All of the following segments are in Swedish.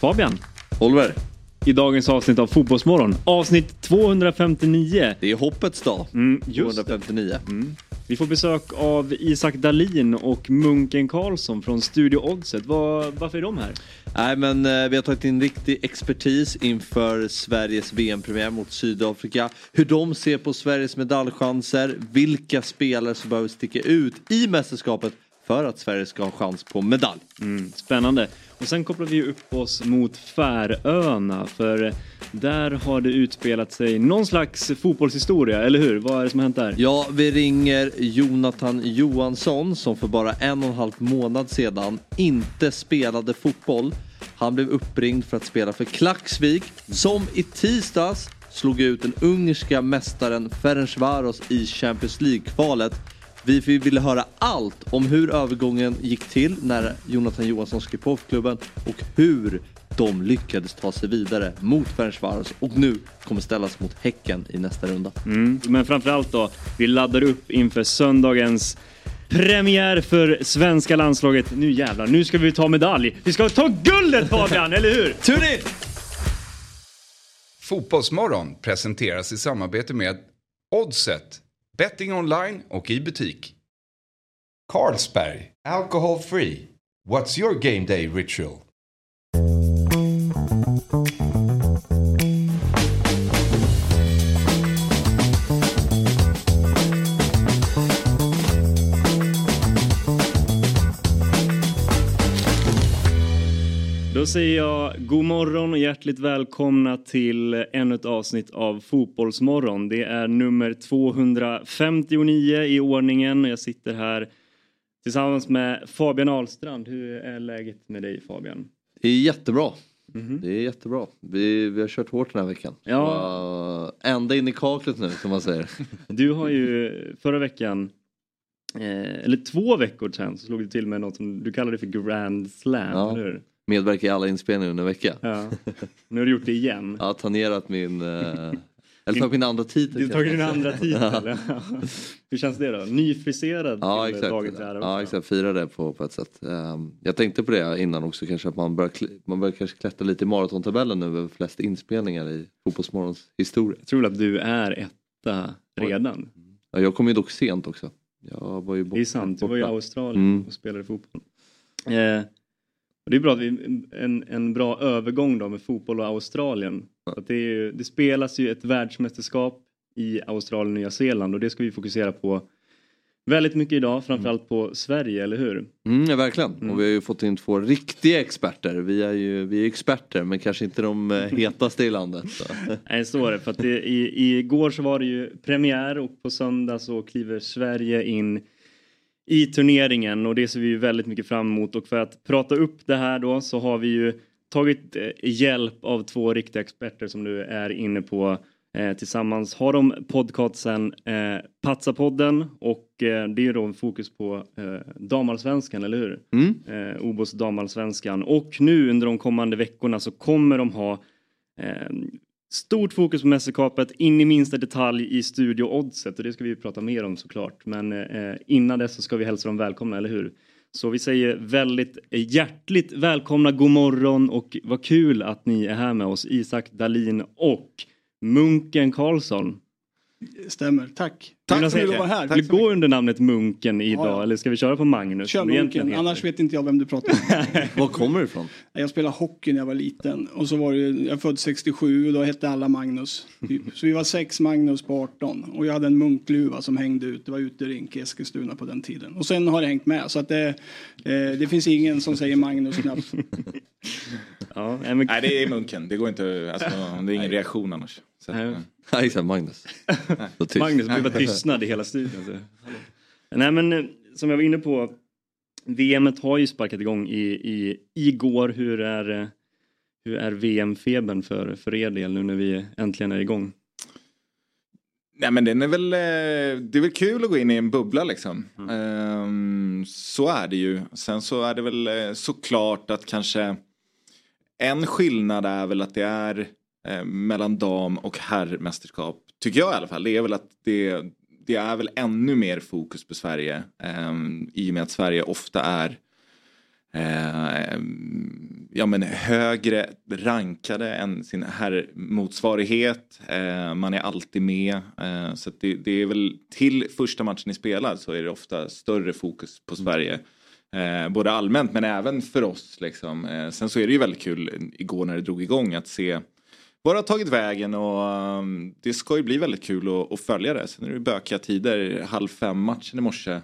Fabian. Oliver. I dagens avsnitt av Fotbollsmorgon. Avsnitt 259. Det är hoppets dag. Mm, just 259. Mm. Vi får besök av Isak Dalin och Munken Karlsson från Studio Oddset. Var, varför är de här? Nej men eh, vi har tagit in riktig expertis inför Sveriges VM-premiär mot Sydafrika. Hur de ser på Sveriges medaljchanser, vilka spelare som behöver sticka ut i mästerskapet för att Sverige ska ha chans på medalj. Mm, spännande. Och sen kopplar vi upp oss mot Färöarna för där har det utspelat sig någon slags fotbollshistoria, eller hur? Vad är det som har hänt där? Ja, vi ringer Jonathan Johansson som för bara en och en halv månad sedan inte spelade fotboll. Han blev uppringd för att spela för Klaxvik som i tisdags slog ut den ungerska mästaren Ferencvaros i Champions League-kvalet. Vi ville höra allt om hur övergången gick till när Jonathan Johansson skrev på för klubben och hur de lyckades ta sig vidare mot Ferencvaros och nu kommer ställas mot Häcken i nästa runda. Mm, men framförallt då, vi laddar upp inför söndagens premiär för svenska landslaget. Nu jävlar, nu ska vi ta medalj. Vi ska ta guldet Fabian, eller hur? Tune in! Fotbollsmorgon presenteras i samarbete med Oddset Betting online och i butik. Carlsberg, alcohol free. What's your game day ritual? Säger jag god morgon och hjärtligt välkomna till ännu ett avsnitt av Fotbollsmorgon. Det är nummer 259 i ordningen och jag sitter här tillsammans med Fabian Ahlstrand. Hur är läget med dig Fabian? Det är jättebra. Mm -hmm. Det är jättebra. Vi, vi har kört hårt den här veckan. Ja. Uh, ända in i kaklet nu som man säger. Du har ju förra veckan eh, eller två veckor sedan så slog du till med något som du kallade för Grand Slam, ja. eller hur? Medverka i alla inspelningar under en vecka. Ja. Nu har du gjort det igen. Ja, tangerat min... Eh, eller tagit min andra titel. Du har tagit din andra titel. ja. Hur känns det då? Nyfriserad ja, till exakt. dagens ära Ja exakt, fira det på, på ett sätt. Um, jag tänkte på det innan också kanske att man börjar, man börjar kanske klättra lite i maratontabellen nu över flest inspelningar i Fotbollsmorgons historia. Jag tror att du är etta redan. Ja, jag kom ju dock sent också. Jag var ju borta. Det är sant, du var i Australien mm. och spelade fotboll. Eh, och det är bra att vi, en, en bra övergång då med fotboll och Australien. Att det, är, det spelas ju ett världsmästerskap i Australien och Nya Zeeland och det ska vi fokusera på väldigt mycket idag, framförallt mm. på Sverige, eller hur? Mm, ja, verkligen. Mm. Och vi har ju fått in två riktiga experter. Vi är ju vi är experter men kanske inte de eh, hetaste i landet. Så. Nej, så är det. För att det, i, igår så var det ju premiär och på söndag så kliver Sverige in i turneringen och det ser vi ju väldigt mycket fram emot och för att prata upp det här då så har vi ju tagit eh, hjälp av två riktiga experter som du är inne på. Eh, tillsammans har de podcasten eh, Patsapodden och eh, det är då en fokus på eh, damallsvenskan, eller hur? Mm. Eh, Obos damallsvenskan och nu under de kommande veckorna så kommer de ha Stort fokus på mästerskapet, in i minsta detalj i Studio Oddset och det ska vi prata mer om såklart. Men eh, innan dess så ska vi hälsa dem välkomna, eller hur? Så vi säger väldigt eh, hjärtligt välkomna, god morgon och vad kul att ni är här med oss, Isak Dalin och Munken Karlsson. Stämmer, tack. Tack för att du var här. Vill du gå under namnet Munken idag ja, ja. eller ska vi köra på Magnus? Kör Munken, annars vet inte jag vem du pratar med. Var kommer du ifrån? Jag spelade hockey när jag var liten och så var det, jag är född 67 och då hette alla Magnus. Typ. Så vi var sex Magnus på 18 och jag hade en munkluva som hängde ut. Det var uterink i Eskilstuna på den tiden. Och sen har det hängt med så att det, eh, det finns ingen som säger Magnus knappt. ja, men... Nej det är Munken, det går inte, alltså, det är ingen reaktion annars. Så, Ja, exakt, Magnus. Magnus blev bara tystnad i hela studion. Så. Nej men eh, som jag var inne på, VM har ju sparkat igång i, i, igår. Hur är, eh, hur är VM-febern för, för er del nu när vi äntligen är igång? Nej men den är väl, eh, det är väl kul att gå in i en bubbla liksom. Mm. Um, så är det ju. Sen så är det väl såklart att kanske en skillnad är väl att det är Eh, mellan dam och herrmästerskap. Tycker jag i alla fall. Det är väl att det, det är väl ännu mer fokus på Sverige. Eh, I och med att Sverige ofta är eh, ja, men högre rankade än sin herrmotsvarighet. Eh, man är alltid med. Eh, så det, det, är väl till första matchen ni spelar så är det ofta större fokus på Sverige. Eh, både allmänt men även för oss. Liksom. Eh, sen så är det ju väldigt kul igår när det drog igång att se vad det har tagit vägen och um, det ska ju bli väldigt kul att, att följa det. Sen är det bökiga tider, halv fem matchen i morse.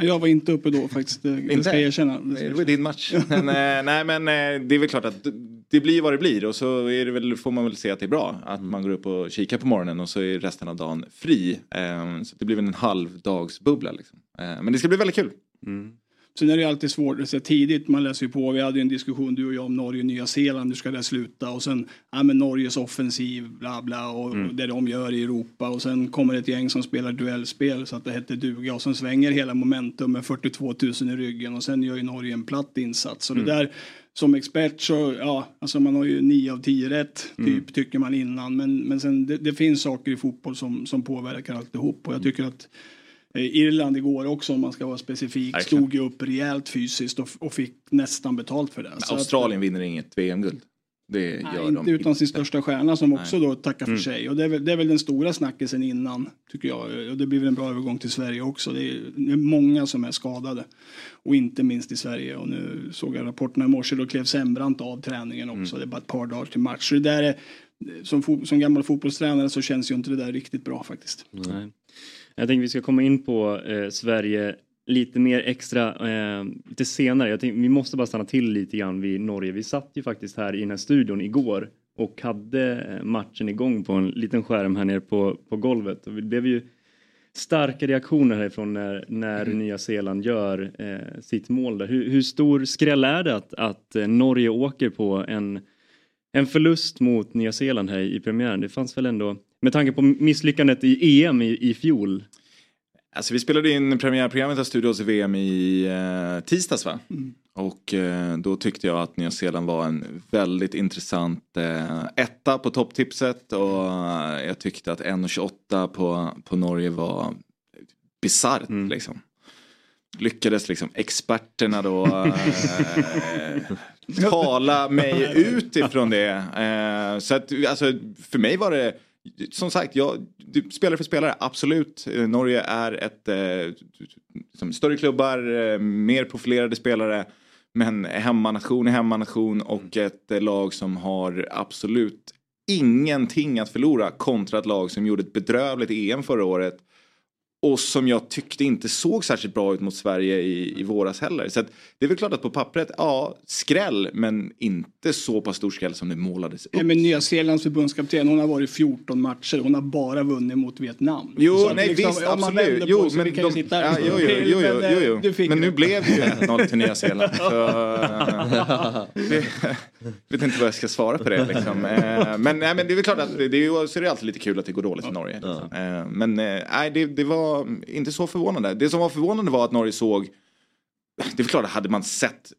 Jag var inte uppe då faktiskt, det inte? ska jag erkänna. Det var din match. men, eh, nej men eh, det är väl klart att det blir vad det blir och så är det väl, får man väl se att det är bra. Att man går upp och kikar på morgonen och så är resten av dagen fri. Eh, så det blir väl en halvdagsbubbla liksom. Men det ska bli väldigt kul. Mm. Sen är det alltid svårt, så tidigt man läser ju på, vi hade en diskussion du och jag om Norge och Nya Zeeland, hur ska det sluta? Och sen, ja men Norges offensiv, bla bla, och mm. det de gör i Europa. Och sen kommer ett gäng som spelar duellspel så att det heter duga. Och sen svänger hela momentum med 42 000 i ryggen och sen gör ju Norge en platt insats. Och mm. det där, som expert så, ja, alltså man har ju 9 av 10 rätt, typ, mm. tycker man innan. Men, men sen, det, det, finns saker i fotboll som, som påverkar alltihop. Och jag tycker att Irland igår också om man ska vara specifik Verkligen. stod ju upp rejält fysiskt och, och fick nästan betalt för det. Australien att, vinner inget VM-guld. Det gör nej, inte de utan inte. sin största stjärna som också nej. då tackar för mm. sig. Och det är, väl, det är väl den stora snackisen innan tycker jag. Och det blir väl en bra övergång till Sverige också. Det är, det är många som är skadade. Och inte minst i Sverige. Och nu såg jag rapporterna i morse, då klev Sembrant av träningen också. Mm. Det är bara ett par dagar till match. Så det där är, som, som gammal fotbollstränare så känns ju inte det där riktigt bra faktiskt. Nej. Jag tänker vi ska komma in på eh, Sverige lite mer extra eh, lite senare. Jag tänkte, vi måste bara stanna till lite grann vid Norge. Vi satt ju faktiskt här i den här studion igår och hade eh, matchen igång på en liten skärm här nere på, på golvet. Och det blev ju starka reaktioner härifrån när, när mm. Nya Zeeland gör eh, sitt mål där. Hur, hur, stor skräll är det att, att eh, Norge åker på en, en förlust mot Nya Zeeland här i premiären? Det fanns väl ändå med tanke på misslyckandet i EM i, i fjol. Alltså vi spelade in premiärprogrammet av Studios i VM i eh, tisdags va? Mm. Och eh, då tyckte jag att Nya Zeeland var en väldigt intressant eh, etta på topptipset och eh, jag tyckte att 1,28 på, på Norge var bisarrt mm. liksom. Lyckades liksom experterna då eh, tala mig utifrån det. Eh, så att alltså för mig var det som sagt, jag, spelare för spelare, absolut. Eh, Norge är ett eh, större klubbar, eh, mer profilerade spelare. Men hemmanation är hemmanation och mm. ett eh, lag som har absolut ingenting att förlora kontra ett lag som gjorde ett bedrövligt EM förra året och som jag tyckte inte såg särskilt bra ut mot Sverige i, i våras heller. Så det är väl klart att på pappret, ja, skräll men inte så pass stor skräll som det målades upp. Ja, men Nya Zeelands förbundskapten, hon har varit 14 matcher, hon har bara vunnit mot Vietnam. Jo, så nej liksom, visst, absolut. Jo, men, de, ja, jo, jo, jo, jo, jo, jo. Men nu blev det ju 1-0 till Nya Zeeland. Så, jag vet inte vad jag ska svara på det liksom. Eh, men, nej, men det är väl klart att det, det är, så är det alltid lite kul att det går dåligt för Norge. Liksom. Men nej, det, det var inte så förvånande. Det som var förvånande var att Norge såg det är klart, hade man sett,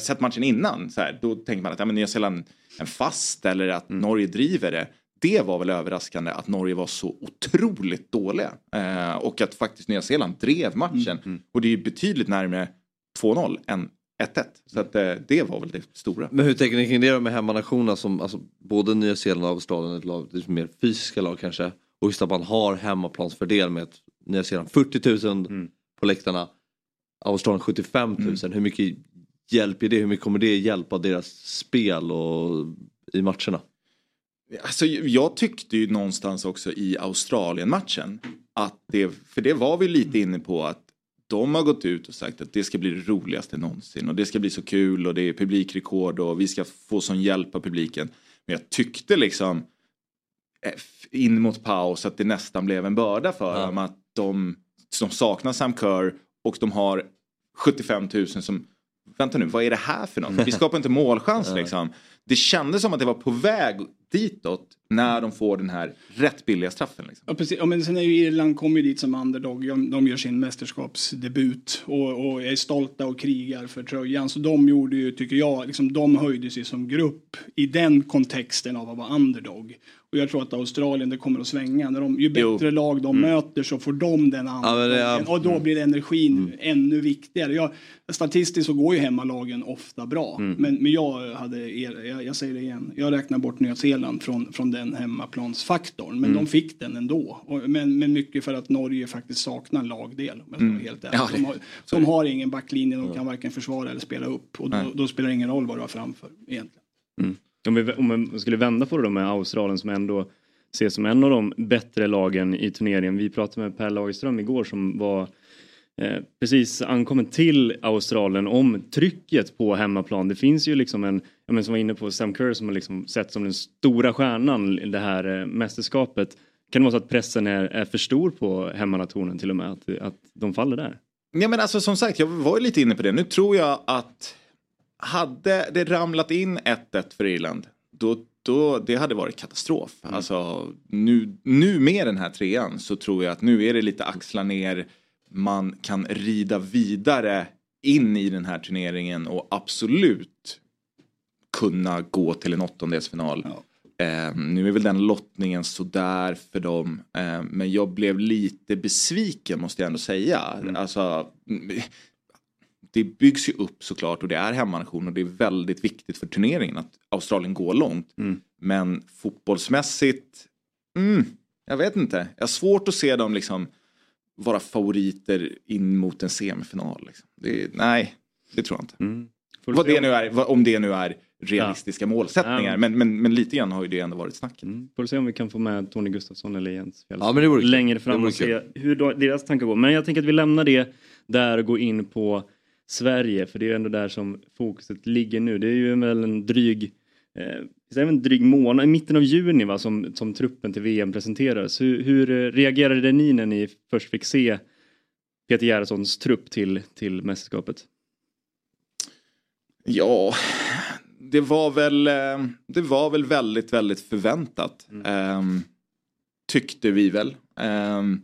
sett matchen innan så här, då tänker man att ja, men Nya Zeeland en fast eller att mm. Norge driver det. Det var väl överraskande att Norge var så otroligt dåliga. Eh, och att faktiskt Nya Zeeland drev matchen. Mm. Mm. Och det är ju betydligt närmare 2-0 än 1-1. Så att, eh, det var väl det stora. Men hur tänker ni kring det med hemmanationerna som alltså, både Nya Zeeland och Australien är ett lag, det är mer fysiska lag kanske. Och just att man har hemmaplansfördel med ett Nya Zeeland 40 000 mm. på läktarna. Australien 75 000. Mm. Hur mycket hjälper det? Hur mycket kommer det hjälpa deras spel och i matcherna? Alltså, jag tyckte ju någonstans också i Australien-matchen att det, för det var vi lite inne på att de har gått ut och sagt att det ska bli det roligaste någonsin och det ska bli så kul och det är publikrekord och vi ska få sån hjälp av publiken. Men jag tyckte liksom eh, in mot paus att det nästan blev en börda för ja. dem att de, de saknar Sam Kerr och de har 75 000 som Vänta nu, vad är det här för något? Vi skapar inte målchans liksom. Det kändes som att det var på väg ditåt när de får den här rätt billiga straffen. Liksom. Ja, precis. Ja, men sen är ju Irland kommer ju dit som underdog. De, de gör sin mästerskapsdebut och, och är stolta och krigar för tröjan. Så de gjorde ju, tycker jag, liksom, de höjde sig som grupp i den kontexten av att vara underdog. Och jag tror att Australien, det kommer att svänga. När de, ju bättre Jo. lag de möter så får de den andra. ja. Och då blir energin ännu viktigare. Jag, statistiskt så går ju hemmalagen ofta bra. Men, men jag hade, jag, jag säger det igen, jag räknar bort Nya Zeeland från, från den hemmaplansfaktorn. Men de fick den ändå. Och, men, men mycket för att Norge faktiskt saknar lagdel. Om jag ska vara helt ärlig. Ja, de, har, de har ingen backlinje de kan varken försvara eller spela upp. Och då, då spelar det ingen roll vad du har framför egentligen. Om vi, om man skulle vända på det då med Australien som ändå ses som en av de bättre lagen i turneringen. Vi pratade med Per Lagerström igår som var eh, precis ankommen till Australien om trycket på hemmaplan. Det finns ju liksom en, jag men som var inne på Sam Kerr som har liksom sett som den stora stjärnan i det här eh, mästerskapet. Kan det vara så att pressen är, är för stor på hemmanationen till och med? Att, att de faller där? Ja men alltså som sagt, jag var ju lite inne på det. Nu tror jag att hade det ramlat in 1-1 för Irland, då, då det hade varit katastrof. Alltså nu, nu med den här trean så tror jag att nu är det lite axla ner. Man kan rida vidare in i den här turneringen och absolut kunna gå till en åttondelsfinal. Ja. Eh, nu är väl den lottningen sådär för dem. Eh, men jag blev lite besviken måste jag ändå säga. Alltså, mm, det byggs ju upp såklart och det är hemmanation och det är väldigt viktigt för turneringen att Australien går långt. Mm. Men fotbollsmässigt, mm, jag vet inte. Jag har svårt att se dem liksom vara favoriter in mot en semifinal. Liksom. Det, nej, det tror jag inte. Mm. Vad det nu är, vad- om det nu är realistiska målsättningar. Ja. Men, men, men lite grann har ju det ändå varit snacket. Mm. Får se om vi kan få med Tony Gustafsson eller Jens Fjäll Ja, men det vore längre Det fram vore och se hur då, deras tankar går. Men jag tänker att vi lämnar det där och går in på Sverige för det är ju ändå där som fokuset ligger nu. Det är ju väl en dryg eh, det en dryg månad, i mitten av juni va, som, som truppen till VM presenterades. Hur, hur eh, reagerade ni när ni först fick se Peter Gerhardssons trupp till, till mästerskapet? Ja, det var väl, eh, det var väl väldigt, väldigt förväntat. Ehm, tyckte vi väl. Ehm,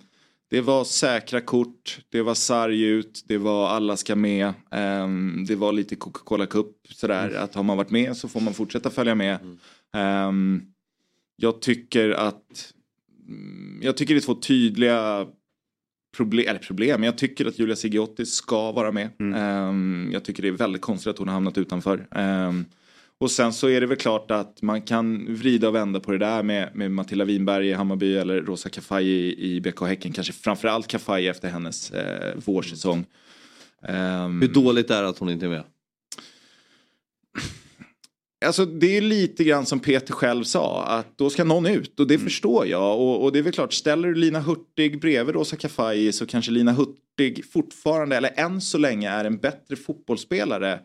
det var säkra kort, det var sarg ut, det var alla ska med. Ehm, det var lite Coca-Cola Cup sådär att har man varit med så får man fortsätta följa med. Ehm, jag tycker att mm, jag tycker det är två tydliga problem, eller problem, jag tycker att Julia Sigiotti ska vara med. Ehm, jag tycker det är väldigt konstigt att hon har hamnat utanför. Ehm, och sen så är det väl klart att man kan vrida och vända på det där med, med Matilda Winberg i Hammarby eller Rosa Kafaji i, BK Häcken. Kanske framförallt Kafaji efter hennes eh, vårsäsong. Ehm, Hur dåligt är det att hon inte är med? Alltså det är lite grann som Peter själv sa att då ska någon ut och det förstår jag och, och det är väl klart ställer du Lina Hurtig bredvid Rosa Kafaji så kanske Lina Hurtig fortfarande eller än så länge är en bättre fotbollsspelare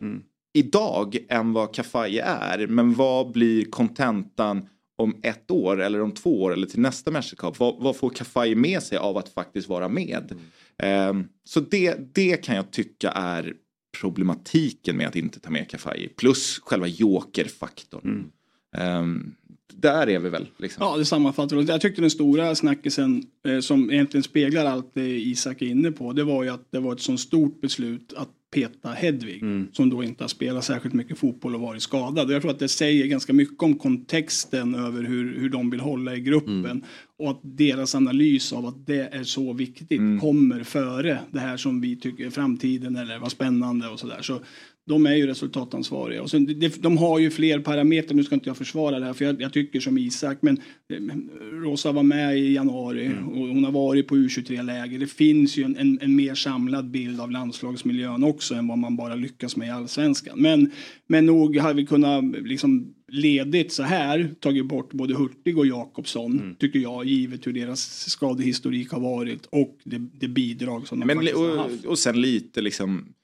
idag än vad Kafaji är men vad blir kontentan om ett år eller om två år eller till nästa mästerskap vad, vad får Kafaji med sig av att faktiskt vara med Ehm, så det, det kan jag tycka är problematiken med att inte ta med Kafaji. Plus själva jokerfaktorn. Ehm, där är vi väl. Liksom. Ja, det sammanfattar väl. Jag tyckte den stora snackisen eh, som egentligen speglar allt det Isak är inne på. Det var ju att det var ett sånt stort beslut att peta Hedvig. Som då inte har spelat särskilt mycket fotboll och varit skadad. Och jag tror att det säger ganska mycket om kontexten över hur, hur de vill hålla i gruppen. Och att deras analys av att det är så viktigt kommer före det här som vi tycker är framtiden eller vad spännande och sådär. Så de är ju resultatansvariga. Och sen, de har ju fler parametrar, nu ska inte jag försvara det här för jag, jag tycker som Isak, men eh, Rosa var med i januari och hon har varit på U23-läger. Det finns ju en, en, en mer samlad bild av landslagsmiljön också än vad man bara lyckas med i allsvenskan. Men, men nog hade vi kunnat liksom ledigt så här tagit bort både Hurtig och Jakobsson, tycker jag, givet hur deras skadehistorik har varit och det, det bidrag som de Men, faktiskt har haft. och, och sen lite liksom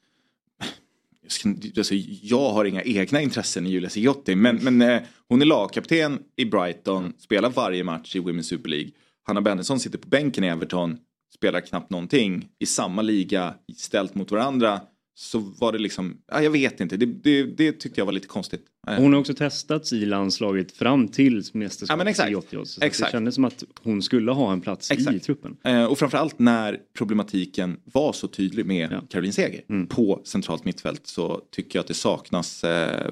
alltså, jag har inga egna intressen i Julia Sigiotti men, men eh, hon är lagkapten i Brighton, spelar varje match i Women's Super League. Hanna Bennetsson sitter på bänken i Everton, spelar knappt någonting. I samma liga, ställt mot varandra, så var det liksom, ja, jag vet inte, det, det, det tyckte jag var lite konstigt. Eh, Hon har också testats i landslaget fram till Ja, mästerskapet men exakt. i 80 Så det kändes som att hon skulle ha en plats i Exakt. truppen. Eh, och framförallt när problematiken var så tydlig med Ja. Caroline Seger Mm. på centralt mittfält så tycker jag att det saknas eh,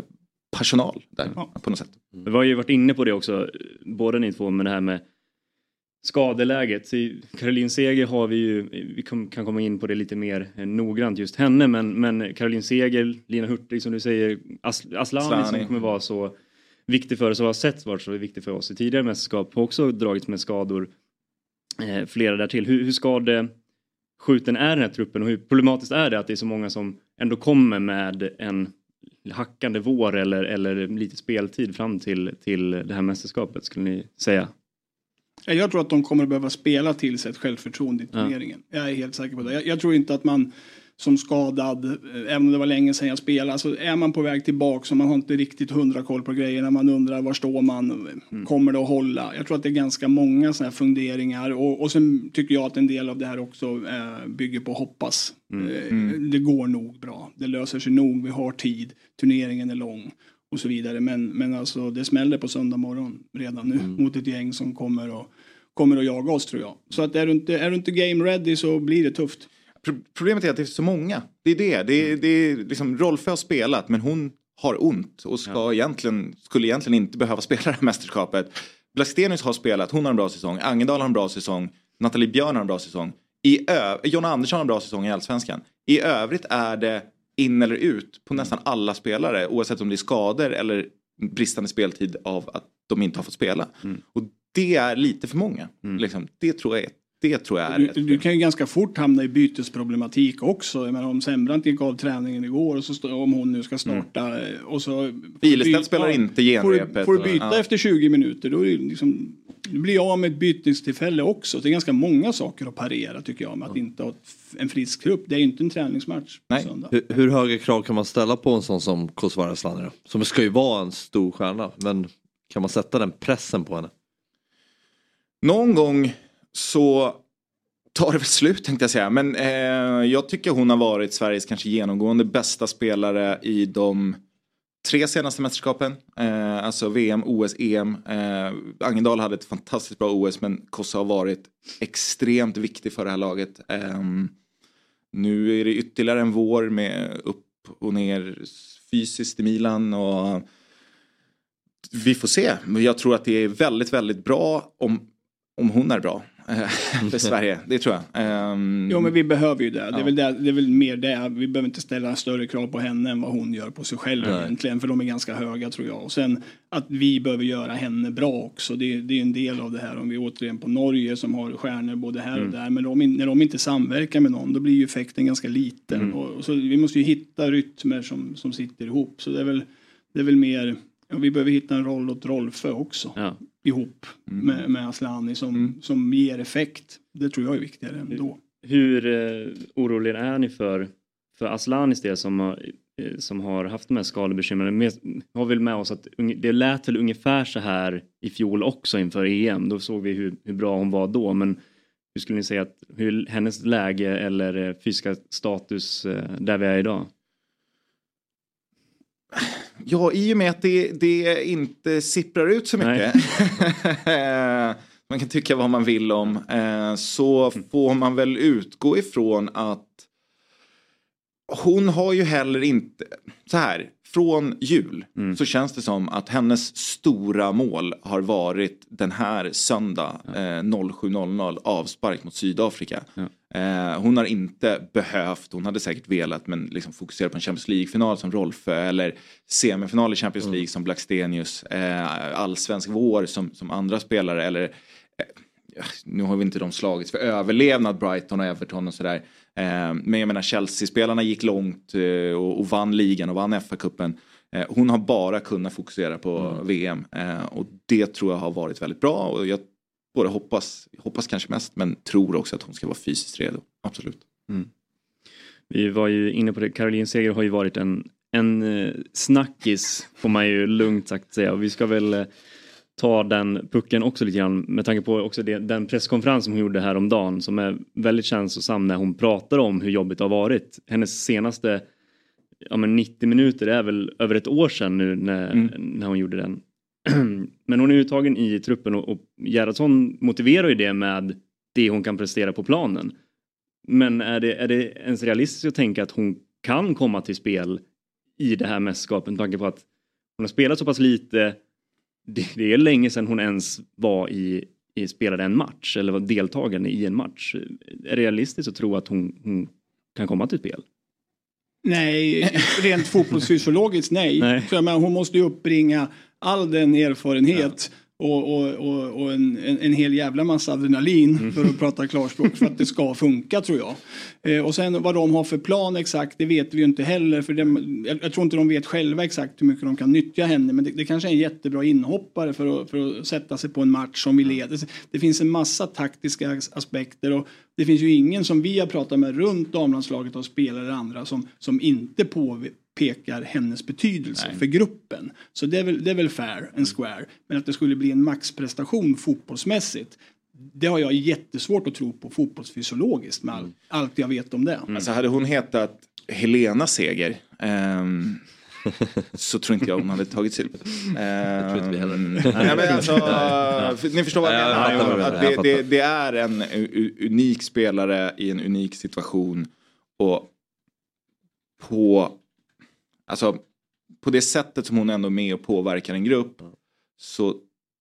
personal där Ja. på något sätt. Vi har ju varit inne på det också, båda ni två, med det här med skadeläget. Caroline Seger har vi ju, vi kan komma in på det lite mer eh, noggrant just henne, men, men Caroline Seger, Lina Hurtig som du säger, As, Aslani, Aslani. som kommer vara så viktig för oss och har sett varit så viktig för oss i tidigare mästerskap har också dragits med skador. Eh, flera därtill. Hur, hur skadeskjuten är den här truppen och hur problematiskt är det att det är så många som ändå kommer med en hackande vår eller, eller lite speltid fram till, till det här mästerskapet skulle ni säga? Jag tror att de kommer att behöva spela till sig ett självförtroende i Ja. turneringen. Jag är helt säker på det. Jag, jag tror inte att man som skadad, eh, även om det var länge sedan jag spelade, så är man på väg tillbaka så man har inte riktigt hundra koll på grejerna. Man undrar var står man, kommer det att hålla? Jag tror att det är ganska många sådana här funderingar och, och sen tycker jag att en del av det här också eh, bygger på hoppas. Eh, Det går nog bra, det löser sig nog, vi har tid, turneringen är lång och så vidare. Men, men alltså det smäller på söndag morgon redan nu mot ett gäng som kommer att, kommer att jaga oss tror jag. Så att är du inte, är du inte game ready så blir det tufft. Pro- Problemet är att det är så många. Det är det. Det är, det är liksom, Rolfö har spelat men hon har ont och ska egentligen, skulle egentligen inte behöva spela det här mästerskapet. Blackstenius har spelat, hon har en bra säsong. Angendal har en bra säsong. Nathalie Björn har en bra säsong. I ö- Andersson har en bra säsong i Allsvenskan. I övrigt är det in eller ut på nästan alla spelare oavsett om det är skador eller bristande speltid av att de inte har fått spela. Och det är lite för många. Liksom. Det, tror jag är, det tror jag är Du, ett du kan ju ganska fort hamna i bytesproblematik också. Jag menar, om Sembrant gick av träningen igår och så stå, om hon nu ska starta eh, och så... Ilestedt spelar inte genrepet Får, du- får du och- byta ja. efter 20 minuter då är det liksom, du blir jag av med ett bytestillfälle också. Det är ganska många saker att parera tycker jag med att inte ha en frisk trupp. Det är ju inte en träningsmatch Nej. Hur, hur höga krav kan man ställa på en sån som Kosovare då? Som ska ju vara en stor stjärna. Men kan man sätta den pressen på henne? Någon gång så tar det väl slut tänkte jag säga. Men eh, jag tycker hon har varit Sveriges kanske genomgående bästa spelare i de tre senaste mästerskapen. Eh, alltså VM, OS, EM. Eh, Angendal hade ett fantastiskt bra OS men Kossa har varit extremt viktig för det här laget. Eh, nu är det ytterligare en vår med upp och ner fysiskt i Milan. och vi får se. Men jag tror att det är väldigt, väldigt bra om, om hon är bra för Sverige. Det tror jag. Ehm, Jo men vi behöver ju det. Det är, väl det. det är väl mer det. Vi behöver inte ställa större krav på henne än vad hon gör på sig själv Nej. egentligen. För de är ganska höga tror jag. Och sen att vi behöver göra henne bra också. Det, det är en del av det här. Om vi återigen på Norge som har stjärnor både här och där. Men de, när de inte samverkar med någon då blir ju effekten ganska liten. Och, och så vi måste ju hitta rytmer som, som sitter ihop. Så det är väl, det är väl mer. Ja, vi behöver hitta en roll åt Rolfö också. Ja. Ihop med, med Aslani som, som ger effekt. Det tror jag är viktigare ändå. Hur eh, oroliga är ni för, för Aslanis del som har, eh, som har haft de här skadebekymren? Med- Har väl med oss att det lät väl ungefär så här i fjol också inför EM. Då såg vi hur, hur bra hon var då. Men hur skulle ni säga att hur hennes läge eller eh, fysiska status eh, där vi är idag? Ja, i och med att det, det inte sipprar ut så mycket. man kan tycka vad man vill om. eh, Så får man väl utgå ifrån att hon har ju heller inte, så här, från jul Mm. så känns det som att hennes stora mål har varit den här söndag eh, 07.00 avspark mot Sydafrika. Ja. Eh, hon har inte behövt, hon hade säkert velat men liksom fokusera på en Champions League-final som Rolfö eller semifinal i Champions League som Blackstenius, eh, allsvensk vår som, som andra spelare eller eh, nu har vi inte de slagits för överlevnad Brighton och Everton och sådär. Eh, men jag menar Chelsea-spelarna gick långt eh, och, vann ligan och vann FA-cupen. Eh, hon har bara kunnat fokusera på VM eh, och det tror jag har varit väldigt bra och jag både hoppas, hoppas kanske mest men tror också att hon ska vara fysiskt redo. Absolut. Vi var ju inne på det, Caroline Seger har ju varit en, en snackis får man ju lugnt sagt säga och vi ska väl ta den pucken också lite grann med tanke på också det, den presskonferens som hon gjorde häromdagen som är väldigt känslosam när hon pratar om hur jobbigt det har varit. Hennes senaste ja, men 90 minuter är väl över ett år sedan nu när, Mm. när hon gjorde den. Men hon är uttagen i truppen och, och Gerhardsson motiverar ju det med det hon kan prestera på planen. Men är det, är det ens realistiskt att tänka att hon kan komma till spel i det här mästerskapet med tanke på att hon har spelat så pass lite. Det, det är länge sedan hon ens var i, i spelade en match eller var deltagande i en match. Är det realistiskt att tro att hon, hon kan komma till spel? Nej, rent fotbollsfysiologiskt nej. Nej. Så jag menar, hon måste ju uppbringa all den erfarenhet och, och, och, och en, en, en hel jävla massa adrenalin Mm. för att prata klarspråk för att det ska funka tror jag. Eh, och sen vad de har för plan exakt det vet vi ju inte heller för det, jag, jag tror inte de vet själva exakt hur mycket de kan nyttja henne men det, det kanske är en jättebra inhoppare för att, för att sätta sig på en match som vi leder. Det finns en massa taktiska as- aspekter och det finns ju ingen som vi har pratat med runt damlandslaget av spelare eller andra som, som inte påpekar hennes betydelse för gruppen. Så det är, väl, det är väl fair and square. Men att det skulle bli en maxprestation fotbollsmässigt det har jag jättesvårt att tro på fotbollsfysiologiskt med all, allt jag vet om det. Alltså hade hon hetat Helena Seger ehm, så tror inte jag hon hade tagit silver. Ehm, tror inte vi heller. Nej, men alltså, ni förstår vad jag Ja, jag menar. att det, det, det är en unik spelare i en unik situation. Och på, alltså, på det sättet som hon ändå är med och påverkar en grupp så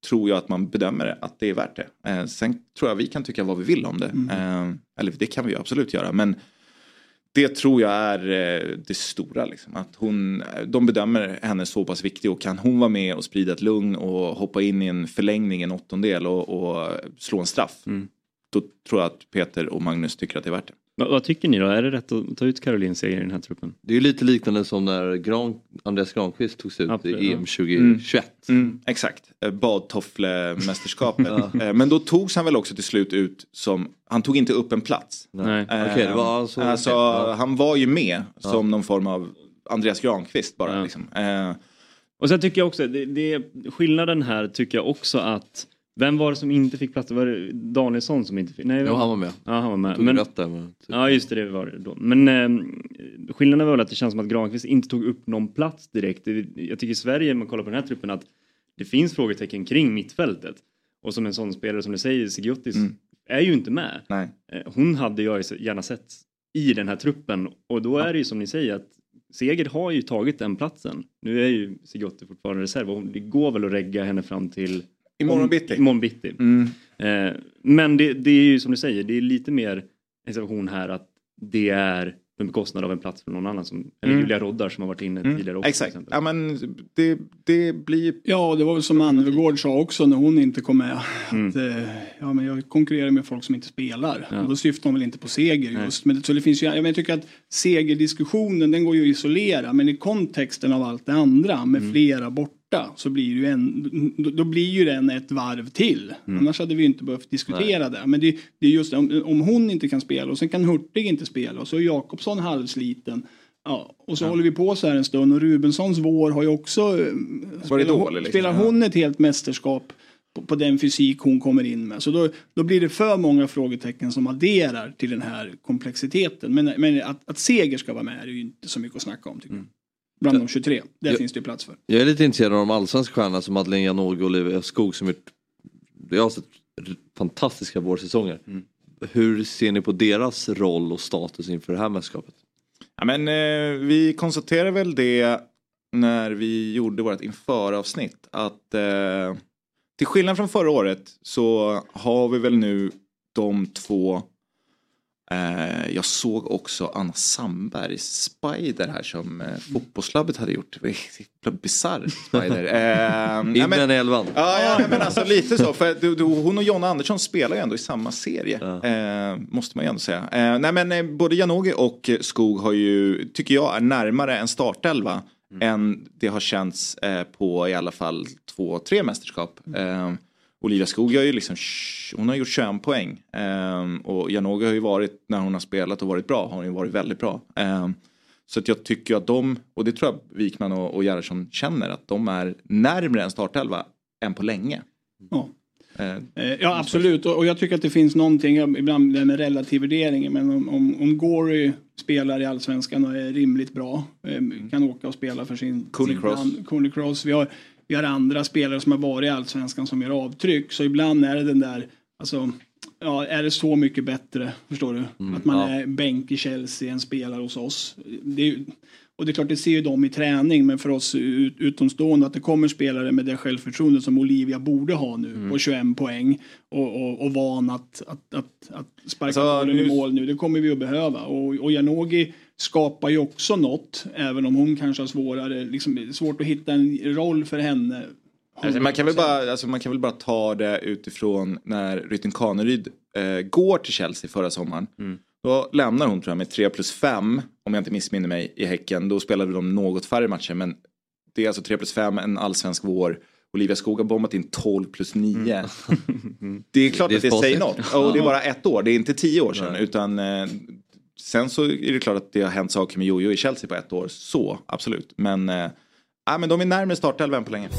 tror jag att man bedömer att det är värt det. Eh, sen tror jag vi kan tycka vad vi vill om det. Eh, eller det kan vi ju absolut göra. Men det tror jag är eh, det stora. Liksom. Att hon, de bedömer henne så pass viktig och kan hon vara med och sprida ett lugn och hoppa in i en förlängning, en åttondel och, och slå en straff. Då tror jag att Peter och Magnus tycker att det är värt det. Vad, vad tycker ni då? Är det rätt att ta ut Caroline Seger i den här truppen? Det är ju lite liknande som när Gran, Andreas Granqvist togs ut Absolut, i ja. EM 2021. Mm, exakt, Eh, badtofflemästerskapet. Eh, Men då togs han väl också till slut ut som, han tog inte upp en plats. Nej. Eh, Okej, det var alltså- alltså, ja. Han var ju med som någon form av Andreas Granqvist bara. Ja. Liksom. Eh, Och sen tycker jag också, det, det, skillnaden här tycker jag också att vem var det som inte fick plats? Var det Danielsson som inte fick? Nej, Jo, han var med. Ja, han var med. Tog Men, rött där. Men, typ. ja, just det, det var det då. Men eh, skillnaden var väl att det känns som att Granqvist inte tog upp någon plats direkt. Jag tycker i Sverige, om man kollar på den här truppen, att det finns frågetecken kring mittfältet. Och som en sån spelare som du säger, Sigiotis, Mm. är ju inte med. nej. Eh, Hon hade jag ju gärna sett i den här truppen och då är det ju som ni säger att Seger har ju tagit den platsen. Nu är ju Sigiotti fortfarande reserv och det går väl att regga henne fram till Imorgon bitti. Imorgon bitti. Mm. Eh, men det, det är ju som du säger, det är lite mer en situation här att det är på bekostnad av en plats för någon annan som, eller Mm. Julia Roddar som har varit inne Mm. tidigare också. Exakt, ja, men det, det blir Ja, det var väl som Anvegård sa också när hon inte kom med. Mm. Att, eh, ja, men jag konkurrerar med folk som inte spelar. Ja. Och då syftar hon väl inte på seger Nej. just. Men, det- så det finns ju, jag, men jag tycker att segerdiskussionen den går ju att isolera. Men i kontexten av allt det andra med Mm. flera borta så blir ju en, då, blir ju den ett varv till. Mm. Annars hade vi inte behövt diskutera det. Men det, det är just det, om, om hon inte kan spela och sen kan Hurtig inte spela och så är Jakobsson halvsliten. Ja, och så håller vi på så här en stund och Rubenssons vår har ju också eh, spelar, dålig, liksom. spelar hon ett helt mästerskap på, på den fysik hon kommer in med. Så då, då blir det för många frågetecken som adderar till den här komplexiteten. Men, men att, att seger ska vara med är ju inte så mycket att snacka om tycker jag. Bland de 23. Där Ja. finns det ju plats för. Jag är lite intresserad av de allsvenska stjärnorna som Madeleine Janogy och Olivia Skog som gjort, jag har sett fantastiska vårsäsonger. Hur ser ni på deras roll och status inför det här mästerskapet? Ja, men, eh, vi konstaterade väl det när vi gjorde vårt införavsnitt. Att eh, till skillnad från förra året så har vi väl nu de två. Eh, jag såg också Anna Sandberg Spider här som eh, fotbollslabbet hade gjort. Bisarr Spider. Eh, In den elvan. Ja, ja men alltså lite så. För du, du, hon och Jonna Andersson spelar ju ändå i samma serie. Ja. Eh, måste man ju ändå säga. Eh, nej men eh, både Janogy och Skog har ju, tycker jag, är närmare en startelva. Än det har känts på i alla fall två, tre mästerskap. Eh, Olivia Skog har ju liksom, hon har gjort 21 poäng. Eh, och Janogy har ju varit, när hon har spelat och varit bra, har hon ju varit väldigt bra. Eh, så att jag tycker att de, och det tror jag Wikman och, och Gerhardsson känner, att de är närmare en startelva än på länge. Ja. Eh, Eh, Ja absolut och och jag tycker att det finns någonting, ibland det med relativ värdering, men om, om, om Gory spelar i Allsvenskan och är rimligt bra, eh, kan åka och spela för sin... Coney sin Cross. brand- Coney Cross. Vi har, vi har andra spelare som har varit i Allsvenskan som gör avtryck, så ibland är det den där, alltså Ja, är det så mycket bättre, förstår du? att man ja. är bänk i Chelsea, en spelare hos oss. Det är, och det är klart, det ser ju de i träning, men för oss ut, utomstående att det kommer spelare med det självförtroende som Olivia borde ha nu på 21 poäng och, och, och van att, att, att, att sparka Alltså, bollen i mål nu. Det kommer vi att behöva. Och, och Janogy skapar ju också något, även om hon kanske har svårare, liksom, svårt att hitta en roll för henne. Alltså, man, kan väl bara, alltså, man kan väl bara ta det utifrån när Rytting Kaneryd eh, går till Chelsea förra sommaren. Då lämnar hon tror jag med 3 plus 5 om jag inte missminner mig i Häcken. Då spelade de något färre matcher men det är alltså 3 plus 5, en allsvensk vår. Olivia Skog har bombat in 12 plus 9. Det är klart Det är att det säger något. Och det är bara ett år, det är inte tio år sedan. Utan, eh, sen så är det klart att det har hänt saker med Jojo i Chelsea på ett år. Så, absolut. Men, eh, nej, men de är närmare startelvan på länge.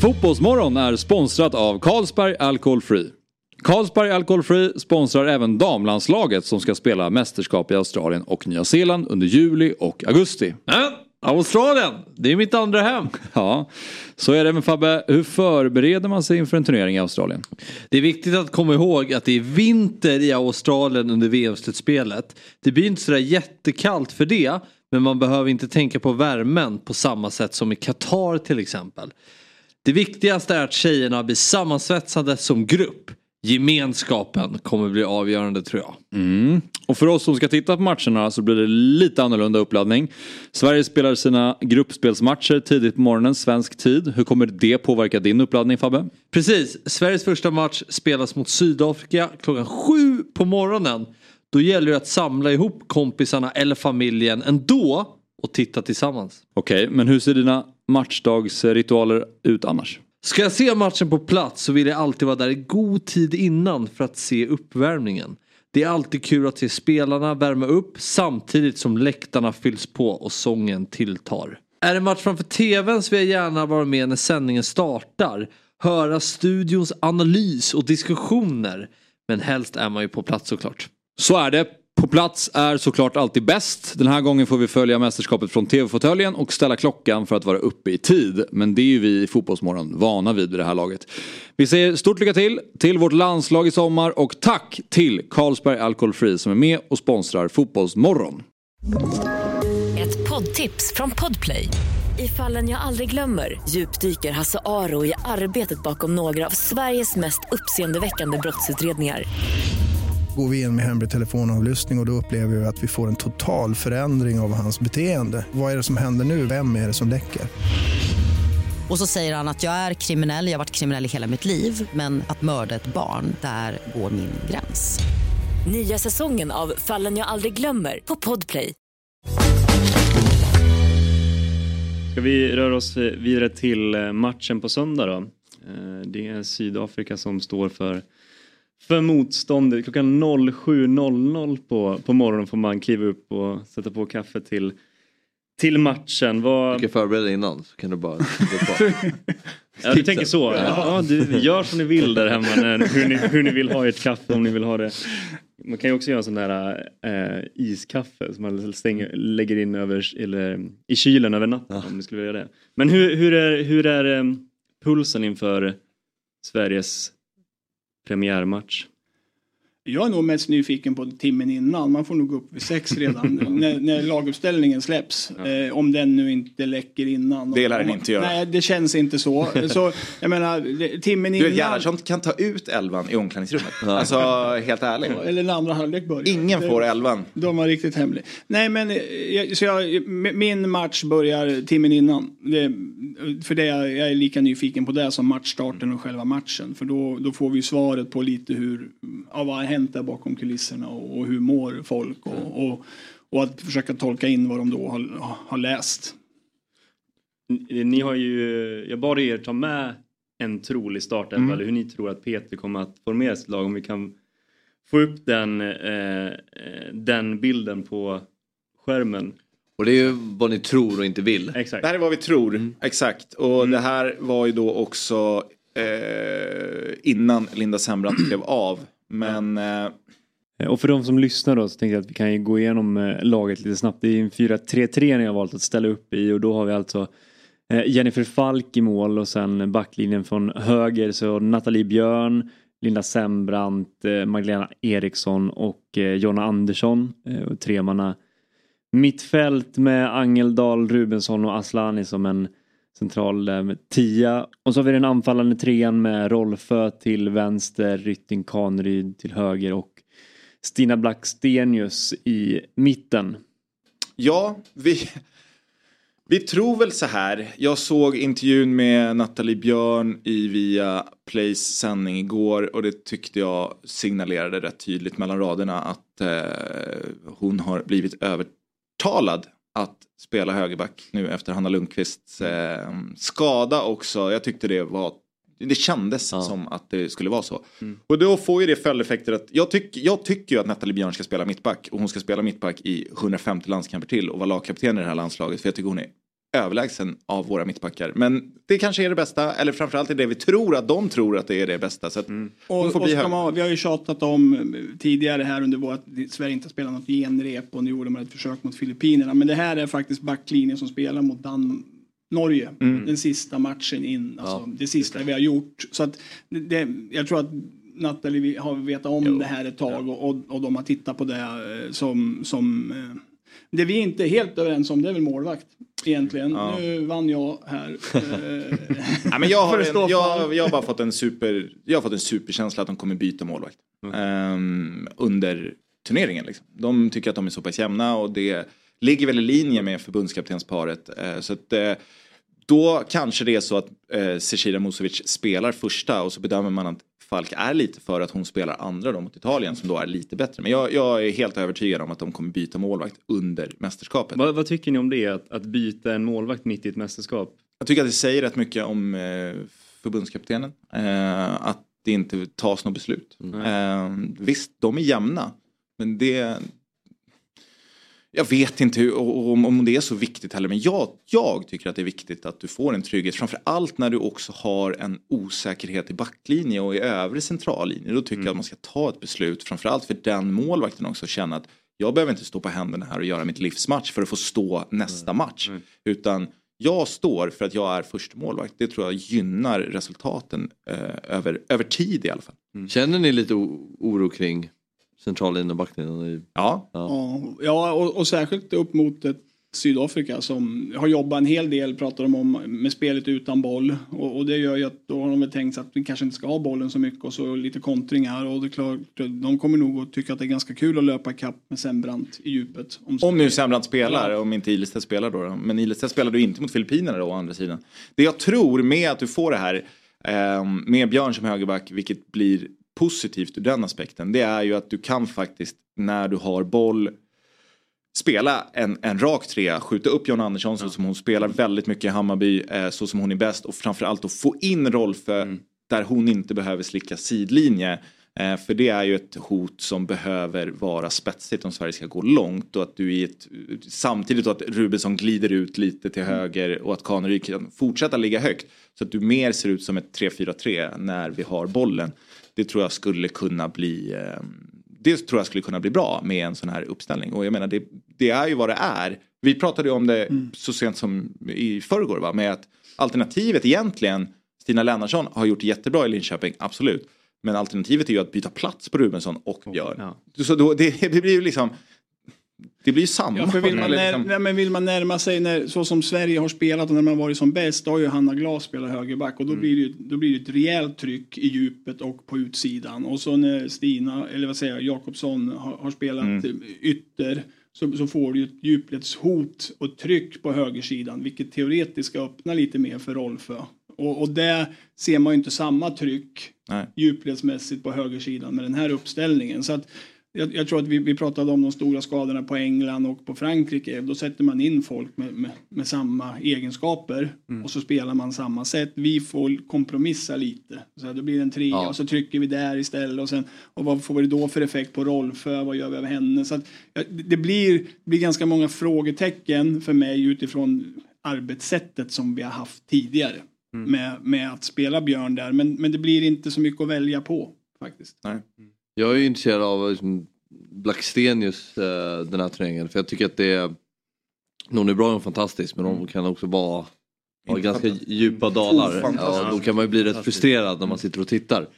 Fotbollsmorgon är sponsrat av Carlsberg Alcohol Free. Carlsberg Alcohol Free sponsrar även damlandslaget som ska spela mästerskap i Australien och Nya Zeeland under juli och augusti. Äh, Australien, det är mitt andra hem. Ja, så är det med Fabbe. Hur förbereder man sig inför en turnering i Australien? Det är viktigt att komma ihåg att det är vinter i Australien under VM-slutspelet. Det blir inte sådär jättekallt för det. Men man behöver inte tänka på värmen på samma sätt som i Qatar till exempel. Det viktigaste är att tjejerna blir sammansvetsade som grupp. Gemenskapen kommer bli avgörande tror jag. Mm. Och för oss som ska titta på matcherna så blir det lite annorlunda uppladdning. Sverige spelar sina gruppspelsmatcher tidigt på morgonen, svensk tid. Hur kommer det påverka din uppladdning Fabbe? Precis, Sveriges första match spelas mot Sydafrika klockan sju på morgonen. Då gäller det att samla ihop kompisarna eller familjen ändå och titta tillsammans. Okej, men hur ser dina matchdagsritualer ut annars? Ska jag se matchen på plats så vill jag alltid vara där i god tid innan för att se uppvärmningen. Det är alltid kul att se spelarna värma upp samtidigt som läktarna fylls på och sången tilltar. Är det match framför tvn så vill jag gärna vara med när sändningen startar. Höra studions analys och diskussioner. Men helst är man ju på plats såklart. Så är det. På plats är såklart alltid bäst. Den här gången får vi följa mästerskapet från tv-fåtöljen och ställa klockan för att vara uppe i tid. Men det är ju vi i Fotbollsmorgon vana vid vid det här laget. Vi säger stort lycka till till vårt landslag i sommar och tack till Carlsberg Alcohol Free som är med och sponsrar Fotbollsmorgon. Ett poddtips från Podplay. I fallen jag aldrig glömmer djupdyker Hasse Aro i arbetet bakom några av Sveriges mest uppseendeväckande brottsutredningar. Går vi in med hemlig telefonavlyssning och, och då upplever vi att vi får en total förändring av hans beteende. Vad är det som händer nu? Vem är det som läcker? Och så säger han att jag är kriminell, jag har varit kriminell i hela mitt liv men att mörda ett barn, där går min gräns. Nya säsongen av Fallen jag aldrig glömmer på Podplay. Ska vi röra oss eh, vidare till eh, matchen på söndag då? Eh, Det är Sydafrika som står för, för motståndet. Klockan 07.00 på, på morgonen får man kliva upp och sätta på kaffe till, till matchen. Vad... Du kan förbereda innan så kan du bara. Ja, du tänker så? Ja, du gör som ni vill där hemma när, hur, ni, hur ni vill ha ert kaffe om ni vill ha det. Man kan ju också göra sån där äh, iskaffe som man stänger, lägger in över, eller, i kylen över natten om ni skulle vilja det. Men hur, hur är, hur är eh, pulsen inför Sveriges premiärmatch? Jag är nog mest nyfiken på timmen innan. Man får nog gå upp vid sex redan när, när laguppställningen släpps. Eh, om den nu inte läcker innan. Det lär den inte göra. Nej, det känns inte så. så jag menar, timmen Du innan. vet Gerhardsson kan ta ut elvan i omklädningsrummet. Alltså helt ärligt. Eller när andra halvlek börjar. Ingen Det- får elvan. De var riktigt hemliga. Nej men eh, så jag, min match börjar timmen innan. Det, för det jag, är lika nyfiken på det som matchstarten och själva matchen. För då, då får vi svaret på lite hur, ja, vad hänt där bakom kulisserna och, och hur mår folk och, och, och att försöka tolka in vad de då har, har läst. Ni ni har ju, jag bad er ta med en trolig startelva eller hur ni tror att Peter kommer att formera sitt lag om vi kan få upp den, eh, eh, den bilden på skärmen. Och det är ju vad ni tror och inte vill. Exakt. Det här är vad vi tror, exakt. Och det här var ju då också eh, innan Linda Sembrant klev av. Men eh, eh, Och för de som lyssnar då så tänkte jag att vi kan ju gå igenom eh, laget lite snabbt. Det är en 4-3-3 ni har valt att ställa upp i och då har vi alltså eh, Jennifer Falk i mål och sen backlinjen från höger så Nathalie Björn, Linda Sembrant, eh, Magdalena Eriksson och eh, Jonna Andersson. Eh, och tremanna mittfält med Angeldal, Rubensson och Aslani som en central där med tia. Och så har vi den anfallande trean med Rolfö till vänster, Rytting Kaneryd till höger och Stina Blackstenius i mitten. Ja, vi, vi tror väl så här. Jag såg intervjun med Nathalie Björn i Via Plays sändning igår och det tyckte jag signalerade rätt tydligt mellan raderna att eh, hon har blivit övertalad att spela högerback nu efter Hanna Lundqvists eh, skada också. Jag tyckte det var det kändes som att det skulle vara så. Och då får ju det följdeffekter att jag, tyck, jag tycker ju att Nathalie Björn ska spela mittback och hon ska spela mittback i 150 landskamper till och vara lagkapten i det här landslaget för jag tycker hon är överlägsen av våra mittbackar. Men det kanske är det bästa, eller framförallt är det vi tror att de tror att det är det bästa. Så hon Och, får och bli man, vi har ju tjatat om eh, tidigare här under vårt att Sverige inte har spelat något genrep och nu gjorde man ett försök mot Filippinerna. Men det här är faktiskt backlinjen som spelar mot Dan Norge. Mm. Den sista matchen in. Alltså, det sista vi har gjort. Så att det, jag tror att Nathalie har vetat om det här ett tag och, och, och de har tittat på det eh, som, som eh, det vi inte är helt överens om det är väl målvakt egentligen. Ja. Nu vann jag här. eh, Ja, men jag, har en, jag, jag har bara fått en, super, jag har fått en superkänsla att de kommer byta målvakt. Ehm, under turneringen. Liksom. De tycker att de är så pass jämna och det ligger väl i linje med förbundskaptensparet. Eh, så att, eh, då kanske det är så att eh, Cecilia Musovic spelar första och så bedömer man att Falk är lite för att hon spelar andra då mot Italien som då är lite bättre. Men jag, jag är helt övertygad om att de kommer byta målvakt under mästerskapet. Vad, vad tycker ni om det, att, att byta en målvakt mitt i ett mästerskap? Jag tycker att det säger rätt mycket om eh, förbundskaptenen. Eh, att det inte tas något beslut. Eh, visst, de är jämna. Men det... Jag vet inte om, om det är så viktigt heller. Men jag, jag tycker att det är viktigt att du får en trygghet. Framför allt när du också har en osäkerhet i backlinje och i övrig centrallinje. Då tycker jag att man ska ta ett beslut. Framförallt för den målvakten också. Känna att jag behöver inte stå på händerna här och göra mitt livsmatch för att få stå nästa match. Utan jag står för att jag är första målvakt. Det tror jag gynnar resultaten eh, över, över tid i alla fall. Känner ni lite oro kring centrallinjen och backlinjen? Ja. Ja, ja och, och särskilt upp mot ett Sydafrika som har jobbat en hel del, pratar de om, med spelet utan boll. Och, och det gör ju att då har de väl tänkt sig att vi kanske inte ska ha bollen så mycket och så lite kontringar. Och det är klart, de kommer nog att tycka att det är ganska kul att löpa ikapp med Sembrant i djupet. Om nu Sembrant spelar, om inte Ilestedt spelar då, då. Men Ilestedt spelar du inte mot Filippinerna då å andra sidan. Det jag tror med att du får det här eh, med Björn som högerback, vilket blir positivt ur den aspekten, det är ju att du kan faktiskt när du har boll spela en, en rak trea, skjuta upp John Andersson så som hon spelar väldigt mycket i Hammarby, eh, så som hon är bäst och framförallt att få in Rolfö där hon inte behöver slicka sidlinje. Eh, för det är ju ett hot som behöver vara spetsigt om Sverige ska gå långt och att du i ett, samtidigt att Rubensson glider ut lite till höger och att Kaneryd kan fortsätta ligga högt så att du mer ser ut som ett 3-4-3 när vi har bollen. Det tror jag skulle kunna bli eh, det tror jag skulle kunna bli bra med en sån här uppställning. Och jag menar det, det är ju vad det är. Vi pratade om det så sent som i förrgår va? med att alternativet egentligen Stina Lennartsson har gjort jättebra i Linköping, absolut. Men alternativet är ju att byta plats på Rubensson och Björn. Så då, det, det blir ju liksom det blir ju samma. Ja, för vill, man när, liksom- nej, men vill man närma sig när, så som Sverige har spelat och när man varit som bäst, då har ju Hanna Glas spelat högerback och då, blir det, då blir det ett rejält tryck i djupet och på utsidan. Och så när Stina, eller vad säger jag, Jakobsson har, har spelat ytter så, så får du ett djupledshot och tryck på högersidan vilket teoretiskt ska öppna lite mer för Rolfö. Och, och där ser man ju inte samma tryck Nej. djupledsmässigt på högersidan med den här uppställningen. Så att jag, jag tror att vi, vi pratade om de stora skadorna på England och på Frankrike. Då sätter man in folk med, med, med samma egenskaper och så spelar man samma sätt. Vi får kompromissa lite. Så här, då blir det en trea Ja. och så trycker vi där istället. Och, sen, och vad får vi då för effekt på Rolfö? Vad gör vi av henne? Så att, ja, det blir, det blir ganska många frågetecken för mig utifrån arbetssättet som vi har haft tidigare. med, med att spela Björn där. Men, men det blir inte så mycket att välja på faktiskt. Nej. Jag är ju intresserad av liksom, Blackstenius eh, den här turneringen för jag tycker att det är Hon är bra och fantastisk men hon kan också vara ha ganska djupa dalar. Ja, då kan man ju bli rätt frustrerad när man sitter och tittar.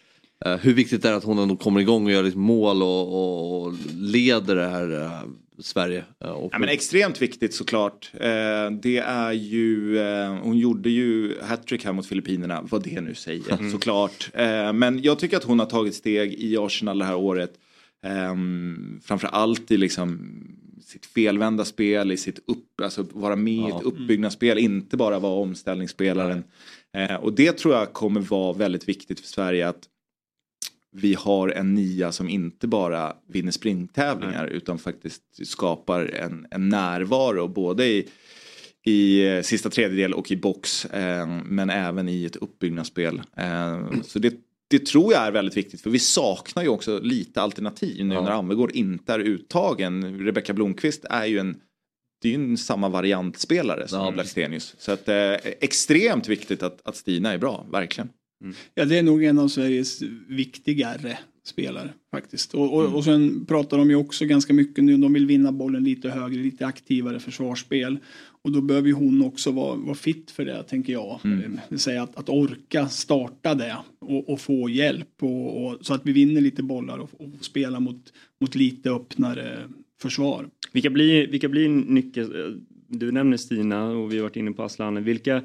Eh, hur viktigt är det att hon ändå kommer igång och gör liksom mål och, och, och leder det här eh, Sverige? Eh, och Ja, men extremt viktigt såklart. Det är ju, hon gjorde ju hattrick här mot Filippinerna, vad det nu säger såklart. Eh, men jag tycker att hon har tagit steg i Arsenal det här året. Eh, framför allt i liksom sitt felvända spel, i sitt upp, alltså vara med i ett uppbyggnadsspel, inte bara vara omställningsspelaren. Eh, och det tror jag kommer vara väldigt viktigt för Sverige att vi har en nia som inte bara vinner sprinttävlingar utan faktiskt skapar en, en närvaro både i, i eh, sista tredjedel och i box eh, men även i ett uppbyggnadsspel. Eh, så det, det tror jag är väldigt viktigt för vi saknar ju också lite alternativ nu när Anvegård inte är uttagen. Rebecka Blomqvist är ju en det är ju samma variantspelare som Blackstenius. Så att, eh, extremt viktigt att, att Stina är bra, verkligen. Ja, det är nog en av Sveriges viktigare spelare faktiskt. Och, och, och sen pratar de ju också ganska mycket nu, de vill vinna bollen lite högre, lite aktivare försvarsspel. Och då behöver ju hon också vara, vara fit för det, tänker jag. Mm. Säga att, att orka starta det och, och få hjälp. Och, och, så att vi vinner lite bollar och, och spela mot, mot lite öppnare försvar. Vilka blir, vilka blir nyckel... Du nämner Stina och vi har varit inne på Aslan. Vilka...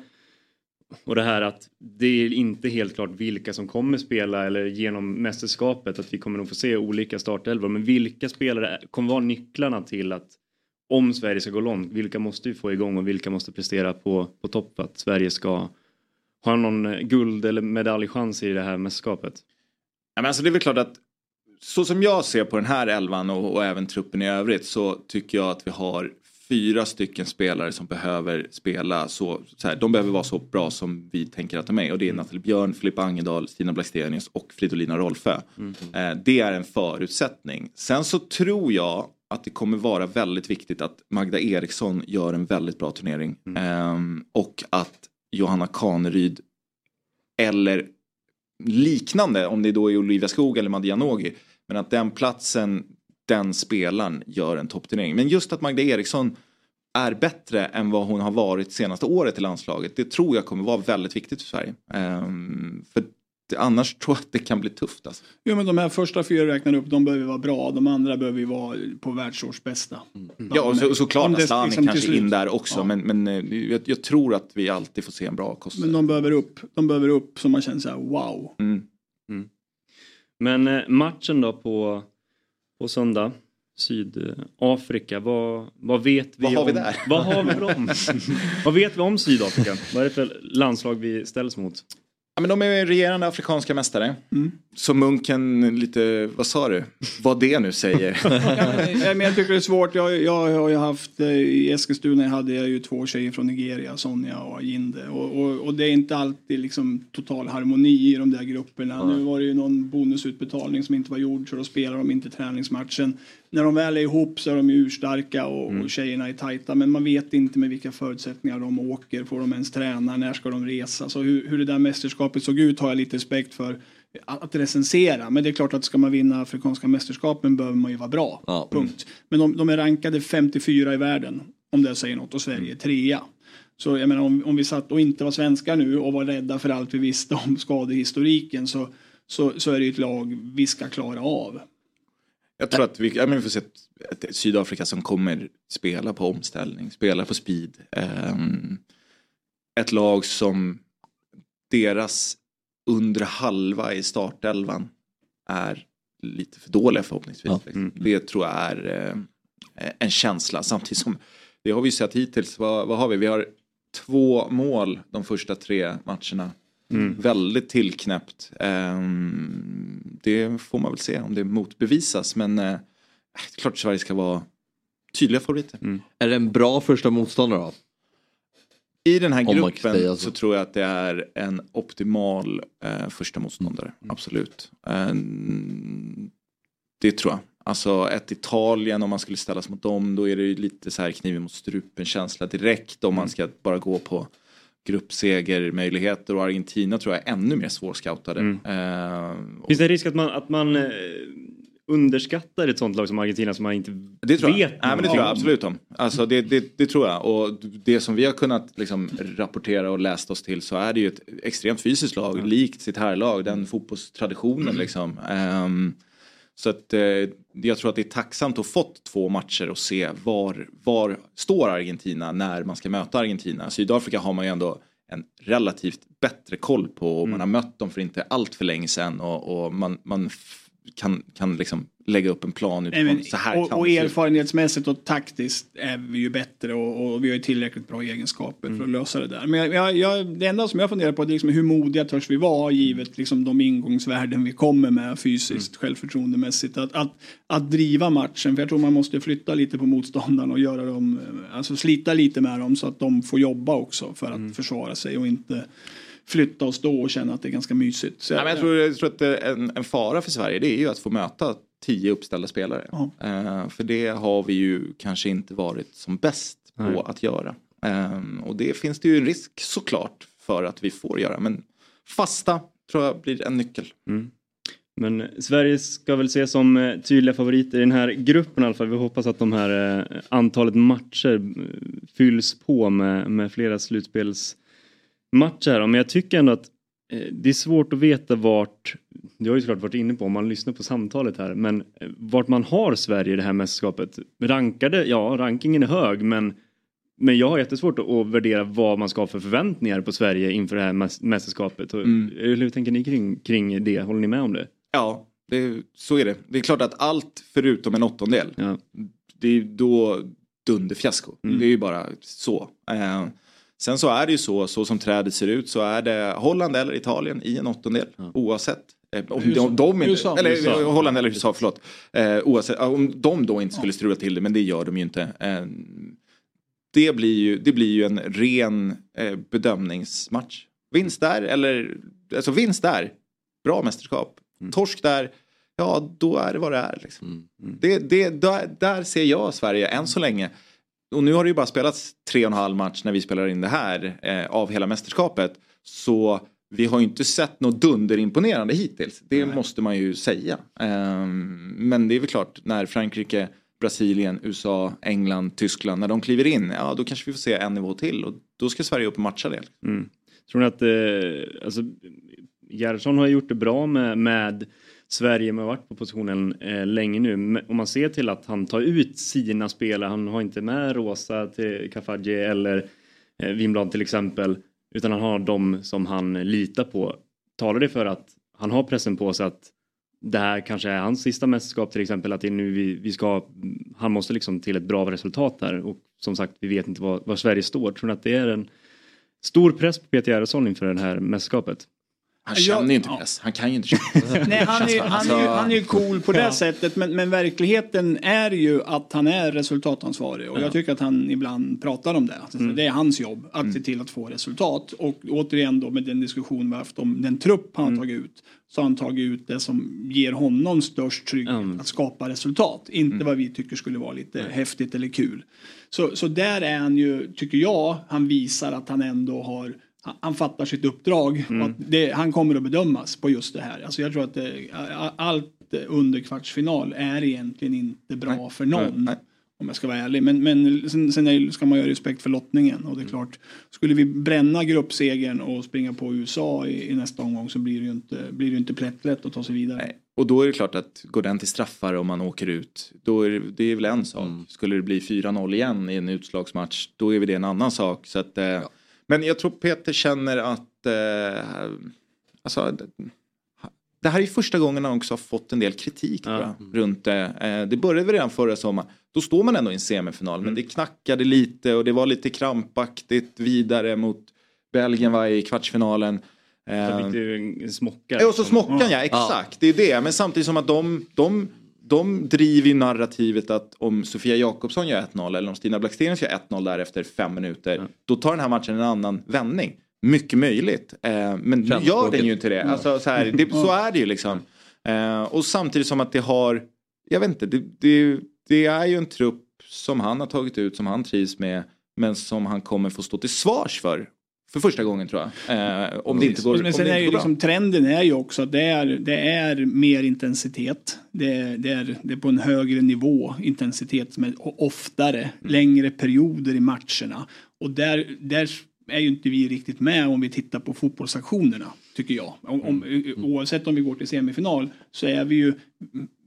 Och det här att det är inte helt klart vilka som kommer spela eller genom mästerskapet att vi kommer nog få se olika startelvor. Men vilka spelare kommer vara nycklarna till att om Sverige ska gå långt, vilka måste vi få igång och vilka måste prestera på, på topp för att Sverige ska ha någon guld eller medaljchans i det här mästerskapet? Ja, men alltså det är väl klart att så som jag ser på den här elvan och, och även truppen i övrigt så tycker jag att vi har fyra stycken spelare som behöver spela så, så här, de behöver vara så bra som vi tänker att de är och det är Nathalie Björn, Filippa Angedal, Stina Blackstenius och Fridolina Rolfö. Eh, det är en förutsättning. Sen så tror jag att det kommer vara väldigt viktigt att Magda Eriksson gör en väldigt bra turnering Ehm, och att Johanna Kaneryd eller liknande, om det då är Olivia Skog eller Madja Nogi. Men att den platsen, den spelaren gör en toppturnering. Men just att Magda Eriksson är bättre än vad hon har varit senaste året i landslaget. Det tror jag kommer vara väldigt viktigt för Sverige. Ehm, för annars tror jag att det kan bli tufft. Alltså. Jo men de här första fyra räknar upp, de behöver vara bra. De andra behöver ju vara på världsårsbästa. Ja, och, så, såklart det Asllani liksom kanske in där också. Ja. Men, men eh, jag, jag tror att vi alltid får se en bra kost. Men de behöver upp, de behöver upp så man känner så här wow. Mm. Men eh, matchen då på, på söndag, Sydafrika, vad, vad vet vi Vad har om? vi där? Vad har vi om? vad vet vi om Sydafrika? Vad är det för landslag vi ställs mot? Men de är regerande afrikanska mästare. Mm. Så munken lite, vad sa du? Vad det nu säger. Ja, men jag tycker det är svårt. Jag, jag har ju haft, eh, i Eskilstuna hade jag ju två tjejer från Nigeria, Sonja och Ajinde. Och, och, och det är inte alltid liksom total harmoni i de där grupperna. Nu var det ju någon bonusutbetalning som inte var gjord så då spelar de inte träningsmatchen. När de väl är ihop så är de ju urstarka och, och tjejerna är tajta. Men man vet inte med vilka förutsättningar de åker. Får de ens träna? När ska de resa? Så hur, hur det där mästerskapet såg ut har jag lite respekt för att recensera. Men det är klart att ska man vinna afrikanska mästerskapen behöver man ju vara bra. Ja. Punkt. Men de, de är rankade 54 i världen. Om det säger något. Och Sverige är trea. Så jag menar om, om vi satt och inte var svenskar nu och var rädda för allt vi visste om skadehistoriken så, så, så är det ju ett lag vi ska klara av. Jag tror att vi, ja, men vi får se ett, ett Sydafrika som kommer spela på omställning, spela på speed. Ehm, ett lag som deras undre halva i startelvan är lite för dåliga förhoppningsvis. Mm. Det tror jag är eh, en känsla samtidigt som det har vi ju sett hittills. Vad, vad har vi? Vi har två mål de första tre matcherna. Mm. Väldigt tillknäppt. Ehm, det får man väl se om det motbevisas men eh, klart Sverige ska vara tydliga favoriter. Mm. Är det en bra första motståndare då? I den här gruppen säga så. tror jag att det är en optimal eh, första motståndare. Mm. Absolut. Ehm, det tror jag. Alltså ett Italien om man skulle ställas mot dem då är det ju lite så här kniven mot strupen känsla direkt om Mm. man ska bara gå på, gruppsegermöjligheter och Argentina tror jag är ännu mer svårscoutade. Mm. Eh, Finns det en risk att man, att man eh, underskattar ett sånt lag som Argentina som man inte Det tror jag. vet Nej, men det tror jag om? absolut om. Alltså det, det, det tror jag. Och det som vi har kunnat liksom rapportera och läst oss till så är det ju ett extremt fysiskt lag, likt sitt herrlag, den fotbollstraditionen liksom. Ehm, så att eh, jag tror att det är tacksamt att fått två matcher och se var, var står Argentina när man ska möta Argentina. Sydafrika har man ju ändå en relativt bättre koll på och man har mött dem för inte allt för länge sedan och, och man, man kan, kan liksom lägga upp en plan Nej, utifrån men, så här och, kan och erfarenhetsmässigt och taktiskt är vi ju bättre och, och vi har ju tillräckligt bra egenskaper för att lösa det där. Men jag, jag, det enda som jag funderar på är liksom hur modiga törs vi vara givet liksom de ingångsvärden vi kommer med fysiskt, självförtroendemässigt. Att, att, att driva matchen, för jag tror man måste flytta lite på motståndarna och göra dem, eh, alltså slita lite med dem så att de får jobba också för att försvara sig och inte flytta och stå och känna att det är ganska mysigt. Så Nej, men jag, tror, jag tror att en, en fara för Sverige det är ju att få möta tio uppställda spelare. Eh, för det har vi ju kanske inte varit som bäst på Nej. att göra. Eh, och det finns det ju en risk såklart för att vi får göra. Men fasta tror jag blir en nyckel. Men Sverige ska väl ses som eh, tydliga favoriter i den här gruppen i alla fall. Vi hoppas att de här antalet matcher fylls på med, med flera slutspelsmatcher. Men jag tycker ändå att eh, det är svårt att veta vart, det har ju såklart varit inne på om man lyssnar på samtalet här, men eh, vart man har Sverige i det här mästerskapet. Rankade, ja rankingen är hög men men jag har jättesvårt att, värdera vad man ska ha för förväntningar på Sverige inför det här mäs- mästerskapet. Mm. Hur tänker ni kring, kring det? Håller ni med om det? Ja, det, så är det. Det är klart att allt förutom en åttondel, Ja. det är då dunderfiasko. Mm. Det är ju bara så. Eh, sen så är det ju så, så som trädet ser ut så är det Holland eller Italien i en åttondel oavsett. Eh, om USA. de, de inte, USA. eller USA. eh, Holland eller USA, förlåt. Eh, oavsett, ja, om de då inte skulle strula till det, men det gör de ju inte. Eh, det, blir ju, det blir ju en ren eh, bedömningsmatch. Vinst där, eller alltså vinst där, bra mästerskap. Torsk där, ja då är det vad det är. Liksom. Det, det, där, där ser jag Sverige än så länge. Och nu har det ju bara spelats tre och en halv match när vi spelar in det här eh, av hela mästerskapet. Så vi har ju inte sett något dunderimponerande hittills. Det måste man ju säga. Ehm, men det är väl klart när Frankrike, Brasilien, USA, England, Tyskland, när de kliver in, ja då kanske vi får se en nivå till och då ska Sverige upp och matcha det. Mm. Tror ni att, eh, alltså, Gerhardsson har gjort det bra med, med Sverige, har varit på positionen eh, länge nu. Om man ser till att han tar ut sina spelare, han har inte med Rosa till Kafaji eller eh, Wimblad till exempel, utan han har dem som han litar på. Talar det för att han har pressen på sig att det här kanske är hans sista mästerskap till exempel, att det är nu vi, vi ska, han måste liksom till ett bra resultat där och som sagt vi vet inte var, var Sverige står. Tror ni att det är en stor press på Peter Gerhardsson inför det här mästerskapet? Han Ja, känner ju inte ja. press, han kan ju inte känna Nej, han, är, han, är, ju- Alltså- han är ju cool på det sättet men, men verkligheten är ju att han är resultatansvarig och jag tycker att han ibland pratar om det. Alltså, Det är hans jobb att se till att få resultat och återigen då med den diskussion vi har haft om den trupp han har tagit ut så har han tagit ut det som ger honom störst trygghet Mm. att skapa resultat. Inte vad vi tycker skulle vara lite häftigt eller kul. Så, så där är han ju, tycker jag, han visar att han ändå har han- fattar sitt uppdrag att det, han kommer att bedömas på just det här. Alltså jag tror att det, a- allt under kvartsfinal är egentligen inte bra Nej. för någon. Nej. Om jag ska vara ärlig. Men, men sen, sen ska man ju ha respekt för lottningen. Och det är klart, skulle vi bränna gruppsegern och springa på USA i, i nästa omgång så blir det ju inte, blir det inte plättlätt att ta sig vidare. Nej. Och då är det klart att går den till straffar om man åker ut, då är det, det är väl en sak. Skulle det bli 4-0 igen i en utslagsmatch, då är väl det en annan sak. Så att, eh, Men jag tror Peter känner att, eh, alltså, det- här är första gången han också har fått en del kritik tror jag, runt det. Eh, det började redan förra sommaren. Då står man ändå i en semifinal, men det knackade lite och det var lite krampaktigt vidare mot Belgien var i kvartsfinalen. Eh, Så fick du en smocka. Ja, och så smockan ja, exakt. Det är det. Men samtidigt som att de, de, de driver ju narrativet att om Sofia Jakobsson gör 1-0 eller om Stina Blackstenius gör 1-0 där efter fem minuter. Då tar den här matchen en annan vändning. Mycket möjligt. Eh, men nu gör den ju inte det. Alltså, så, här, det så är det ju liksom. Eh, och samtidigt som att det har, jag vet inte, det, det, det är ju en trupp som han har tagit ut, som han trivs med. Men som han kommer få stå till svars för för första gången tror jag. Eh, om det inte går, Men om sen är ju liksom, trenden är ju också att det är, det är mer intensitet. Det är, det, är, det är på en högre nivå intensitet som är och oftare, Mm. längre perioder i matcherna. Och där, där är ju inte vi riktigt med om vi tittar på fotbollsaktionerna, tycker jag. Om, om, Mm. Oavsett om vi går till semifinal så är vi ju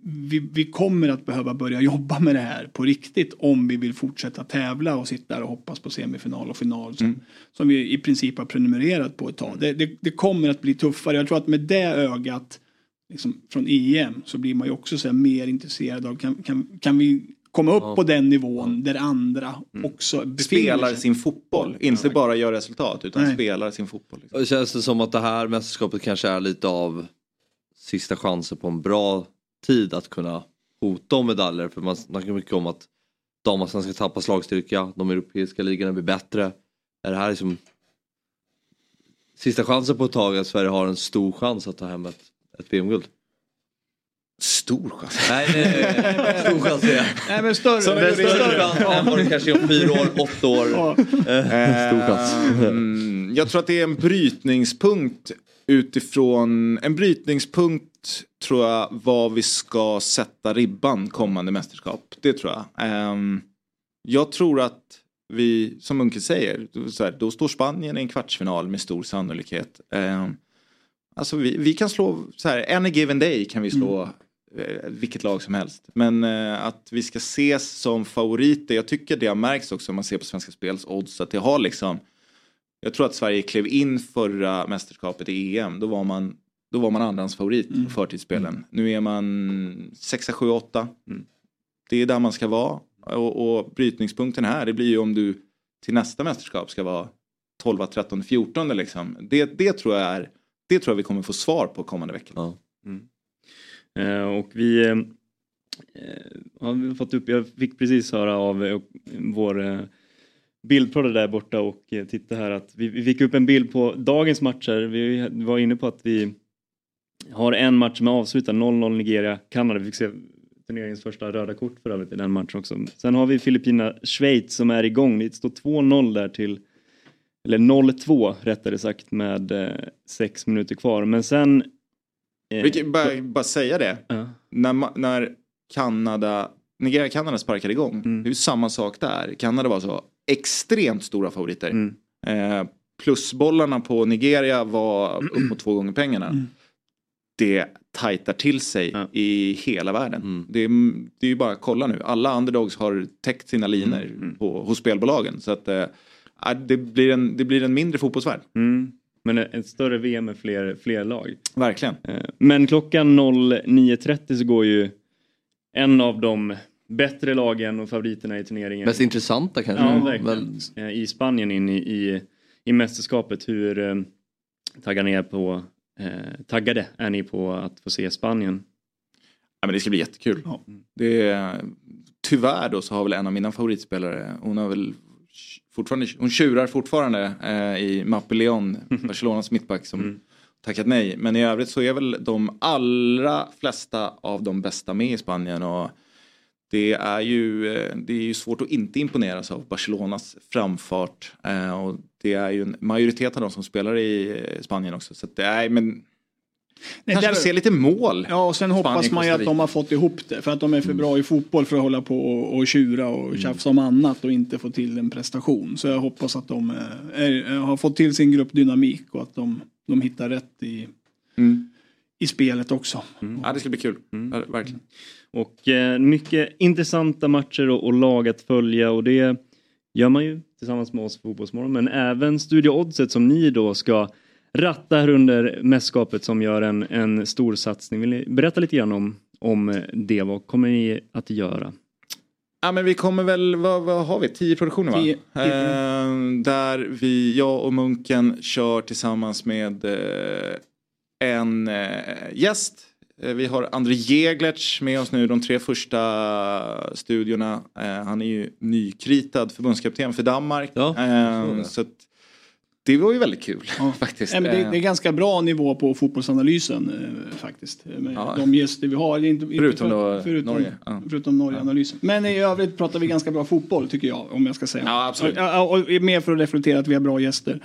vi, vi kommer att behöva börja jobba med det här på riktigt om vi vill fortsätta tävla och sitta där och hoppas på semifinal och final som, som vi i princip har prenumererat på ett tag. Det, det, det kommer att bli tuffare. Jag tror att med det ögat liksom, från EM så blir man ju också så här, mer intresserad av kan, kan, kan vi komma upp på den nivån där andra också befinner Spelar sig. sin fotboll, inte bara gör resultat utan Nej. spelar sin fotboll. Liksom. Känns det som att det här mästerskapet kanske är lite av sista chansen på en bra tid att kunna hota om medaljer? För man snackar mycket om att damallsvenskan ska tappa slagstyrka, de europeiska ligorna blir bättre. Är det här liksom sista chansen på ett tag att Sverige har en stor chans att ta hem ett, ett VM-guld? Stor chans. Nej, nej, nej, nej. stor chans är. Nej men större. Men större chans än vad det kanske är om fyra år, åtta år. Ja. Eh, Stor chans. Mm, jag tror att det är en brytningspunkt utifrån en brytningspunkt tror jag var vi ska sätta ribban kommande mästerskap. Det tror jag. Ehm, jag tror att vi, som Munke säger, så här, då står Spanien i en kvartsfinal med stor sannolikhet. Ehm, alltså vi, vi kan slå, så här, any given day kan vi slå eh, vilket lag som helst. Men eh, att vi ska ses som favoriter, jag tycker det har märkts också om man ser på Svenska Spels odds att det har liksom jag tror att Sverige klev in förra mästerskapet i EM. Då var man, då var man andrans favorit på förtidsspelen. Nu är man 6, 7, 8. Det är där man ska vara. Och, och brytningspunkten här det blir ju om du till nästa mästerskap ska vara 12, 13, 14 liksom. Det, det, tror jag är, det tror jag vi kommer få svar på kommande vecka. Ja. Eh, och vi eh, har vi fått upp, jag fick precis höra av eh, vår bildprodda där borta och eh, titta här att vi, vi fick upp en bild på dagens matcher. Vi var inne på att vi har en match som är avslutad, 0-0 Nigeria, Kanada. Vi fick se turneringens första röda kort för övrigt i den matchen också. Sen har vi Filippinerna-Schweiz som är igång. Det står 2-0 där till eller 0-2 rättare sagt med eh, sex minuter kvar. Men sen... eh, Vi kan bara, bara säga det. Ja. När, när Kanada, Nigeria Kanada sparkade igång. Mm. Det är ju samma sak där. Kanada var så extremt stora favoriter. Mm. Eh, plusbollarna på Nigeria var upp mot två gånger pengarna. Det tajtar till sig Ja. i hela världen. Mm. Det, är, det är ju bara att kolla nu. Alla underdogs har täckt sina linor Mm. på, hos spelbolagen. Så att eh, ja, det, blir en, det blir en mindre fotbollsvärld. Mm. Men ett större VM med fler, fler lag. Verkligen. Eh, Men klockan 09.30 så går ju en av de bättre lagen och favoriterna i turneringen. Mest intressanta kanske? Ja, verkligen. Väl- Eh, I Spanien in i, i, i mästerskapet. Hur eh, taggade, ni är på, eh, taggade är ni på att få se Spanien? Ja, men det ska bli jättekul. Ja. Det är, tyvärr då så har väl en av mina favoritspelare, hon har väl fortfarande, hon tjurar fortfarande eh, i Mappe Leon, Barcelonas mittback som Mm. tackat nej. Men i övrigt så är väl de allra flesta av de bästa med i Spanien och det är ju, eh, det är ju svårt att inte imponeras av Barcelonas framfart. Eh, och det är ju en majoritet av de som spelar i eh, Spanien också. Så det är, men Nej, kanske där- ser lite mål. Ja, och sen hoppas Spanien, man ju att de har fått ihop det. För att de är för Mm. bra i fotboll för att hålla på och, och tjura och tjafsa om annat och inte få till en prestation. Så jag hoppas att de eh, är, har fått till sin gruppdynamik och att de, de hittar rätt i, Mm. I spelet också. Ja, det ska bli kul. Mm. Ja, verkligen. Och eh, mycket intressanta matcher och, och lag att följa och det gör man ju tillsammans med oss på Fotbollsmorgon. Men även Studio Oddset som ni då ska ratta här under mästerskapet som gör en, en stor satsning. Vill ni berätta lite grann om, om det? Vad kommer ni att göra? Ja men vi kommer väl, vad, vad har vi, tio produktioner va? Tio. Eh, där vi, jag och Munken kör tillsammans med eh, en eh, gäst. Eh, vi har André Jeglertz med oss nu de tre första studiorna. Eh, han är ju nykritad förbundskapten för Danmark. Ja, det. så att det var ju väldigt kul Ja. faktiskt. Nej, men det, det är ganska bra nivå på fotbollsanalysen faktiskt. Med Ja. de gäster vi har. Inte, Förutom för- förutom, Norge, ja. Förutom Norge-analysen. Men i övrigt pratar vi ganska bra fotboll tycker jag. Om jag ska säga. Ja, absolut. Ja, och, och mer för att reflektera att vi har bra gäster.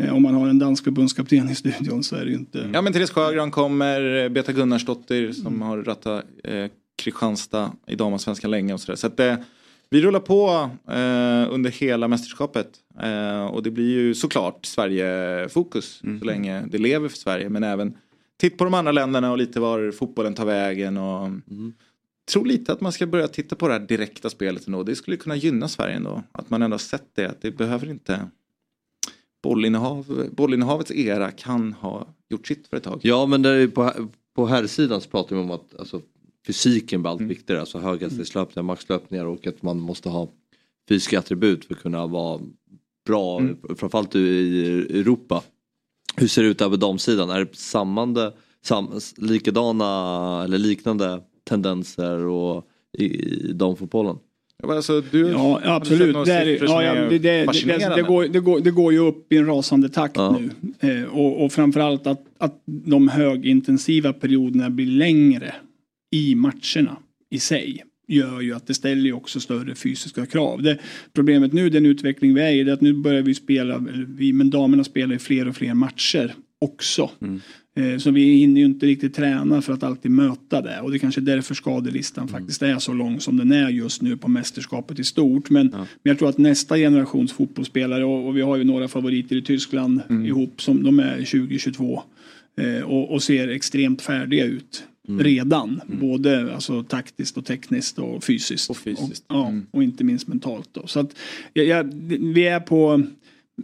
Eh, om man har en dansk förbundskapten i studion så är det ju inte... Ja men Therese Sjögran kommer, Beta Gunnarsdottir som har rattat eh, Kristianstad i damallsvenskan länge och sådär. Så att eh, vi rullar på eh, under hela mästerskapet. Eh, och det blir ju såklart Sverige-fokus så länge det lever för Sverige. Men även titt på de andra länderna och lite var fotbollen tar vägen. Och tror lite att man ska börja titta på det här direkta spelet ändå. Det skulle kunna gynna Sverige ändå. Att man ändå har sett det. Att det behöver inte bollinnehav, bollinnehavets era kan ha gjort sitt för ett tag. Ja men där är på, på här sidan så pratar vi om att alltså, fysiken blir allt viktigare. Alltså höghastighetslöpningar, maxlöpningar och att man måste ha fysiska attribut för att kunna vara bra, Mm. framförallt i Europa. Hur ser det ut där på damsidan? Är det sammande, sam, likadana eller liknande tendenser och i, i damfotbollen? Alltså, du, Ja, absolut. Det, är, ja, ja, går, det, går, det går ju upp i en rasande takt Ja. nu. Eh, och, och framförallt att, att de högintensiva perioderna blir längre i matcherna i sig gör ju att det ställer ju också större fysiska krav. Det, problemet nu, den utveckling vi är i, det är att nu börjar vi spela, vi, men damerna spelar i fler och fler matcher också. Eh, Så vi hinner ju inte riktigt träna för att alltid möta det. Och det är kanske är därför skadelistan faktiskt är så lång som den är just nu på mästerskapet i stort. Men, men jag tror att nästa generations fotbollsspelare, och, och vi har ju några favoriter i Tyskland ihop, som de är 2022. Eh, och, och ser extremt färdiga ut. Redan, både alltså, taktiskt och tekniskt och fysiskt. Och fysiskt. ja, Mm. och inte minst mentalt. Då. Så att, ja, ja, vi är på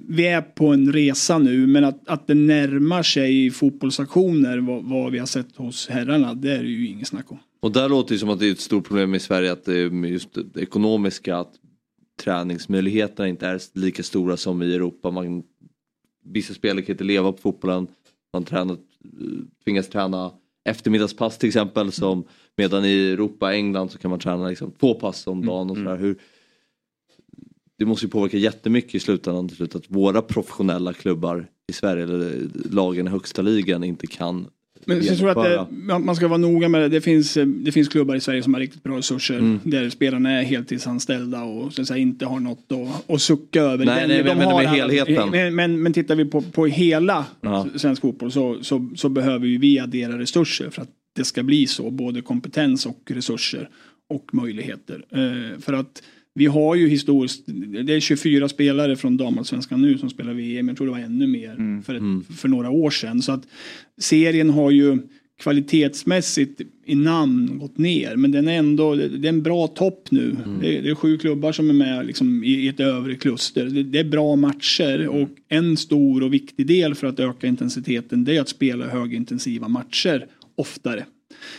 vi är på en resa nu men att, att det närmar sig fotbollsaktioner vad, vad vi har sett hos herrarna det är det ju inget snack om. Och där låter det som att det är ett stort problem i Sverige att det är just det ekonomiska att träningsmöjligheterna inte är lika stora som i Europa. Man, vissa spelare kan inte leva på fotbollen. Man tränar, tvingas träna eftermiddagspass till exempel som medan i Europa, England så kan man träna liksom två pass om dagen och sådär. Hur, det måste ju påverka jättemycket i slutändan till slut att våra professionella klubbar i Sverige, eller lagen i högsta ligan inte kan Men jag tror att det, man- ska vara noga med det. Det finns, eh, det finns klubbar i Sverige som har riktigt bra resurser. Mm. Där spelarna är heltidsanställda och så säga, inte har något att, att sucka över. Nej, Den- nej, men- de men har med helheten. Men, men, men tittar vi på, på hela Ja. svensk fotboll så, så, så behöver vi addera resurser för att det ska bli så. Både kompetens och resurser och möjligheter. Eh, för att vi har ju historiskt, det är 24 spelare från damallsvenskan nu som spelar VM, jag tror det var ännu mer för, ett, för några år sedan. Så att serien har ju kvalitetsmässigt i namn gått ner men den är ändå, det är en bra topp nu. Det, är, det är sju klubbar som är med liksom, i, ett övre kluster. Det, det är bra matcher och en stor och viktig del för att öka intensiteten det är att spela högintensiva matcher oftare.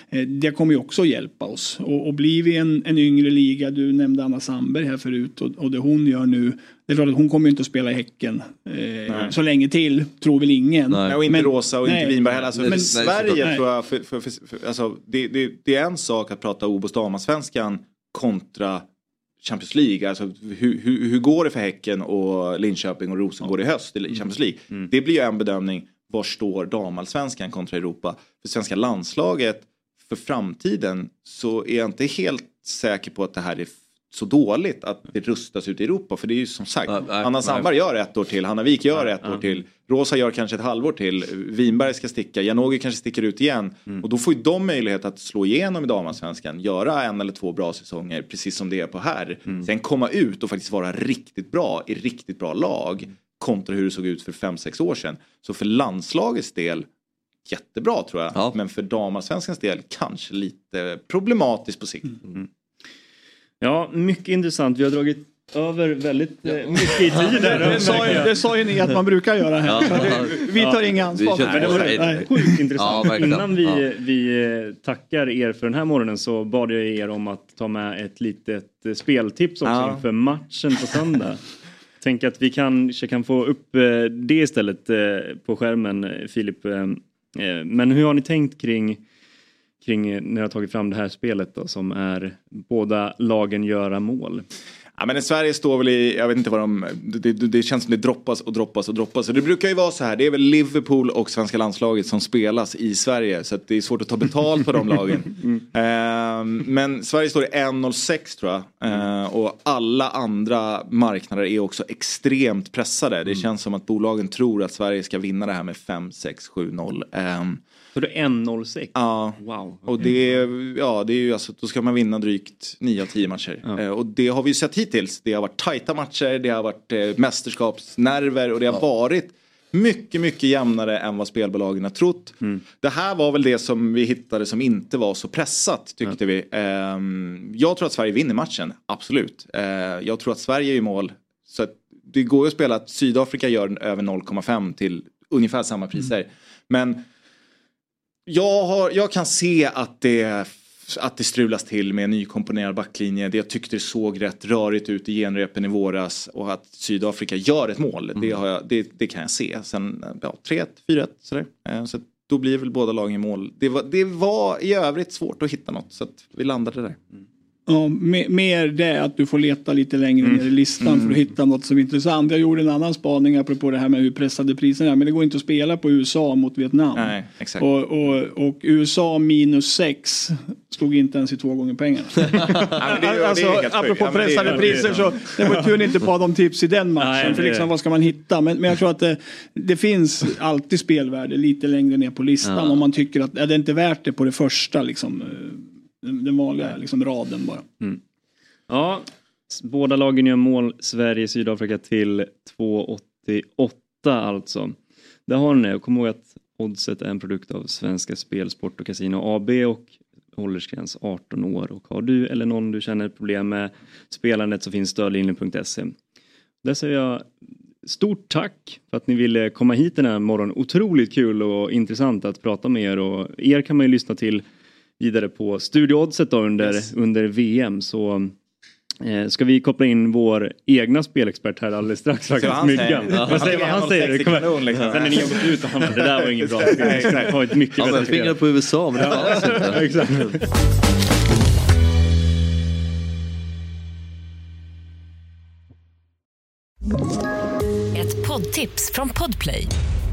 Eh, Det kommer ju också hjälpa oss. Och, och blir vi en, en yngre liga, du nämnde Anna Sandberg här förut och, och det hon gör nu, det är klart att hon kommer ju inte att spela i Häcken eh, så länge till, tror väl ingen. Nej. Nej, och inte Men- Rosa och nej. inte Vinberg heller. Alltså, Nej, nej, Sverige såklart. tror jag, för, för, för, för, alltså, det, det, det är en sak att prata Obos damallsvenskan kontra Champions League. Alltså, hur, hur, hur går det för Häcken och Linköping och Rosengård i höst i Champions League? Det blir ju en bedömning. Var står damallsvenskan kontra Europa? För svenska landslaget för framtiden så är jag inte helt säker på att det här är så dåligt att det rustas ut i Europa. För det är ju som sagt, nej, Anna. Sandberg gör ett år till, Hanna Wik gör ett år till, Rosa gör kanske ett halvår till, Vinberg ska sticka, Janogy kanske sticker ut igen. Och då får ju de möjlighet att slå igenom i damallsvenskan, göra en eller två bra säsonger, precis som det är på här. Sen komma ut och faktiskt vara riktigt bra i riktigt bra lag kontra hur det såg ut för fem sex år sedan. Så för landslagets del, jättebra tror jag. Ja. Men för damallsvenskans del kanske lite problematiskt på sikt. Ja, mycket intressant. Vi har dragit över väldigt eh, mycket i tid där. Det sa, ju, det sa ju ni att man brukar göra här. Ja. Det- Vi tar inga ansvar. Det. Men det var nej. sjukt intressant. Ja. Innan vi, Ja. vi eh, tackar er för den här morgonen så bad jag er om att ta med ett litet eh, speltips också Ja. inför matchen på söndag. Tänk att vi kanske kan få upp det istället på skärmen, Filip. Eh, men hur har ni tänkt kring, kring när ni har tagit fram det här spelet då som är båda lagen göra mål? Ja, men Sverige står väl i, jag vet inte vad de, det, det, det känns som det droppas och droppas och droppas. Och det brukar ju vara så här, det är väl Liverpool och svenska landslaget som spelas i Sverige. Så det är svårt att ta betalt på de lagen. Ehm, men Sverige står i 1,06 tror jag. Ehm, och alla andra marknader är också extremt pressade. Det känns som att bolagen tror att Sverige ska vinna det här med 5, 6, 7, 0. Ehm, Så det är 1.06? Ja, Wow. och det, ja, det är ju alltså, då ska man vinna drygt 9 av 10 matcher. Ja. Eh, och det har vi ju sett hittills. Det har varit tajta matcher, det har varit eh, mästerskapsnerver och det har varit mycket, mycket jämnare än vad spelbolagen har trott. Mm. Det här var väl det som vi hittade som inte var så pressat tyckte vi. Ehm, jag tror att Sverige vinner matchen, absolut. Eh, jag tror att Sverige är i mål. Så att det går ju att spela att Sydafrika gör över 0,5 till ungefär samma priser. Men jag, har, jag kan se att det, att det strulas till med en nykomponerad backlinje. Det jag tyckte det såg rätt rörigt ut i genrepen i våras och att Sydafrika gör ett mål. Det, har jag, det, det kan jag se. Sen ja, 3-1, 4-1 sådär. Eh, Så då blir väl båda lagen i mål. Det var, det var i övrigt svårt att hitta något så vi landade där. Ja, me- mer det att du får leta lite längre ner i listan för att hitta något som är intressant. Jag gjorde en annan spaning apropå det här med hur pressade priserna är. Men det går inte att spela på USA mot Vietnam. Nej, exakt. Och, och, och USA minus 6 slog inte ens i två gånger pengarna. Ja, är- är alltså, apropå Ja, är- pressade det är- priser så det var tur inte på de tips i den matchen. Nej, för liksom, vad ska man hitta? Men, men jag tror att det, det finns alltid spelvärde lite längre ner på listan. Ja. Om man tycker att ja, det är inte värt det på det första liksom. Den vanliga liksom, raden bara. Mm. Ja, båda lagen gör mål. Sverige, Sydafrika till 2,88 alltså. Där har ni det. Och Kom ihåg att Oddset är en produkt av Svenska Spel, Sport och Casino AB och åldersgräns 18 år. Och har du eller någon du känner problem med spelandet så finns stödlinjen.se. Där säger jag stort tack för att ni ville komma hit den här morgonen. Otroligt kul och intressant att prata med er och er kan man ju lyssna till vidare på Studio Oddset då under, under VM. Så eh, ska vi koppla in vår egna spelexpert här alldeles strax faktiskt, vad han säger? Myggan. Ja. Vad säger vad han säger? Kanon, liksom. Sen när ni har gått ut och han bara, det där var inget bra spel. Exakt. Det var ett mycket Han bättre fick spel. på USA men det fanns inte. Exakt. Ett poddtips från Podplay.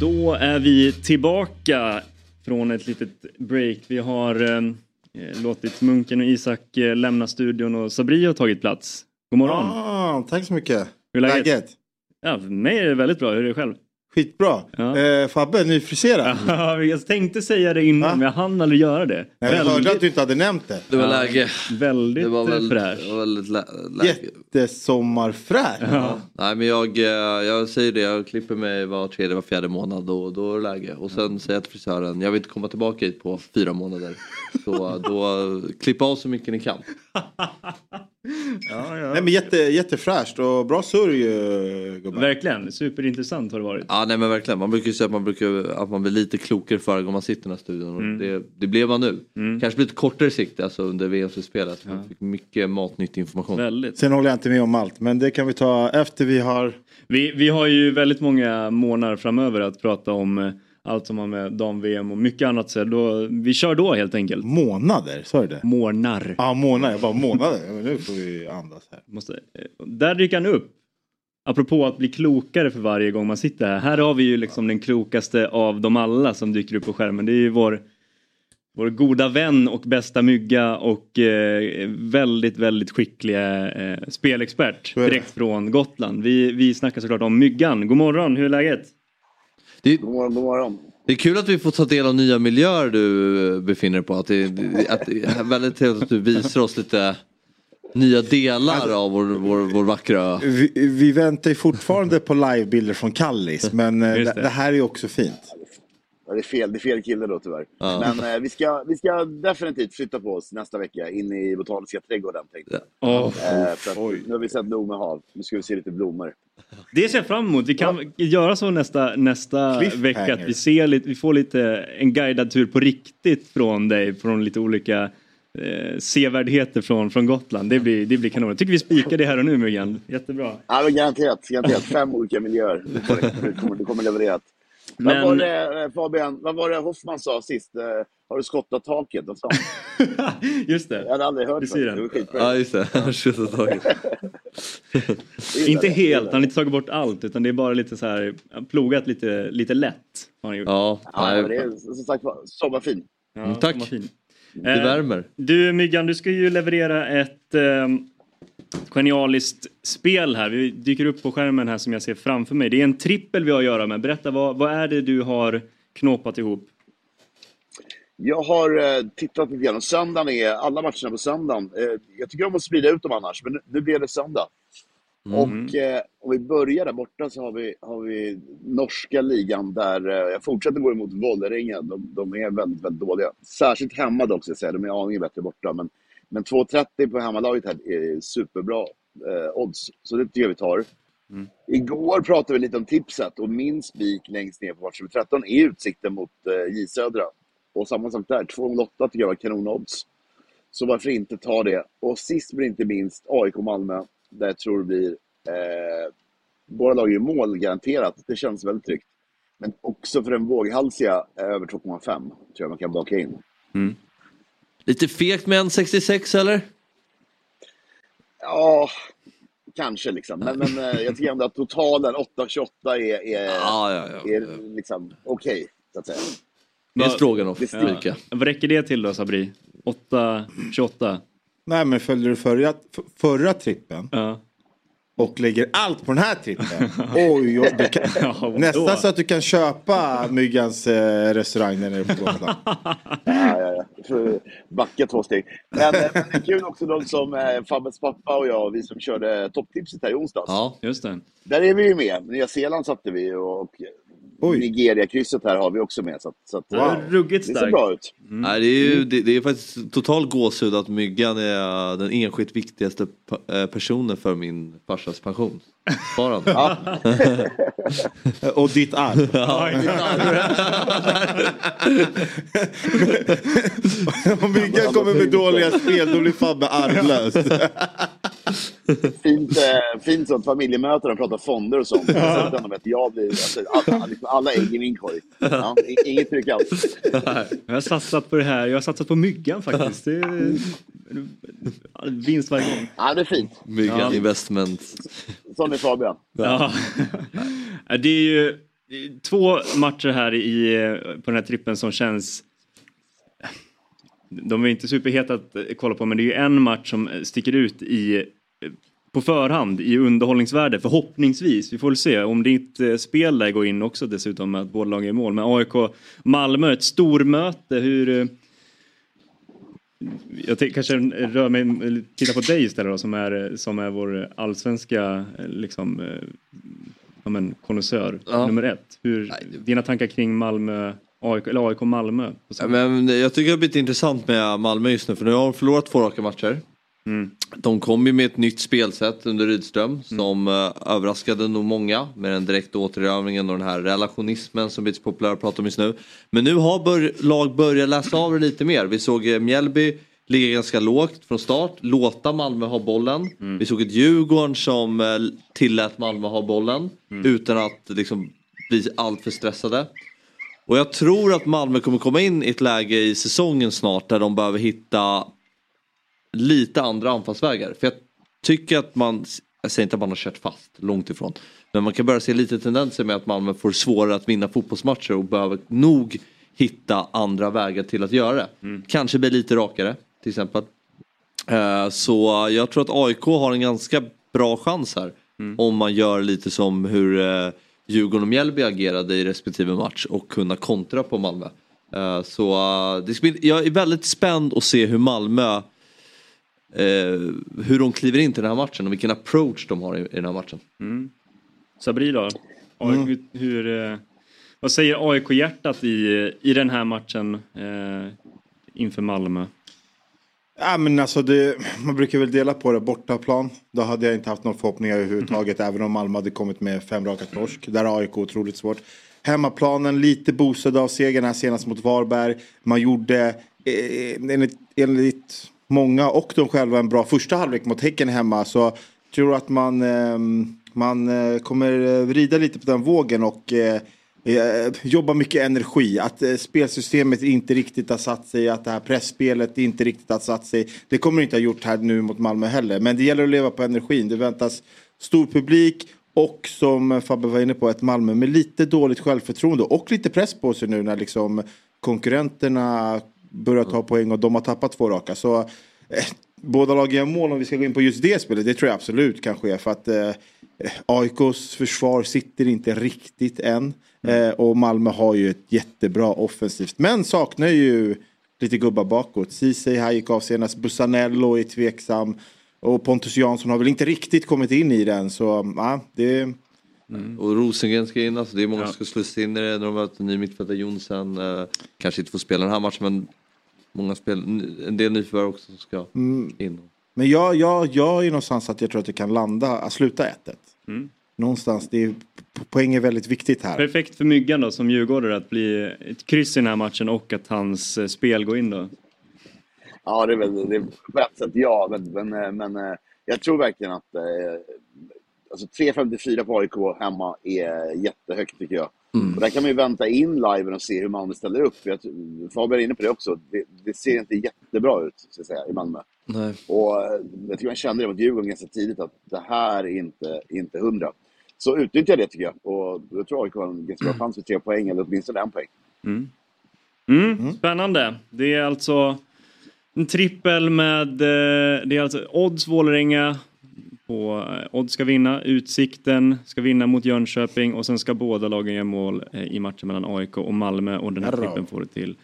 Då är vi tillbaka från ett litet break. Vi har eh, låtit Munken och Isak eh, lämna studion och Sabri har tagit plats. God morgon. Ah, tack så mycket. Hur är läget? Läget? Ja, för mig är det väldigt bra. Hur är det själv? Skitbra. Ja. Eh, Fabbe, nyfriserad. Ja, jag tänkte säga det innan Va? men jag hann aldrig göra det. Nej, jag hörde att du inte hade nämnt det. Det var Ja, läge. Väldigt Det var eh, väl, fräsch. det var väldigt lä läge. Jättesommarfräsch. Ja. Nej men jag, eh, jag säger det, jag klipper mig var tredje, var fjärde månad och då är det läge. Och sen säger jag till frisören, jag vill inte komma tillbaka hit på fyra månader. Så då klippa av så mycket ni kan. Ja, ja. Nej men jätte, jättefräscht och bra surr ju gubbar. Verkligen, superintressant har det varit. Ja nej men verkligen, man brukar ju säga att man, brukar, att man blir lite klokare förra gången man sitter i den här studion. Mm. Det, det blev man nu. Mm. Kanske lite kortare sikt alltså under VM-slutspelet. Man fick mycket matnyttig information. Väldigt. Sen håller jag inte med om allt men det kan vi ta efter vi har Vi, vi har ju väldigt många månader framöver att prata om eh, allt som har med dam-VM och mycket annat. Så då, vi kör då helt enkelt. månader, sa du det? Månar. Ja månader, jag bara månader. Men nu får vi andas här. Måste, eh, där dyker han upp. Apropå att bli klokare för varje gång man sitter här. Här har vi ju liksom den klokaste av dem alla som dyker upp på skärmen. Det är ju vår, vår goda vän och bästa mygga och eh, väldigt, väldigt skickliga eh, spelexpert direkt från Gotland. Vi, vi snackar såklart om myggan. God morgon, hur är läget? Det, God morgon, god morgon. det är kul att vi får ta del av nya miljöer du eh, befinner dig på. Att det, att det är väldigt trevligt att du visar oss lite nya delar av vår, vår, vår vackra ö. Vi, vi väntar fortfarande på livebilder från Kallis men eh, det. det. här är också fint. Ja, det, är fel, det är fel kille då tyvärr. Ja. Men eh, vi, ska, vi ska definitivt flytta på oss nästa vecka in i Botaniska trädgården. Tänkte jag. Åh, Eh, för att nu har vi sett nog med hav. Nu ska vi se lite blommor. Det ser jag fram emot. Vi kan göra så nästa, nästa vecka att vi, ser lite, vi får lite en guidad tur på riktigt från dig. Från lite olika eh, sevärdheter från, från Gotland. Det blir, det blir kanon. Jag tycker vi spikar det här och nu Myggan. Jättebra. Ja, men garanterat, garanterat. Fem olika miljöer. Det kommer, det kommer, det kommer levererat. Men- Vad var det, eh, Fabian, vad var det Hoffman sa sist? Eh, Har du skottat taket? Sa han? Just det. Jag hade aldrig hört det. Det var skitbra. Ja just det, skjutit taget. Inte helt, han har inte tagit bort allt utan det är bara lite så här plogat lite, lite lätt. Har han gjort. Ja, Ja, det är som sagt var, sommarfin. Ja, Mm, tack. vad fin. det Eh, värmer. Du Myggan, du ska ju leverera ett eh, genialiskt spel här. Vi dyker upp på skärmen här som jag ser framför mig. Det är en trippel vi har att göra med. Berätta, vad, vad är det du har knåpat ihop? Jag har eh, tittat lite grann söndagen är, alla matcherna på söndagen. Eh, jag tycker om att sprida ut dem annars, men nu, blev det söndag. Och eh, om vi börjar där borta så har vi, har vi norska ligan där eh, jag fortsätter gå emot Vålerenga. De, de är väldigt, väldigt dåliga. Särskilt hemma dock, ska jag säga. De är aningen bättre borta. Men, men 2,30 på hemmalaget här är superbra eh, odds. Så det tycker jag vi tar. Igår pratade vi lite om tipset och min spik längst ner på match nummer 13 är utsikten mot eh, J Södra. Och samma sak där, 208 tycker jag var kanonodds. Så varför inte ta det? Och sist men inte minst AIK Malmö, där jag tror det blir... Eh, båda lag gör mål garanterat, det känns väldigt tryggt. Men också för den våghalsiga, eh, över 2,5 tror jag man kan baka in. Lite fegt med en 66 eller? Ja, kanske liksom. Men, men eh, jag tycker ändå att totalen 8,28 är, är, Ja, ja, ja. är liksom okej, så att säga. Det är stroganoff. Fika. Vad räcker det till då Sabri? 8,28? Nej men följde du förra, förra trippen Ja. Och lägger allt på den här trippen. Oj, oj, du kan, Ja, och nästan så att du kan köpa Myggans eh, restaurang där nere på Gotland. Ja, ja, ja. Backa två steg. Men eh, det är kul också de som eh, Fabbes pappa och jag, vi som körde topptipset här i onsdags. Ja, Just det. Där är vi ju med. Nya Zeeland satte vi och, och. Nigeria-krysset här har vi också med. Så, så att, Det är Ruggigt det ser starkt. bra ut. Nej, det, är ju, det, det är faktiskt total gåshud att Myggan är den enskilt viktigaste eh, personen för min farsas pension. Sparande. Ja. Och ditt arv. Om Myggan kommer med dåliga spel då blir Fabbe arvlös. Fint, eh, fint sånt familjemöte, de pratar fonder och sånt. Ja. Så att jag blir, alltså, alla, liksom, alla ägg i min korg. Ja, inget tryck alls. Jag har satsat på det här. Jag har satsat på myggan faktiskt. Det är vinst varje gång. Ja, det är fint. Myggan Ja. Investment. Sån är Fabian. Ja. Det är ju två matcher här i, på den här trippen som känns... De är inte superheta att kolla på men det är ju en match som sticker ut i på förhand i underhållningsvärde förhoppningsvis. Vi får väl se om ditt eh, spel där går in också dessutom med att båda lag är i mål. Men AIK Malmö, ett stormöte. Hur... eh, Jag kanske rör mig, tittar på dig istället då, som är, som är vår allsvenska eh, liksom, eh, ja, men, konnässör Ja. nummer ett. Hur, dina tankar kring Malmö, AIK, eller AIK Malmö? Men jag tycker det har blivit intressant med Malmö just nu för nu har de förlorat två raka matcher. De kom ju med ett nytt spelsätt under Rydström som eh, överraskade nog många med den direkta återövningen och den här relationismen som blivit så populär att prata om just nu. Men nu har bör lag börjat läsa av det lite mer. Vi såg eh, Mjällby ligga ganska lågt från start, låta Malmö ha bollen. Vi såg ett Djurgården som eh, tillät Malmö ha bollen utan att liksom bli alltför stressade. Och jag tror att Malmö kommer komma in i ett läge i säsongen snart där de behöver hitta lite andra anfallsvägar. För jag tycker att man, jag säger inte att man har kört fast, långt ifrån. Men man kan börja se lite tendenser med att Malmö får svårare att vinna fotbollsmatcher och behöver nog hitta andra vägar till att göra det. Kanske bli lite rakare till exempel. Eh, Så jag tror att AIK har en ganska bra chans här. Om man gör lite som hur eh, Djurgården och Mjällby agerade i respektive match och kunna kontra på Malmö. Eh, Så det ska bli, jag är väldigt spänd att se hur Malmö hur de kliver in till den här matchen och vilken approach de har i, i den här matchen. Sabri då? AIK, hur, eh, Vad säger AIK-hjärtat i, i den här matchen eh, inför Malmö? Ja, men alltså det, man brukar väl dela på det. Bortaplan, då hade jag inte haft några förhoppningar överhuvudtaget. Även om Malmö hade kommit med fem raka torsk. Där har AIK otroligt svårt. Hemmaplanen lite boostad av segern här senast mot Varberg. Man gjorde eh, enligt, enligt många och de själva en bra första halvlek mot Häcken hemma. Så jag tror att man, ehm, man eh, kommer eh, vrida lite på den vågen och eh, jobba mycket energi. Att spelsystemet inte riktigt har satt sig, att det här pressspelet inte riktigt har satt sig. Det kommer det inte ha gjort här nu mot Malmö heller. Men det gäller att leva på energin. Det väntas stor publik och som Fabbe var inne på ett Malmö med lite dåligt självförtroende och lite press på sig nu när liksom konkurrenterna börjar ta poäng och de har tappat två raka. Så eh, båda lagen gör mål om vi ska gå in på just det spelet. Det tror jag absolut kan ske för att eh, AIKs försvar sitter inte riktigt än. Eh, och Malmö har ju ett jättebra offensivt men saknar ju lite gubbar bakåt. Ceesay här gick av senast, Busanello är tveksam. Och Pontus Jansson har väl inte riktigt kommit in i den så ja, det... Och Rosengren ska in, alltså det är många som ska slussas in i det när de möter ny mittfältare Jonsen. Eh, kanske inte får spela den här matchen men många spel, en del nyförvärv också som ska Mm. in. Men jag, jag, jag är någonstans att jag tror att det kan landa, att sluta 1-1. Mm. Någonstans, det är, poäng är väldigt viktigt här. Perfekt för Myggan då som djurgårdare att bli ett kryss i den här matchen och att hans eh, spel går in då. Ja, det är väl det är på ett sätt ja, men, men, eh, men eh, jag tror verkligen att eh, alltså 3.54 på AIK hemma är jättehögt tycker jag. Mm. Och där kan man ju vänta in liven och se hur Malmö ställer upp. Jag, Fabian är inne på det också. Det, det ser inte jättebra ut så att säga, i Malmö. Nej. Och eh, jag tycker man kände det mot Djurgården ganska tidigt att det här är inte, inte hundra. Så utnyttja det tycker jag. Och jag tror AIK har en ganska bra chans för tre poäng, eller åtminstone en poäng. Mm. Mm, Spännande. Det är alltså en trippel med, eh, det är alltså Odds Vålerenga på, eh, Odds ska vinna, Utsikten ska vinna mot Jönköping och sen ska båda lagen göra mål eh, i matchen mellan AIK och Malmö och den här Bra. trippeln får det till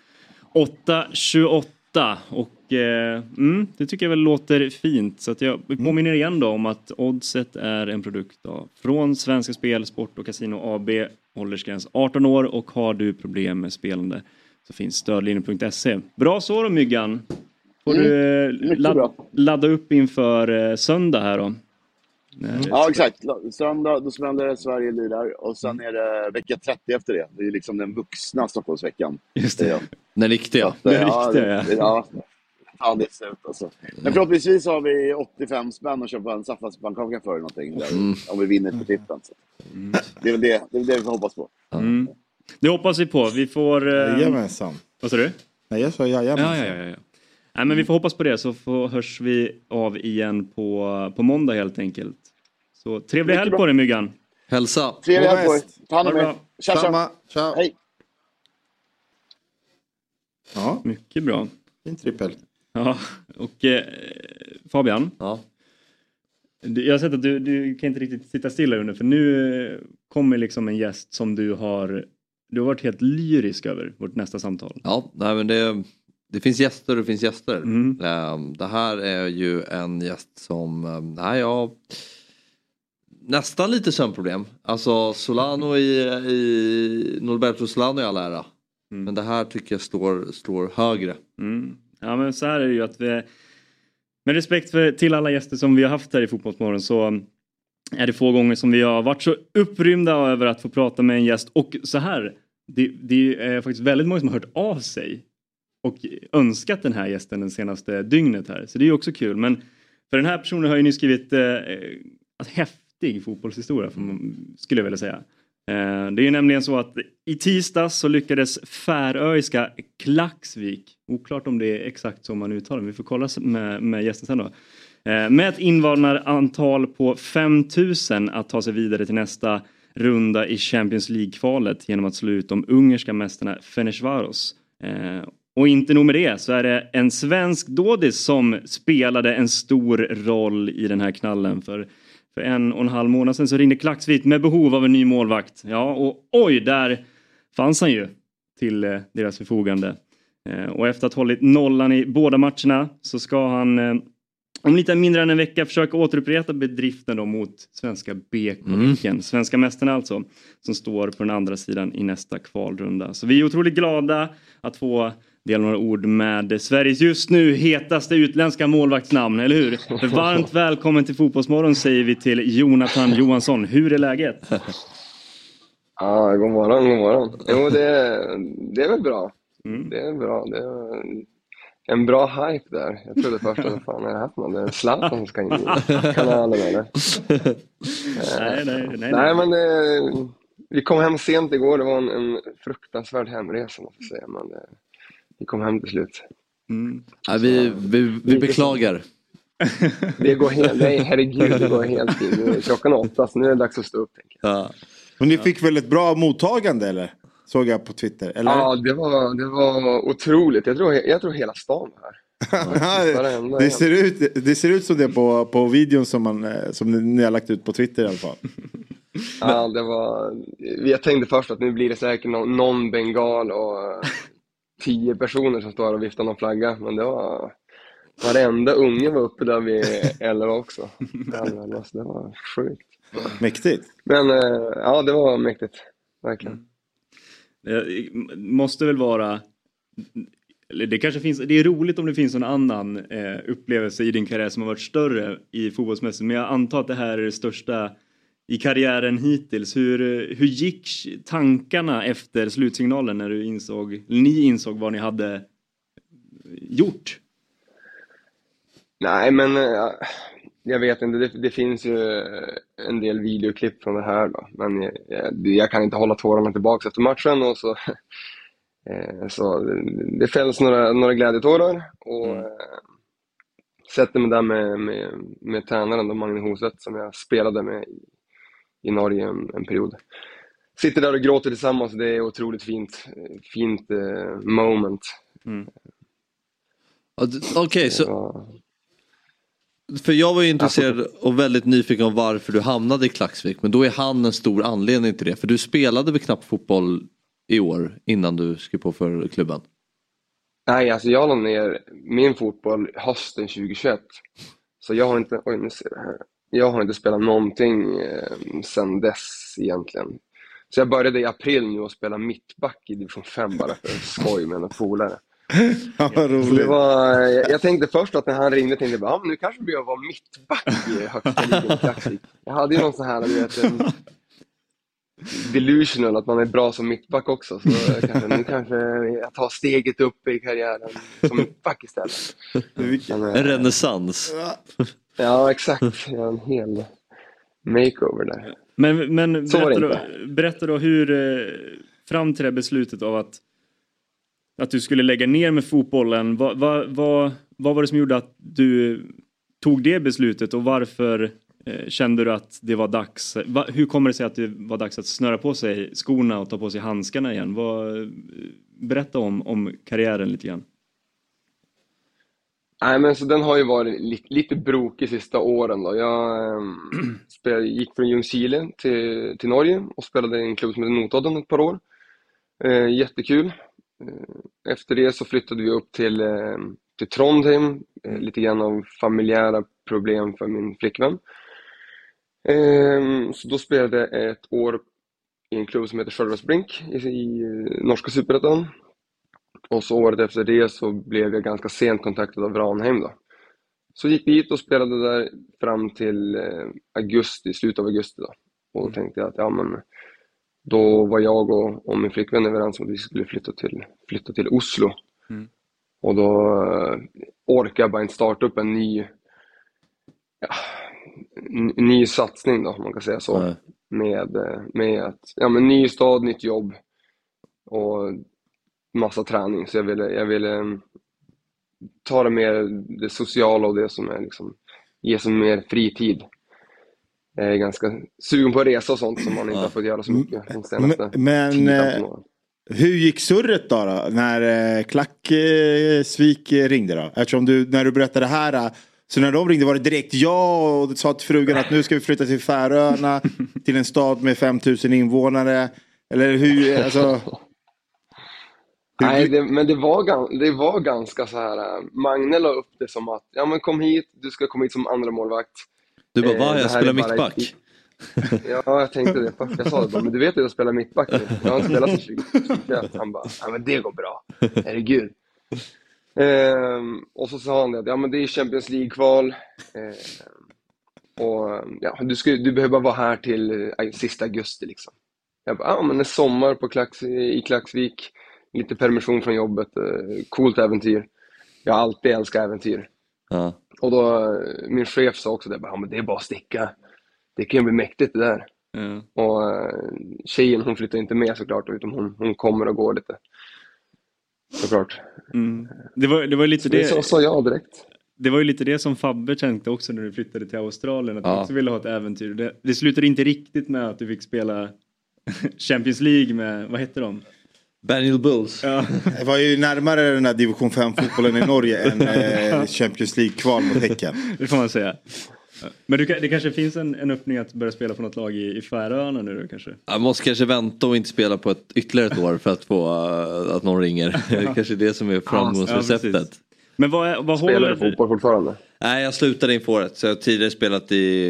8-28 och eh, mm, det tycker jag väl låter fint så att jag påminner igen då om att Oddset är en produkt då, från Svenska Spel, Sport och Casino AB, åldersgräns 18 år och har du problem med spelande så finns stödlinjen.se. Bra så då Myggan! Får Mm, du eh, bra. ladda upp inför söndag här då. När- Ja, exakt. Söndag, då smäller det Sverige lirar. Och sen är det vecka 30 efter det. Det är liksom den vuxna Stockholmsveckan. Just det. Den riktiga. Så, Den ja, riktiga, det- ja. ja. Det ser ut alltså. Men förhoppningsvis har vi 85 spänn att köpa en saffranspannkaka för eller någonting. Där, Mm. Om vi vinner på tippen. Så. Det är väl det, det, är väl det vi får hoppas på. Mm. Det hoppas vi på. Vi får... Eh, Jajamensan. vad sa du? Nej, jag sa jajamensan. Ja, ja, ja, ja. Nej, men vi får hoppas på det så får, hörs vi av igen på, på måndag helt enkelt. Så trevlig Mycket helg bra. på dig Myggan. Hälsa! Trevlig helg på er. bäst. Ta hand om er. Tja, tja. Tja. Hej. Ja, Mycket bra. fin trippel. Ja, och eh, Fabian. Ja. Jag har sett att du, du kan inte riktigt sitta stilla under för nu eh, kommer liksom en gäst som du har du har varit helt lyrisk över vårt nästa samtal. Ja, nej, men det, det finns gäster och det finns gäster. Mm. Ehm, Det här är ju en gäst som, ehm, nej jag nästan lite sömnproblem. Alltså Solano i, i Norberto Solano i all ära. Mm. Men det här tycker jag slår, slår högre. Mm. Ja men så här är det ju att vi med respekt för, till alla gäster som vi har haft här i Fotbollsmorgon så är det få gånger som vi har varit så upprymda över att få prata med en gäst och så här det, det är faktiskt väldigt många som har hört av sig och önskat den här gästen den senaste dygnet här så det är ju också kul men för den här personen har ju ni skrivit eh, att viktig fotbollshistoria skulle jag vilja säga. Eh, det är ju nämligen så att i tisdags så lyckades färöiska Klaxvik, oklart om det är exakt så man uttalar det, vi får kolla med, med gästen sen då. Eh, med ett invånarantal på 5000 att ta sig vidare till nästa runda i Champions League-kvalet genom att slå ut de ungerska mästarna Fenerbahçe. Eh, och inte nog med det så är det en svensk dådis som spelade en stor roll i den här knallen. För för en och en halv månad sedan så ringde Klaxvik med behov av en ny målvakt. Ja, och oj, där fanns han ju till eh, deras förfogande. Eh, och efter att ha hållit nollan i båda matcherna så ska han eh, om lite mindre än en vecka försöka återupprätta bedriften då mot svenska BK Mm. Svenska mästarna alltså, som står på den andra sidan i nästa kvalrunda. Så vi är otroligt glada att få dela några ord med Sveriges just nu hetaste utländska målvaktsnamn, eller hur? Varmt välkommen till Fotbollsmorgon säger vi till Jonathan Johansson. Hur är läget? Ja, god morgon, god morgon. Jo, det, det är väl bra. Mm. Det är bra. Det är en bra hype där. Jag trodde först att fan är det här för något? Zlatan som ska in i kanalen eller? Nej, nej, nej. Nej, men det, vi kom hem sent igår. Det var en, en fruktansvärd hemresa måste jag säga. Men det, vi kom hem till slut. Mm. Ja, vi, vi, vi beklagar. Det går helt, nej herregud, det går helt fint. Nu är Klockan är åtta, så nu är det dags att stå upp. Ja. Men ni fick väl ett bra mottagande eller? Såg jag på Twitter. Eller? Ja, det var, det var otroligt. Jag tror, jag tror hela stan var här. Det, ser ut, det ser ut som det på, på videon som, man, eh, som ni har lagt ut på Twitter i alla fall. Ja, det var... Jag tänkte först att nu blir det säkert någon, någon bengal och tio personer som står och viftar någon flagga. Men det var... Varenda unge var uppe där vid elva också. Det var sjukt. Mäktigt. Men eh, ja, det var mäktigt. Verkligen. Det måste väl vara... Det kanske finns, det är roligt om det finns en annan eh, upplevelse i din karriär som har varit större i fotbollsmässigt. Men jag antar att det här är det största i karriären hittills. Hur, hur gick tankarna efter slutsignalen när du insåg, ni insåg vad ni hade gjort? Nej, men eh, jag vet inte. Det, det finns ju en del videoklipp från det här då. Men jag, jag, jag kan inte hålla tårarna tillbaka efter matchen och så, eh, så det, fälls några, några glädjetårar och Mm. eh, sätter mig där med, med, med tränaren Magne Hoseth som jag spelade med i, i Norge en, en period. Sitter där och gråter tillsammans. Det är otroligt fint, fint eh, moment. Mm. Okej, så Ja. För jag var ju intresserad och väldigt nyfiken om varför du hamnade i Klaxvik. Men då är han en stor anledning till det. För du spelade väl knappt fotboll i år innan du skrev på för klubben? Nej, alltså jag la ner min fotboll hösten 2021. Så jag har inte, oj nu ser jag här. Jag har inte spelat någonting eh, sedan dess egentligen. Så jag började i april nu att spela mittback i division 5 bara för skoj med en polare. Ja, vad roligt. var, jag, jag tänkte först att när han ringde tänkte jag bara, ah, men nu kanske blir jag vara mittback i högsta ligan. Jag hade ju någon sån här, du vet, en delusional att man är bra som mittback också. Så kanske, nu kanske jag tar steget upp i karriären som mittback istället. Men, eh, En renässans. Ja, exakt. Jag har en hel makeover där. Men, men berätta, då, berätta då hur, eh, fram till det beslutet av att, att du skulle lägga ner med fotbollen, vad, vad, vad, vad var det som gjorde att du tog det beslutet och varför eh, kände du att det var dags? Hur kommer det sig att det var dags att snöra på sig skorna och ta på sig handskarna igen? Vad, eh, berätta om, om karriären lite grann. Nej, men så den har ju varit li lite brokig sista åren då. Jag ehm, spelade, gick från Ljungskile till, till Norge och spelade i en klubb som heter Notodden ett par år. Eh, jättekul. Eh, efter det så flyttade vi upp till, eh, till Trondheim. Eh, lite grann av familjära problem för min flickvän. Eh, så då spelade jag ett år i en klubb som heter Sköllerödsbrink i, i norska superettan. Och så året efter det så blev jag ganska sent kontaktad av Ranheim då. Så gick dit och spelade där fram till eh, augusti, slutet av augusti då. Och då tänkte jag att ja men då var jag och, och min flickvän överens om att vi skulle flytta till, flytta till Oslo. Mm. Och då eh, orkade jag bara inte starta upp en ny ja, ny satsning då, om man kan säga så. Nej. Med, eh, med att, ja men ny stad, nytt jobb och massa träning. Så jag ville, jag ville mm, ta det mer det sociala och det som är liksom, ge som mer fritid. Jag är ganska sugen på att resa och sånt som man inte har fått göra så mycket de senaste Men, men 10-15 eh, hur gick surret då, då när eh, Klacksvik eh, ringde då? Eftersom du, när du berättade det här, så när de ringde var det direkt ja och sa till frugan att nu ska vi flytta till Färöarna, till en stad med 5000 invånare. Eller hur, alltså, Nej, det, men det var, det var ganska så här. äh, Magne la upp det som att, ja men kom hit, du ska komma hit som andra målvakt. Du bara, Eh, va? det Jag spelar mittback. ett- Ja, jag tänkte det. Fast Jag sa det bara, men du vet att jag spelar mittback nu. Jag har inte spelat sedan 2021. Han bara, ja men det går bra. Herregud. Ehm, och så sa han det, ja men det är Champions League-kval. Ehm, och ja, du, ska, du behöver bara vara här till eh, sista augusti liksom. Jag bara, ja men en sommar på Klax, i Klaxvik. Lite permission från jobbet. Eh, coolt äventyr. Jag har alltid älskat äventyr. Ja. Och då, eh, min chef sa också det, bara, men det är bara att sticka. Det kan ju bli mäktigt det där. Och eh, tjejen hon flyttar inte med såklart, utan hon, hon kommer och går lite. Såklart. Mm. Det, var, det var lite Så det det. sa- jag direkt. Det var ju lite det som Fabbe tänkte också när du flyttade till Australien. Att du Ja. också ville ha ett äventyr. Det, det slutade inte riktigt med att du fick spela Champions League med, vad hette de? Daniel Bulls. Ja. Det var ju närmare den där division 5-fotbollen i Norge än eh, Champions League-kval mot Häcken. Det får man säga. Men du, det kanske finns en, en öppning att börja spela på något lag i, i Färöarna nu då kanske? Jag måste kanske vänta och inte spela på ett, ytterligare ett år för att få uh, att någon ringer. Det är kanske det som är Ja, framgångsreceptet. precis. Men vad, är- vad Spelar håller... du fotboll fortfarande? Nej, jag slutade inför året. Så jag har tidigare spelat i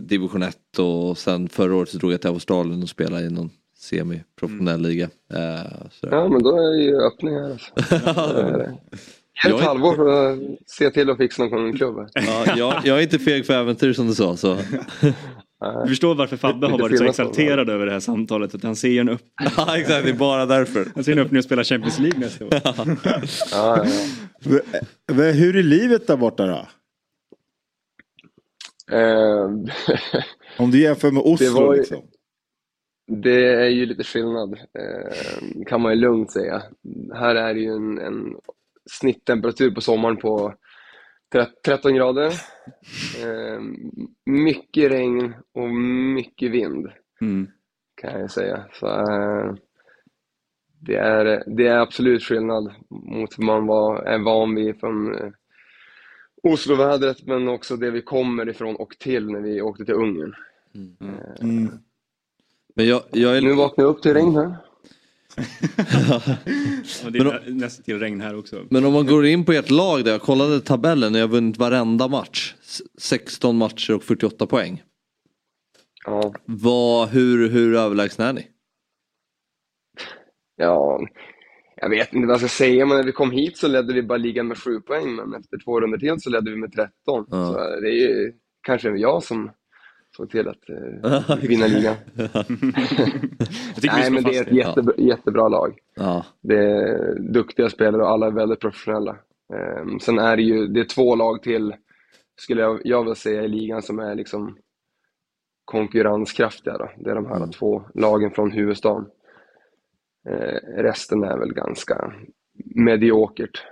division 1 och sen förra året så drog jag till Australien och spelade i någon semiprofessionell liga. Eh. Ja, men då är ju öppning här alltså. Det är det. Ge Jag ett är- halvår för att se till att fixa någon klubb. Ja, jag, jag är inte feg för äventyr som du sa. Så. Du förstår varför Fabbe har varit så exalterad över det här samtalet. Att han ser ju en, upp... Ja, exakt. Det är bara därför. han ser en öppning att spela Champions League nästa år. Ja, ja, ja. Hur är livet där borta då? Eh, Om du jämför med Det Oslo var ju- liksom. Det är ju lite skillnad, eh, kan man ju lugnt säga. Här är det ju en, en snitttemperatur på sommaren på tre- 13 grader. Eh, mycket regn och mycket vind, Mm. kan jag säga. Så, eh, det, är, det är absolut skillnad mot vad man var, är van vid från Oslovädret, men också det vi kommer ifrån och till när vi åkte till Ungern. Mm. Men jag, jag är... Nu vaknade jag upp till regn här. Och det är nästan till regn här också. Men om man går in på ert lag där, jag kollade tabellen, ni har vunnit varenda match. S- 16 matcher och 48 poäng. Ja. Vad, hur, hur överlägsna är ni? Ja, jag vet inte vad jag ska säga, men när vi kom hit så ledde vi bara ligan med sju poäng, men efter två runder till så ledde vi med 13. Ja. Så det är ju kanske jag som såg till att eh, vinna ligan. Jag tycker vi Nej, men det är ett jättebra, jättebra lag. Ja. Det är duktiga spelare och alla är väldigt professionella. Ehm, sen är det ju det är två lag till, skulle jag, jag vilja säga, i ligan som är liksom konkurrenskraftiga. Då. Det är de här två lagen från huvudstaden. Eh, resten är väl ganska mediokert.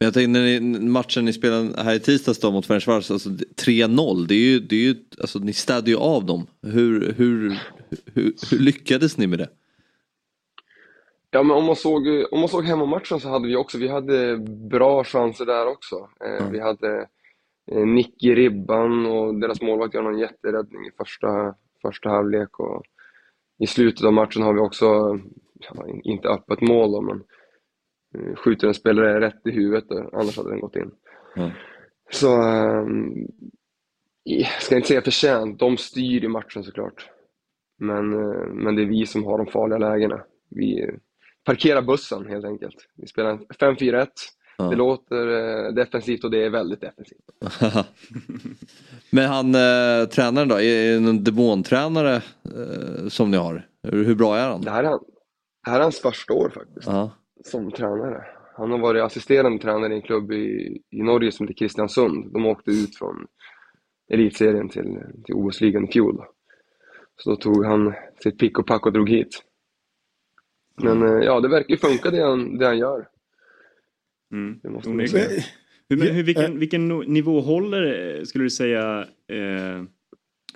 Men jag tänkte när ni, matchen ni spelade här i tisdags då mot Ferencvaros, alltså 3-0, det är ju, det är ju, alltså ni städade ju av dem. Hur, hur, hur, hur lyckades ni med det? Ja, men om man såg, om man såg hemmamatchen så hade vi också, vi hade bra chanser där också. Eh, Vi hade eh, nick i ribban och deras målvakt gör någon jätteräddning i första, första halvlek. Och I slutet av matchen har vi också, ja, inte öppet mål då, men skjuter en spelare rätt i huvudet, annars hade den gått in. Ja. Så, eh, jag ska inte säga förtjänt, de styr i matchen såklart. Men, eh, men det är vi som har de farliga lägena. Vi eh, parkerar bussen helt enkelt. Vi spelar 5-4-1. Ja. Det låter eh, defensivt och det är väldigt defensivt. Men han eh, tränaren då, är det en demontränare eh, som ni har? Hur, hur bra är han? Det här är, han, det här är hans första år faktiskt, Ja. Som tränare. Han har varit assisterande tränare i en klubb i, i Norge som heter Kristiansund. De åkte ut från elitserien till, till OS-ligan i fjol. Då. Så då tog han sitt pick och pack och drog hit. Men eh, ja, det verkar ju funka det han, det han gör. Mm. Det måste man säga. Hur, hur, vilken, vilken no- nivå håller, eh, skulle du säga, eh,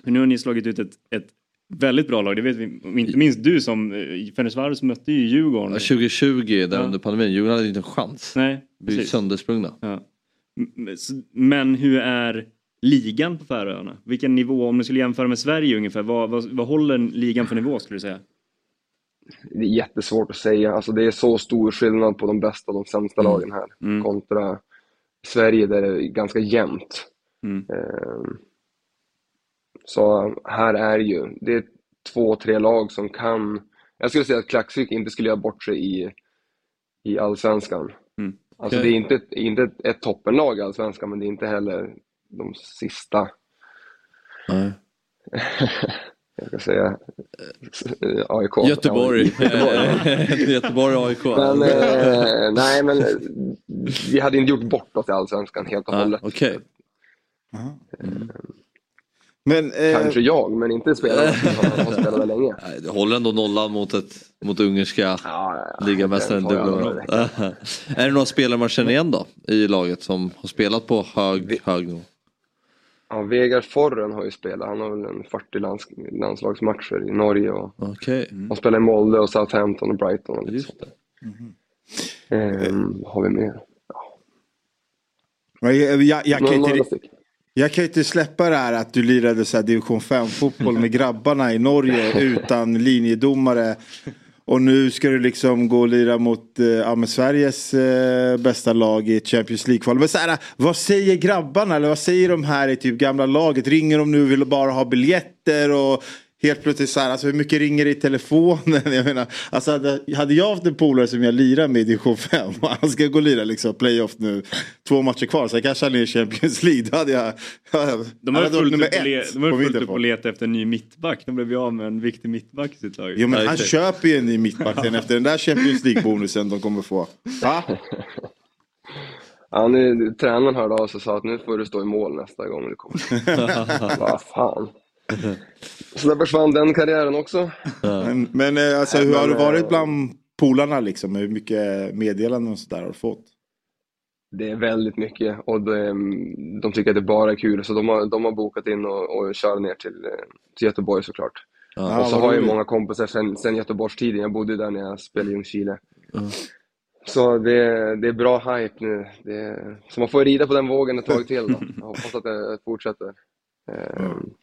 nu har ni slagit ut ett, ett väldigt bra lag, det vet vi, inte minst du som, eh, Ferencvaros mötte ju Djurgården. Ja, 2020 där Ja. under pandemin, Djurgården hade inte en chans. Nej, precis. söndersprungna. Ja. Men hur är ligan på Färöarna? Vilken nivå, om du skulle jämföra med Sverige ungefär, vad, vad, vad håller ligan för nivå skulle du säga? det är jättesvårt att säga. Alltså det är så stor skillnad på de bästa och de sämsta Mm. lagen här kontra Sverige där det är ganska jämnt. Mm. Ehm, Så här är ju, det är två, tre lag som kan, jag skulle säga att Klaxvik inte skulle göra bort sig i, i Allsvenskan. Mm. Alltså det är inte, ett- inte ett, ett toppenlag i Allsvenskan, men det är inte heller de sista, Nej. jag ska säga, eh, AIK. Göteborg. Göteborg. AIK. Men, eh, nej, men eh, vi hade inte gjort bort oss i Allsvenskan helt och hållet. Okej. Men, eh, Kanske jag, men inte spelarna som har, har spelat länge. Nej, Du håller ändå nollan mot, ett, mot ungerska Ja, ja, ja. ligamästaren. Är det några spelare man känner igen då i laget som har spelat på hög, hög nivå? Ja, Vegard Forren har ju spelat, han har väl en 40 lands, landslagsmatcher i Norge och Okej. han spelar i Molde och Southampton och Brighton och lite Just sånt där. Ehm, vad har vi mer? jag, jag, jag, jag, kan inte. Jag kan inte släppa det här att du lirade så här division 5-fotboll med grabbarna i Norge utan linjedomare. Och nu ska du liksom gå och lira mot eh, ja, Sveriges eh, bästa lag i Champions League-kval. Men så här, vad säger grabbarna eller vad säger de här i typ gamla laget? Ringer de nu och vill bara ha biljetter? Och helt plötsligt så här, alltså hur mycket ringer det i telefonen? Jag menar, alltså hade, hade jag haft en polare som jag lirar med i division 5 och han ska gå och lira liksom playoff nu, två matcher kvar, så jag kanske hade i Champions League. Då hade jag, De har fullt nummer upp, och le- ett de har fullt upp och letat efter en ny mittback. De blev ju av med en viktig mittback i sitt lag. Jo men han köper ju en ny mittback sen efter den där Champions League-bonusen de kommer få. Va? Ja, nu, tränaren hörde av sig och sa att nu får du stå i mål nästa gång du kommer. Vad fan. Så där försvann den karriären också. Men, men eh, alltså, hur har det varit eh, bland polarna liksom? Hur mycket meddelanden och sådär har du fått? Det är väldigt mycket och de, de tycker att det bara är kul så de har, de har bokat in och, och kör ner till, eh, till Göteborg såklart. Ja, och så har jag många kompisar sen, sen Göteborgstiden, jag bodde där när jag spelade i Ljungskile. Så det, det är bra hype nu. Det, så man får rida på den vågen ett tag till då. Jag hoppas att det fortsätter. Ehm,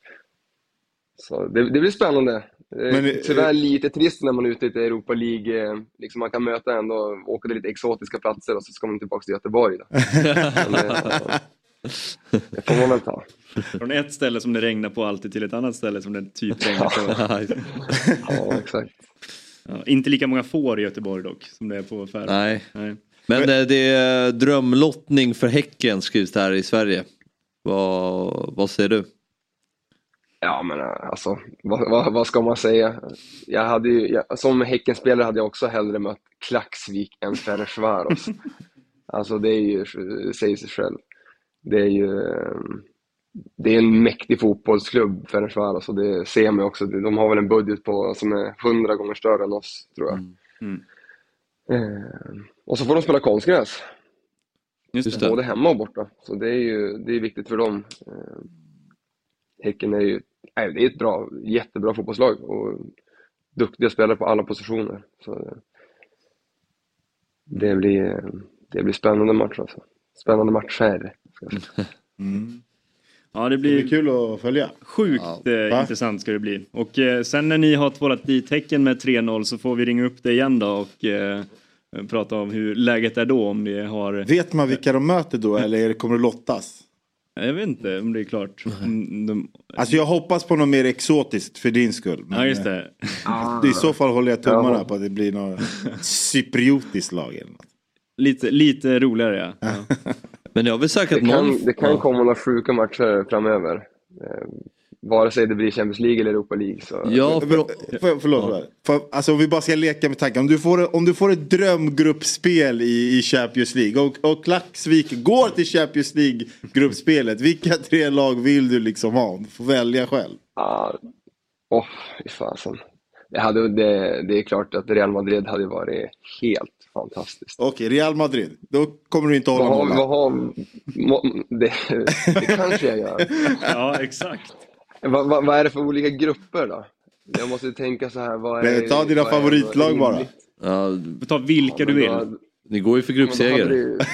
Så det, det blir spännande. Det Men, är tyvärr lite trist när man är ute i ett Europa League. eh, Liksom man kan möta ändå, åka till lite exotiska platser och så ska man tillbaka till Göteborg. Då. Eh, det får man väl ta. Från ett ställe som det regnar på alltid till ett annat ställe som det typ regnar på. Ja, exakt. Ja, inte lika många får i Göteborg dock som det är på Färö. Nej. Nej. Men eh, det är drömlottning för Häcken skrivs det här i Sverige. Vad, vad säger du? Ja, men eh, alltså, vad, vad, vad ska man säga? Jag hade ju, jag, som Häckenspelare hade jag också hellre mött Klaxvik än Ferencvaros. Alltså, det är ju, säger sig själv. Det är ju, eh, det är en mäktig fotbollsklubb, Ferencvaros, och det ser man också. De har väl en budget på, som är hundra gånger större än oss, tror jag. Mm. Eh, och så får de spela konstgräs, Just det. både hemma och borta. Så det är ju det är viktigt för dem. Eh, Häcken är ju nej, det är ett bra, jättebra fotbollslag och duktiga spelare på alla positioner. Så det, blir, det blir spännande match alltså. Spännande matcher. ska jag säga. Ja, det Det blir blir kul att följa. sjukt eh, Va? intressant ska det bli. Och eh, sen när ni har tvålat dit Häcken med 3-0 så får vi ringa upp det igen då och eh, prata om hur läget är då om det har... Vet man vilka de möter då eller är det- kommer det lottas? Jag vet inte om det är klart. Mm, de... Alltså jag hoppas på något mer exotiskt för din skull. Men, Ja, just det. eh, I så fall håller jag tummarna Ja. på att det blir något cypriotiskt lag eller något. Lite, lite roligare ja. ja. Men jag har väl Det säkert någon... kan, det kan komma några sjuka matcher framöver. Eh, vare sig det blir Champions League eller Europa League. Så Ja, för... För, förlåt. För, alltså om vi bara ska leka med tanken. Om du får, om du får ett drömgruppspel i, i Champions League och, och Klaxvik går till Champions League-gruppspelet. Vilka tre lag vill du liksom ha? Du får välja själv. Ja, åh, fy fasen. Det, hade, det, det är klart att Real Madrid hade varit helt fantastiskt. Okej, Real Madrid. Då kommer du inte hålla Vad det, det kanske jag gör. ja, exakt. Vad, vad, vad är det för olika grupper då? Jag måste tänka så här. Vad är, ta dina vad är favoritlag bara. rimligt? Ja, får ta vilka du vill. ni går ju för men då hade gruppseger.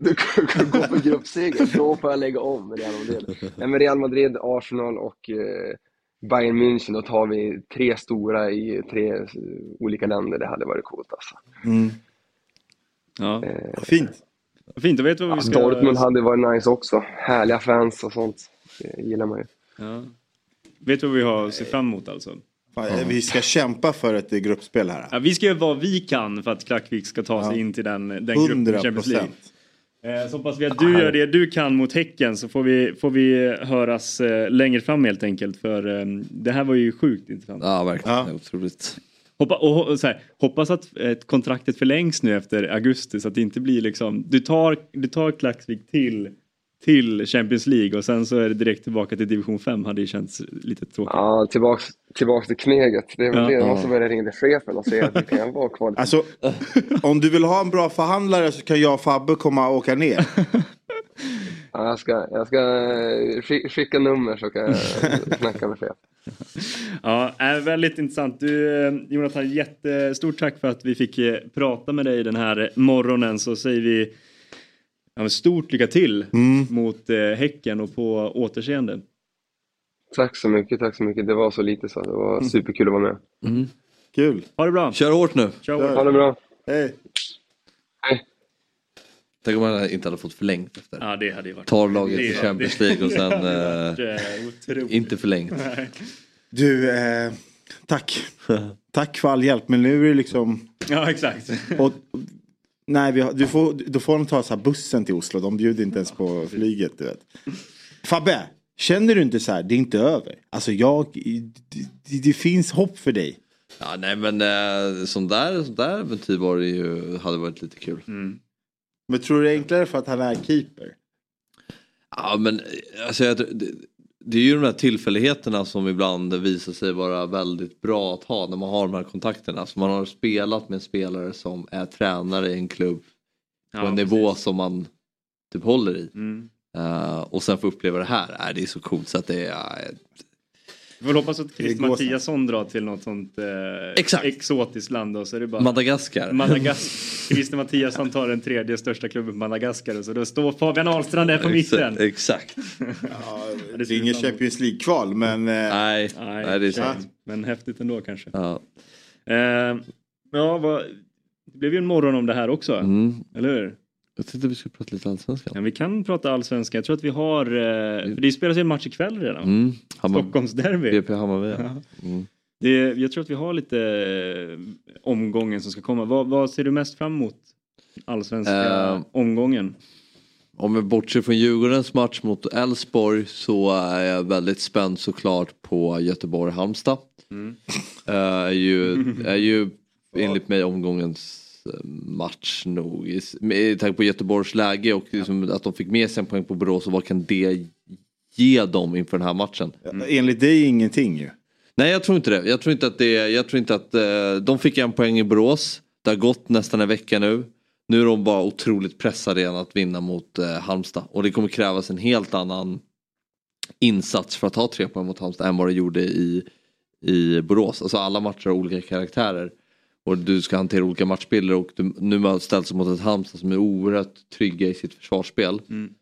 Du kan gå för gruppseger, då får jag lägga om Real Madrid. Nej, men Real Madrid, Arsenal och eh, Bayern München, då tar vi tre stora i tre eh, olika länder. Det hade varit coolt alltså. Mm. Ja. Fint. Fint, då vet vi vad vi ska... Dortmund hade varit nice också. Härliga fans och sånt. Det gillar man ju. Ja. Vet du vad vi har att se fram emot alltså? Fan, Vi ska kämpa för ett gruppspel här. Ja, vi ska göra vad vi kan för att Klackvik ska ta sig Ja. in till den, den gruppen i 100%. Champions League. Eh, Så hoppas vi att du gör det du kan mot Häcken så får vi, får vi höras eh, längre fram helt enkelt. För eh, det här var ju sjukt intressant. Ja, verkligen. Är Otroligt. Hoppa, och, så här, hoppas att ett kontraktet förlängs nu efter augusti så att det inte blir liksom, du tar, du tar Klaxvik till, till Champions League och sen så är det direkt tillbaka till division 5 hade ju känts lite tråkigt. Ja, tillbaks, tillbaks till kneget. Det är väl Ja. det. Ja. måste börja ringa till chefen och säga att vi kan vara kvar. Alltså, om du vill ha en bra förhandlare så kan jag och Fabbe komma och åka ner. Ja, jag ska, jag ska eh, skick- skicka nummer så kan jag snacka med chefen. Ja, är väldigt intressant. Du, eh, Jonathan, jättestort tack för att vi fick eh, prata med dig den här morgonen. Så säger vi ja, men stort lycka till mot eh, Häcken och på återseende. Tack så mycket, tack så mycket. Det var så lite så. Det var superkul att vara med. Kul. Ha det bra. Kör hårt nu. Kör hårt. Ha det bra. Hej. Tänk om man inte hade fått förlängt efter. Ja, det hade ju varit... Tar laget till Champions League och sen eh, eh, inte förlängt. Nej. Du, eh, tack. Tack för all hjälp. Men nu är det liksom... Ja, exakt. Och, nej, vi har, du får, då får de ta så här bussen till Oslo. De bjuder inte ens på flyget. Du vet. Fabbe, känner du inte så här, det är inte över? Alltså jag, det, det finns hopp för dig. Ja, nej men eh, sån där, sån där äventyr var det ju, hade varit lite kul. Men tror du det är enklare för att han är keeper? Ja men alltså, jag, tror- det, det är ju de här tillfälligheterna som ibland visar sig vara väldigt bra att ha när man har de här kontakterna. Så man har spelat med spelare som är tränare i en klubb på Ja, en nivå precis. som man typ håller i. Mm. Eh, och sen få uppleva det här, äh, det är så coolt så att det är... eh, Vi får hoppas att går Mattiasson drar till något sånt eh, Exakt. exotiskt land och så är det bara Madagaskar. Madagaskar. Christer Mattiasson tar den tredje största klubben på Madagaskar och så då står Fabian Ahlstrand där på mitten. Exakt. Ja, det är ingen Champions League-kval men... Eh, Nej, Nej, nej, det är sant. Men häftigt ändå kanske. Ja. Eh, ja, vad, det blev ju en morgon om det här också. Mm. Eller hur? Jag tänkte vi skulle prata lite allsvenskan. Ja, vi kan prata allsvenskan. Jag tror att vi har... Eh, för det spelas ju en match ikväll redan. Mm. Hammar- Stockholmsderby. BP Hammarby. Ja. Mm. Det, jag tror att vi har lite eh, omgången som ska komma. Vad, vad ser du mest fram emot? Allsvenska Eh, omgången. Om vi bortser från Djurgårdens match mot Elfsborg så är jag väldigt spänd såklart på Göteborg-Halmstad. Mm. Eh, är, ju, är ju enligt mig omgångens match nog. I- Med tanke på Göteborgs läge och liksom att de fick med sig en poäng på Borås och vad kan det ge dem inför den här matchen? Enligt dig ingenting ju. Nej jag tror inte det. Jag tror inte att det jag tror inte att eh, de fick en poäng i Borås. Det har gått nästan en vecka nu. Nu är de bara otroligt pressade igen att vinna mot eh, Halmstad. Och det kommer krävas en helt annan insats för att ta tre poäng mot Halmstad än vad det gjorde i, i Borås. Alltså alla matcher har olika karaktärer. Och du ska hantera olika matchbilder och du, nu har ställts mot ett Halmstad som är oerhört trygga i sitt försvarsspel. Mm.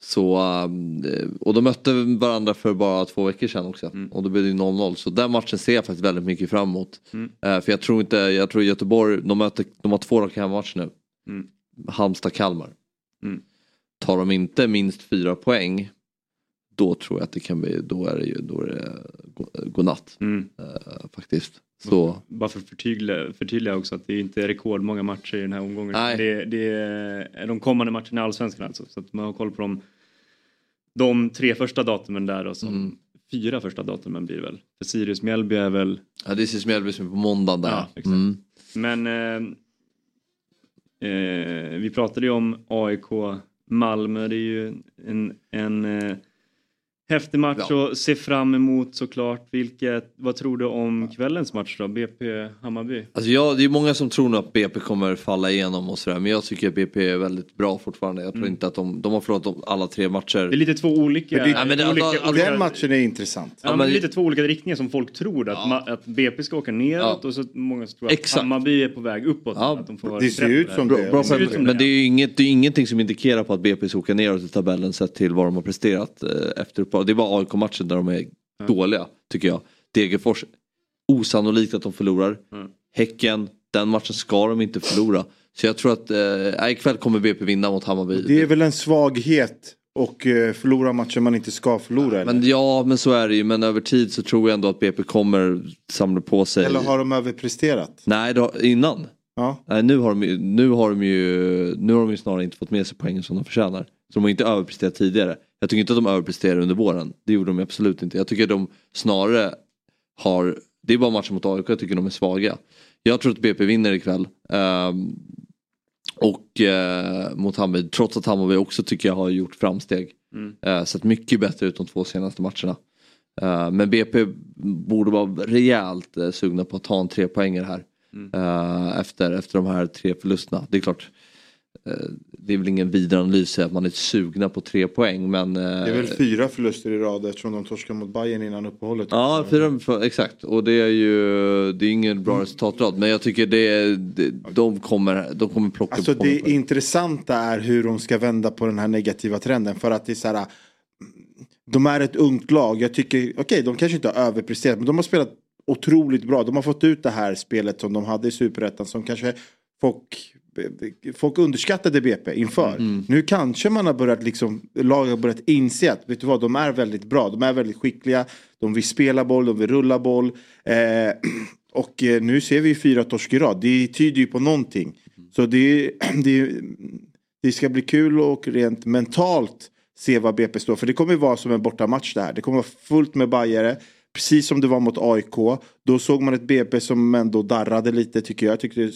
Så, um, och de mötte varandra för bara två veckor sedan också. Och då blev det ju 0-0. Så den matchen ser jag faktiskt väldigt mycket fram emot. Mm. Eh, för jag tror inte, jag tror Göteborg, de, möter, de har två raka hemmamatcher nu. Mm. Halmstad-Kalmar. Mm. Tar de inte minst fyra poäng, då tror jag att det kan bli, då är det ju, då är det go- godnatt. Mm. Eh, faktiskt. Så, Bara för att förtydliga, förtydliga också att det är inte rekordmånga matcher i den här omgången. Nej. Det, det är de kommande matcherna i Allsvenskan alltså. Så att man har koll på de, de tre första datumen där och så Mm. fyra första datumen blir det väl. För Sirius Mjällby är väl ja, det är Mjällby som är på måndagen där. Ja, exakt. Mm. Men eh, eh, vi pratade ju om AIK Malmö. Det är ju en, en eh, häftig match Ja. att se fram emot såklart. Vilket, vad tror du om kvällens match då? BP Hammarby? Alltså jag, det är många som tror nog att BP kommer falla igenom och sådär men jag tycker att BP är väldigt bra fortfarande. Jag tror Mm. inte att de, de har förlorat alla tre matcher. Det är lite två olika... Men det- Ja, men det- olika, alltså, olika Den matchen är intressant. Ja, men det är lite två olika riktningar som folk tror. Att, ma- att BP ska åka neråt Ja. och så många som tror att Exakt. Hammarby är på väg uppåt. Ja, att de får det ser ut som det. Bra ser ut poäng. som Men det, det är ju inget, det är ingenting som indikerar på att BP ska åka neråt i tabellen sett till vad de har presterat eh, efter uppehåll. Det bara AIK-matchen där de är dåliga tycker jag. Degerfors, osannolikt att de förlorar. Mm. Häcken, den matchen ska de inte förlora. Så jag tror att eh, ikväll kommer BP vinna mot Hammarby. Det är väl en svaghet och eh, förlora matcher man inte ska förlora. eller? Men ja, men så är det ju. Men över tid så tror jag ändå att BP kommer samla på sig. Eller har de överpresterat? Nej, då, innan. Ja. Nej, nu har, de, nu, har de ju, nu har de ju snarare inte fått med sig poängen som de förtjänar. Så de har inte överpresterat tidigare. Jag tycker inte att de överpresterade under våren. Det gjorde de absolut inte. Jag tycker att de snarare har, det är bara matchen mot AIK jag tycker de är svaga. Jag tror att BP vinner ikväll. ehm, och eh, mot Hammarby, trots att Hammarby också tycker jag har gjort framsteg. Mm. Uh, sett mycket bättre ut de två senaste matcherna. Eh, men BP borde vara rejält uh, sugna på att ta en trepoängare här. Mm. eh, efter, efter de här tre förlusterna. Det är klart, eh, det är väl ingen vidare analys att man är sugna på tre poäng men... eh, Det är väl fyra förluster i rad eftersom de torskade mot Bayern innan uppehållet. Ja, fyra, exakt. Och det är ju det är ingen bra resultatrad. Men jag tycker det, det, de, kommer, de kommer plocka Alltså på det intressanta är hur de ska vända på den här negativa trenden. För att det är så här. De är ett ungt lag. Jag tycker, okej de kanske inte har överpresterat men de har spelat otroligt bra. De har fått ut det här spelet som de hade i Superettan som kanske folk, folk underskattade BP inför. Mm. Nu kanske man har börjat liksom, laget har börjat inse att vet du vad, de är väldigt bra. De är väldigt skickliga. De vill spela boll, de vill rulla boll. Eh, och eh, nu ser vi fyra torsk i rad. Det tyder ju på någonting. Så det, det, det ska bli kul och rent mentalt se vad BP står för. Det kommer ju vara som en bortamatch det här. Det kommer vara fullt med bajare. Precis som det var mot AIK. Då såg man ett BP som ändå darrade lite tycker jag. Jag tyckte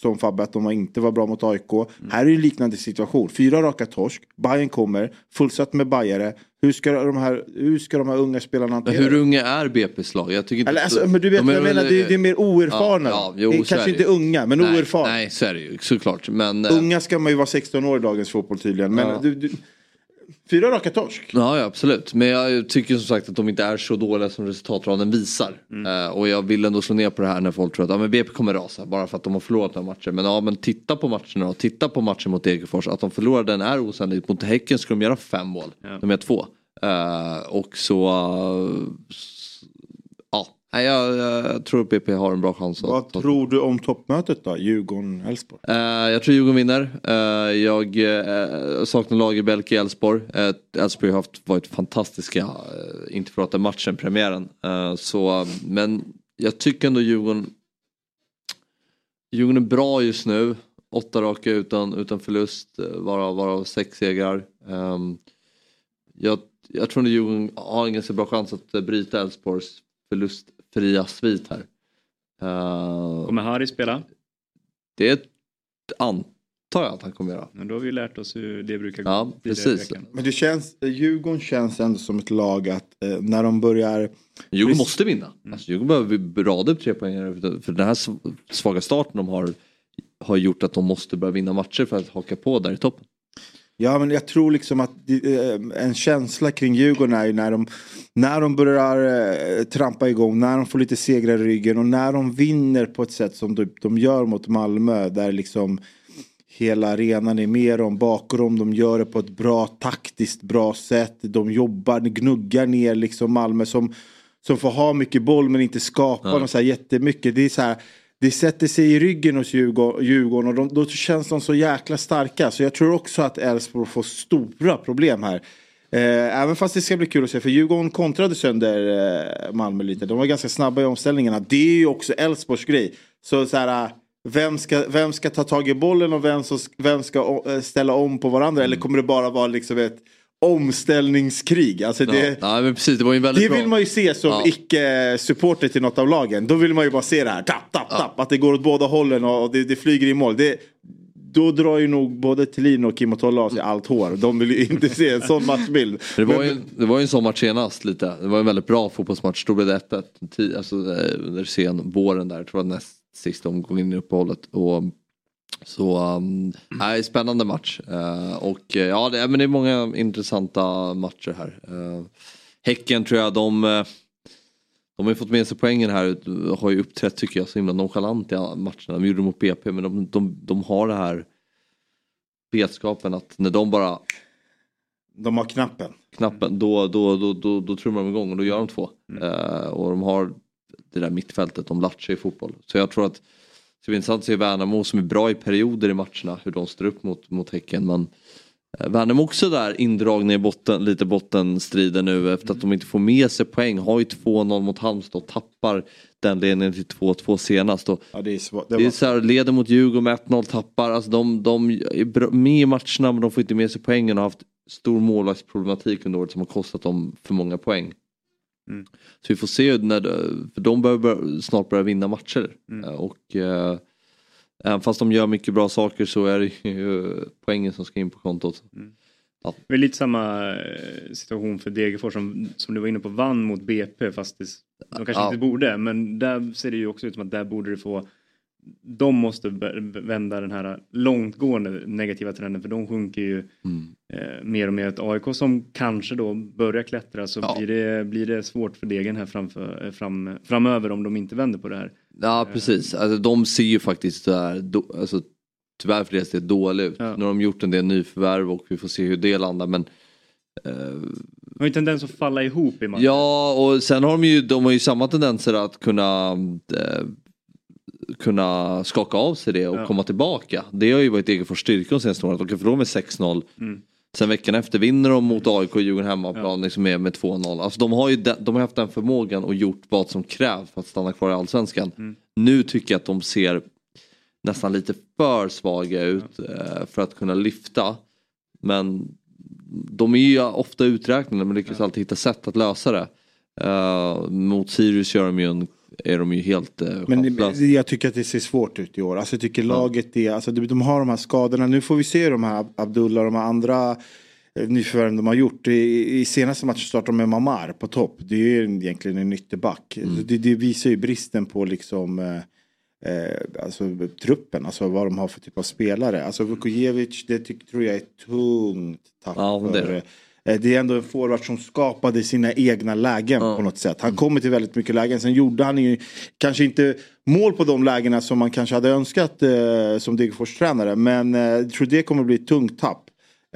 som Fabbe att de inte var bra mot AIK. Här är det en liknande situation. Fyra raka torsk. Bayern kommer. Fullsatt med bajare. Hur ska de här, hur ska de här unga spelarna hantera hur unga är BP's lag? Jag tycker inte Eller, alltså, men du vet de jag menar, det, är- det är mer oerfarna. Ja, ja, jo, Det är Kanske är inte ju. unga, men nej, oerfarna. Nej, så är det ju såklart. Men, eh, Unga ska man ju vara 16 år i dagens fotboll tydligen. Men Ja. du, du, fyra raka torsk. Ja, ja absolut. Men jag tycker som sagt att de inte är så dåliga som resultatraden visar. Eh, och jag vill ändå slå ner på det här när folk tror att ja, men BP kommer rasa bara för att de har förlorat några matcher. Men ja men titta på matcherna och titta på matchen mot Degerfors. Att de förlorar den är osannolikt. Mot Häcken ska de göra fem mål. De gör två. Eh, och så... Nej, jag, jag tror att BP har en bra chans. att- Vad tror du om toppmötet då? Djurgården-Elfsborg? Eh, jag tror Djurgården vinner. Eh, jag uh, saknar Lagerbälke i Elfsborg. Uh, Elfsborg har haft, varit fantastiska, uh, inte för att prata matchen, premiären. Så, men jag tycker ändå Djurgården Djurgården är bra just nu. Åtta raka utan, utan förlust, varav, varav sex segrar. Ehm, jag, jag tror att Djurgården har en ganska bra chans att bryta Elfsborgs förlustfria svit här. Uh, Kommer Harry spela? Det antar jag att han kommer göra. Men då har vi ju lärt oss hur det brukar gå. Ja, precis. Men det känns, Djurgården känns ändå som ett lag att eh, när de börjar... Djurgården måste vinna. Alltså, Djurgården behöver rada upp tre poäng för den här sv- svaga starten de har har gjort att de måste börja vinna matcher för att haka på där i toppen. Ja men jag tror liksom att eh, en känsla kring Djurgården är ju när de, när de börjar eh, trampa igång, när de får lite segrar i ryggen och när de vinner på ett sätt som de, de gör mot Malmö där liksom hela arenan är med dem, bakom dem, de gör det på ett bra taktiskt bra sätt. De jobbar, gnuggar ner liksom Malmö som, som får ha mycket boll men inte skapar något så här jättemycket. Det är så här, det sätter sig i ryggen hos Djurgården, och de, då känns de så jäkla starka. Så jag tror också att Elfsborg får stora problem här. Eh, även fast det ska bli kul att se, för Djurgården kontrade sönder eh, Malmö lite. De var ganska snabba i omställningarna. Det är ju också Elfsborgs grej. Så, så här, eh, vem ska, vem ska ta tag i bollen och vem, som, vem ska eh, ställa om på varandra? Eller kommer det bara vara liksom ett omställningskrig? Alltså det, Ja, ja precis, det det vill man ju se som Ja. icke-supporter till något av lagen. Då vill man ju bara se det här. Tapp, tapp, tapp. Att det går åt båda hållen och det, det flyger i mål. Det, då drar ju nog både Thelin och Kim och Tolle av sig allt hår. De vill ju inte se en sån matchbild. Det var, ju, det var ju en sån match senast lite. Det var en väldigt bra fotbollsmatch. Då blev det 1-1. Ti- Alltså eh, under sen våren där. Jag tror det var näst sista omgången i uppehållet. Och, så um, nej, spännande match. Eh, och eh, ja, det, men det är många intressanta matcher här. Eh, häcken tror jag de de har ju fått med sig poängen här, har ju uppträtt tycker jag så himla nonchalant i matcherna. De gjorde det mot BP men de, de, de har det här vetskapen att när de bara De har knappen. knappen, då, då, då, då, då trummar de igång och då gör de två. Mm. Eh, och de har det där mittfältet, de latchar i fotboll. Så jag tror att det ska bli intressant att se Värnamo som är bra i perioder i matcherna, hur de står upp mot, mot Häcken. Men eh, Värnamo också där indragna i botten, lite bottenstriden nu efter att de inte får med sig poäng. Har ju 2-0 mot Halmstad och tappar den ledningen till 2-2 senast. Och Ja, det är svårt. det är så här, leder mot Djurgården med 1-0, tappar. Alltså de, de är med i matcherna men de får inte med sig poängen och har haft stor målvaktsproblematik under året som har kostat dem för många poäng. Mm. Så vi får se när det, för de bör snart börja vinna matcher. Mm. Eh, Och eh, även fast de gör mycket bra saker så är det ju poängen som ska in på kontot. Det är lite samma eh, situation för Degerfors som, som du var inne på vann mot BP fast det, de kanske Ja. inte borde men där ser det ju också ut som att där borde det få de måste vända den här långtgående negativa trenden för de sjunker ju Mm. eh, mer och mer. Ett AIK som kanske då börjar klättra så blir, det, blir det svårt för Degen här framför, eh, fram, framöver om de inte vänder på det här. Ja precis, alltså, de ser ju faktiskt där, då, alltså, tyvärr för deras del dåligt ut. Nu har de gjort en del nyförvärv och vi får se hur det landar men eh, har ju tendens att falla ihop i matchen. Ja och sen har de ju, de har ju samma tendenser att kunna eh, kunna skaka av sig det och Ja. komma tillbaka. Det har ju varit Degerfors styrka de senaste åren. De kan förlora med 6-0. Mm. Sen veckan efter vinner de mot AIK och Djurgården hemmaplan liksom med, med 2-0. Alltså de har ju den, de har haft den förmågan och gjort vad som krävs för att stanna kvar i Allsvenskan. Mm. Nu tycker jag att de ser nästan lite för svaga ut eh, för att kunna lyfta. Men de är ju ofta uträknade men lyckas alltid hitta sätt att lösa det. Eh, mot Sirius gör de ju en, är de ju helt uh, Men det- jag tycker att det ser svårt ut i år. Alltså jag tycker laget är, alltså de, har de här skadorna. Nu får vi se de här Abdullah och de här andra eh, nyförvärven de har gjort. I, I senaste matchen startade de med Mamar på topp. Det är ju egentligen en ytterback. Mm. Det, det visar ju bristen på liksom eh, eh, alltså, truppen, alltså vad de har för typ av spelare. Alltså Vukojevic, det tyck, tror jag är tungt tapp. Ja, för, det. eh, det är ändå en forward som skapade sina egna lägen på något sätt. Han kommer till väldigt mycket lägen. Sen gjorde han ju kanske inte mål på de lägena som man kanske hade önskat eh, som Degerfors tränare. Men eh, jag tror det kommer bli ett tungt tapp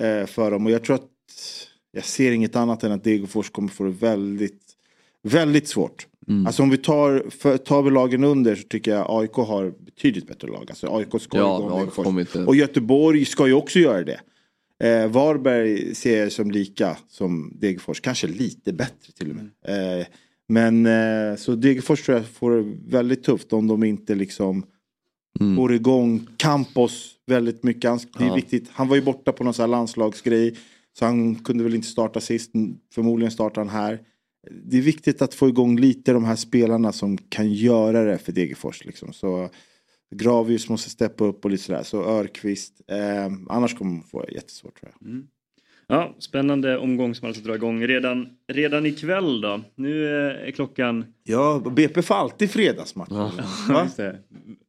eh, för dem. Och jag tror att jag ser inget annat än att Degerfors kommer få det väldigt, väldigt svårt. Mm. Alltså om vi tar, för, tar vi lagen under så tycker jag AIK har betydligt bättre lag. Alltså AIK ska Ja, igång AIK Degerfors. Och Göteborg ska ju också göra det. Eh, Varberg ser jag som lika som Degerfors, kanske lite bättre till och med. Eh, men eh, så Degerfors tror jag får det väldigt tufft om de inte liksom Mm. får igång Campos väldigt mycket. Han, det är Ja. viktigt. Han var ju borta på någon sån här landslagsgrej. Så han kunde väl inte starta sist. Förmodligen startar han här. Det är viktigt att få igång lite de här spelarna som kan göra det för Degerfors. Liksom. Så Gravius måste steppa upp och lite sådär. Så Örqvist. Eh, annars kommer man få jättesvårt tror jag. Ja, spännande omgång som alltså drar igång redan, redan ikväll då. Nu eh, är klockan... Ja, BP får alltid fredagsmatch. Ja.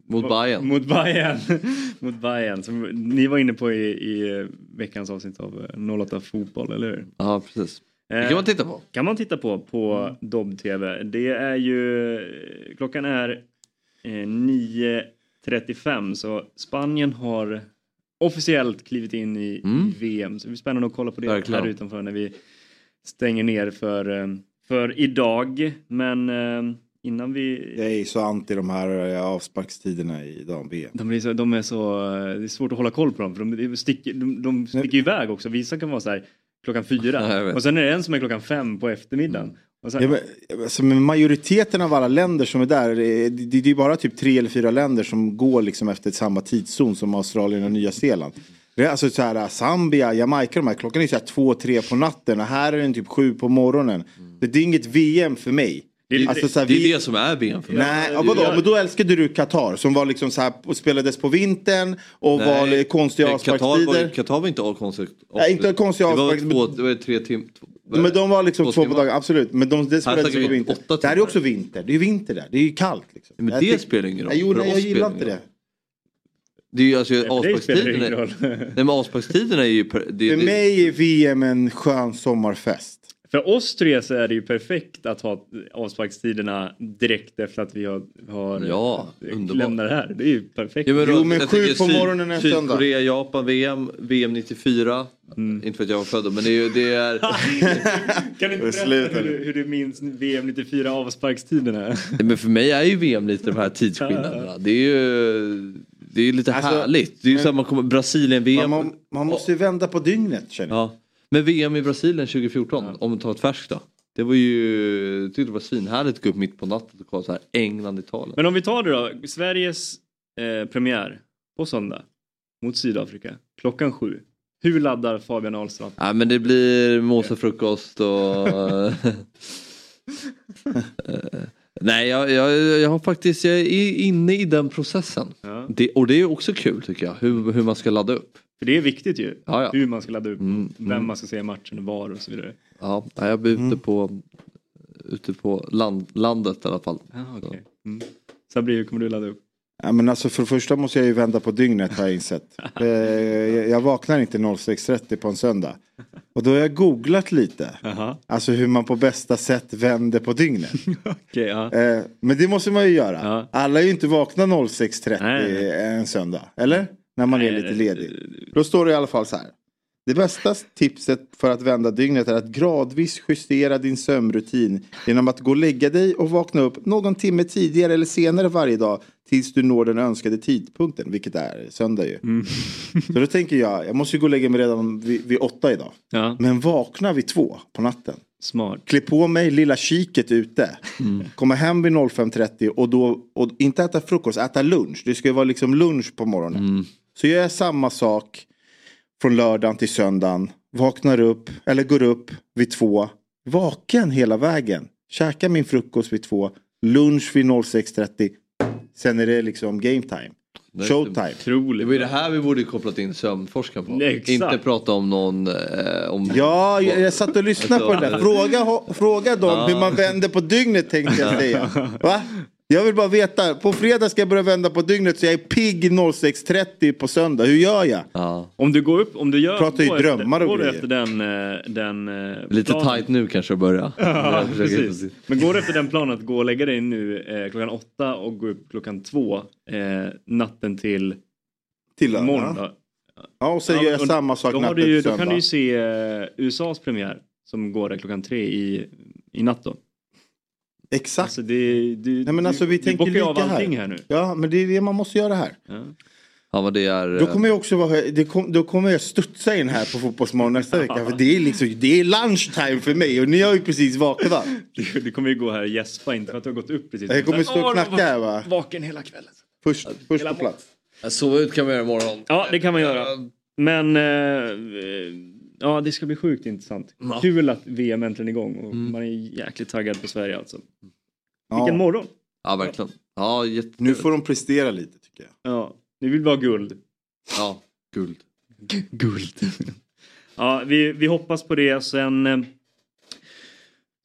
Mot Bayern. Mot Bayern. Mot Bayern. Som ni var inne på i, i eh, veckans avsnitt av eh, 08 Fotboll, eller hur? Ja, precis. Det kan man titta på. Kan man titta på på Dobb-TV. Det är ju... Klockan är eh, 9.35 så Spanien har officiellt klivit in i, Mm. i VM. Så det blir spännande att kolla på det Verkligen. här utanför när vi stänger ner för, eh, för idag. Men eh, innan vi... Jag är så anti de här eh, avsparkstiderna i dam-VM. De är, så, de är så, det är svårt att hålla koll på dem för de, sticker, de, de sticker iväg också. Vissa kan vara så här klockan fyra och sen är det en som är klockan fem på eftermiddagen. Sen, Ja, men, alltså, majoriteten av alla länder som är där, det, det, det är bara typ tre eller fyra länder som går liksom efter samma tidszon som Australien och Nya Zeeland. Det är alltså så här, Zambia, Jamaica, de här, klockan är så här två, tre på natten och här är den typ sju på morgonen. Det, det är inget VM för mig. Det, Alltså, så här, det är vi- det som är VM för mig. Nej, ja, vadå? Men då älskade du Qatar som var liksom så här, och spelades på vintern och var Nej, konstiga eh, Qatar var, avsparkstider. Qatar var inte all konstigt. Nej, inte konstiga Det var avsparks- två, det var tre timmar. Men de var liksom Två två, på dagen, absolut. Men de, det spelades snackar på vi vinter. åtta Det här är också vinter. Det är vinter där. Det är ju kallt. Liksom. Men det tyck- spelar ingen roll. Jo, nej, jag gillar det inte det. Det är ju alltså det avsparkstiderna. Nej men avsparkstiderna är ju... Det, För det, mig är VM en skön sommarfest. För oss tre så är det ju perfekt att ha avsparkstiderna direkt efter att vi har, har Ja, lämnat det här. Det är ju perfekt. Ja, men Jo, men sju på morgonen en söndag. Sydkorea, Japan, VM, VM 94. Mm. Inte för att jag var född då, men det är ju... Det är, Kan du inte berätta hur, du- hur du minns VM 94 avsparkstiderna? men för mig är ju VM lite de här tidsskillnaderna. Det är ju... Det är ju lite Alltså, härligt. Det är ju så att man kommer... Brasilien-VM. Man, man måste ju vända på dygnet känner jag. Ja. Men VM i Brasilien 2014, om man tar ett färskt då. Det var ju, jag tyckte det var svinhärligt att gå upp mitt på natten och kolla så här England, Italien. Men om vi tar det då. Sveriges eh, premiär på söndag mot Sydafrika klockan sju. Hur laddar Fabian Ahlstrand? Nej men det blir mosafrukost och... Nej jag, jag, jag har faktiskt, jag är inne i den processen. Ja. Det, och det är också kul tycker jag, hur, hur man ska ladda upp. För det är viktigt ju. Ja, ja. Hur man ska ladda upp. Mm, Vem mm. man ska se matchen och var och så vidare. Ja, jag blir ute på, ute på land, landet i alla fall. Ah, okay. mm. Sabri, hur kommer du ladda upp? Ja, men alltså för det första måste jag ju vända på dygnet har jag insett. Eh, jag vaknar inte 06.30 på en söndag. Och då har jag googlat lite. Aha. Alltså hur man på bästa sätt vänder på dygnet. Okej, ja. Eh, men det måste man ju göra. Ja. Alla är ju inte vakna 06.30 Nej, nej. en söndag. Eller? När man är lite ledig. Då står det i alla fall så här. Det bästa tipset för att vända dygnet är att gradvis justera din sömnrutin genom att gå och lägga dig och vakna upp någon timme tidigare eller senare varje dag tills du når den önskade tidpunkten, vilket är söndag ju. Mm. Så då tänker jag, jag måste ju gå och lägga mig redan vid, vid åtta idag. Ja, Men vakna vid två på natten. smart. Klä på mig lilla kiket ute. Komma hem vid 05.30 och då, och inte äta frukost, äta lunch. Det ska ju vara liksom lunch på morgonen. Så gör jag samma sak från lördagen till söndagen. Vaknar upp, eller går upp vid två. Vaken hela vägen. Käkar min frukost vid två. Lunch vid 06.30. Sen är det liksom game time. Det är Showtime. Det var ju det här vi borde kopplat in sömnforskaren på. Exakt. Inte prata om någon... Eh, om... Ja, jag, jag satt och lyssnade på det där. Fråga, ho- fråga dem hur man vänder på dygnet tänkte jag säga. Va? Jag vill bara veta, på fredag ska jag börja vända på dygnet så jag är pigg 06.30 på söndag. Hur gör jag? Ja. Om du går upp, om du gör... Pratar ju går drömmar och går du grejer. efter den... eh, den eh, Lite planen- tight nu kanske att börja. Ja, Jag försöker- precis. Men går du efter den planen att gå och lägga dig nu eh, klockan åtta och gå upp klockan två eh, natten till Till lördag. då? Ja, och sen Ja, gör jag och samma sak Då, har natten du, ju- till då kan söndag. du ju se eh, USAs premiär som går där klockan tre i, i natt då. Exakt. Alltså det, du, Nej, men alltså, vi du tänker bockar ju av lika här. allting här nu. Ja, men det är det man måste göra här. Ja. Ja men det är... Då kommer jag också vara, det kom, då kommer jag studsa in här på Fotbollsmorgon nästa vecka. För det är liksom, det är lunchtime för mig och ni har ju precis vaknat. Du, du kommer ju gå här och gäspa inte för att du har gått upp precis. Jag kommer stå och knacka här va. Vaken hela kvällen. Först, först på plats. Sova ut kan man göra imorgon. Ja, det kan man göra. Men eh, ja, det ska bli sjukt intressant. Ja. Kul att VM äntligen är igång och Mm. man är jäkligt taggad på Sverige alltså. Ja. Vilken morgon! Ja verkligen. Ja. Nu får de prestera lite tycker jag. Ja, nu vill vi ha guld. Ja, guld. Guld. ja, vi, vi hoppas på det. Sen eh,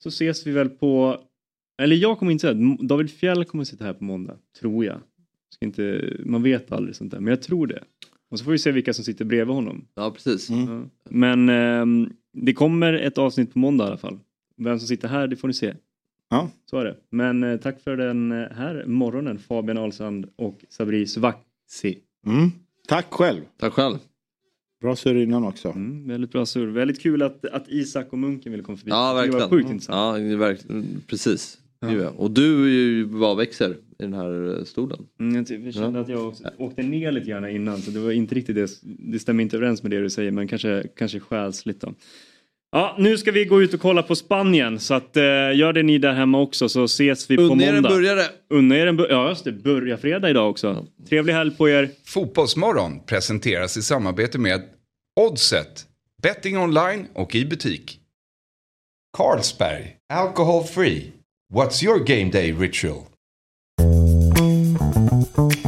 så ses vi väl på... Eller jag kommer inte säga. David Fjell kommer sitta här på måndag. Tror jag. Ska inte, man vet aldrig sånt där. Men jag tror det. Och så får vi se vilka som sitter bredvid honom. Ja precis. Ja. Men ehm, det kommer ett avsnitt på måndag i alla fall. Vem som sitter här, det får ni se. Ja. Så är det. Men eh, tack för den eh, här morgonen Fabian Ahlsand och Sabri Svaxi. Mm. Tack själv. Tack själv. Bra surr innan också. Mm, väldigt bra surr. Väldigt kul att, att Isak och Munken ville komma förbi. Ja Det verkligen. var sjukt intressant. Ja, det verkligen. Precis. Ja. Det. Och du är ju bara växer i den här eh, stolen. Mm, jag ty- jag kände att jag också åkte ner lite grann innan så det var inte riktigt det. Det stämmer inte överens med det du säger men kanske, kanske själsligt då. Ja, nu ska vi gå ut och kolla på Spanien så att eh, gör det ni där hemma också så ses vi på Unna er en måndag. burgare. Unna er en burgare. Ja just det, börja fredag idag också. Trevlig helg på er. Fotbollsmorgon presenteras i samarbete med Oddset, betting online och i butik. Carlsberg, alcohol free. What's your game day ritual? Ett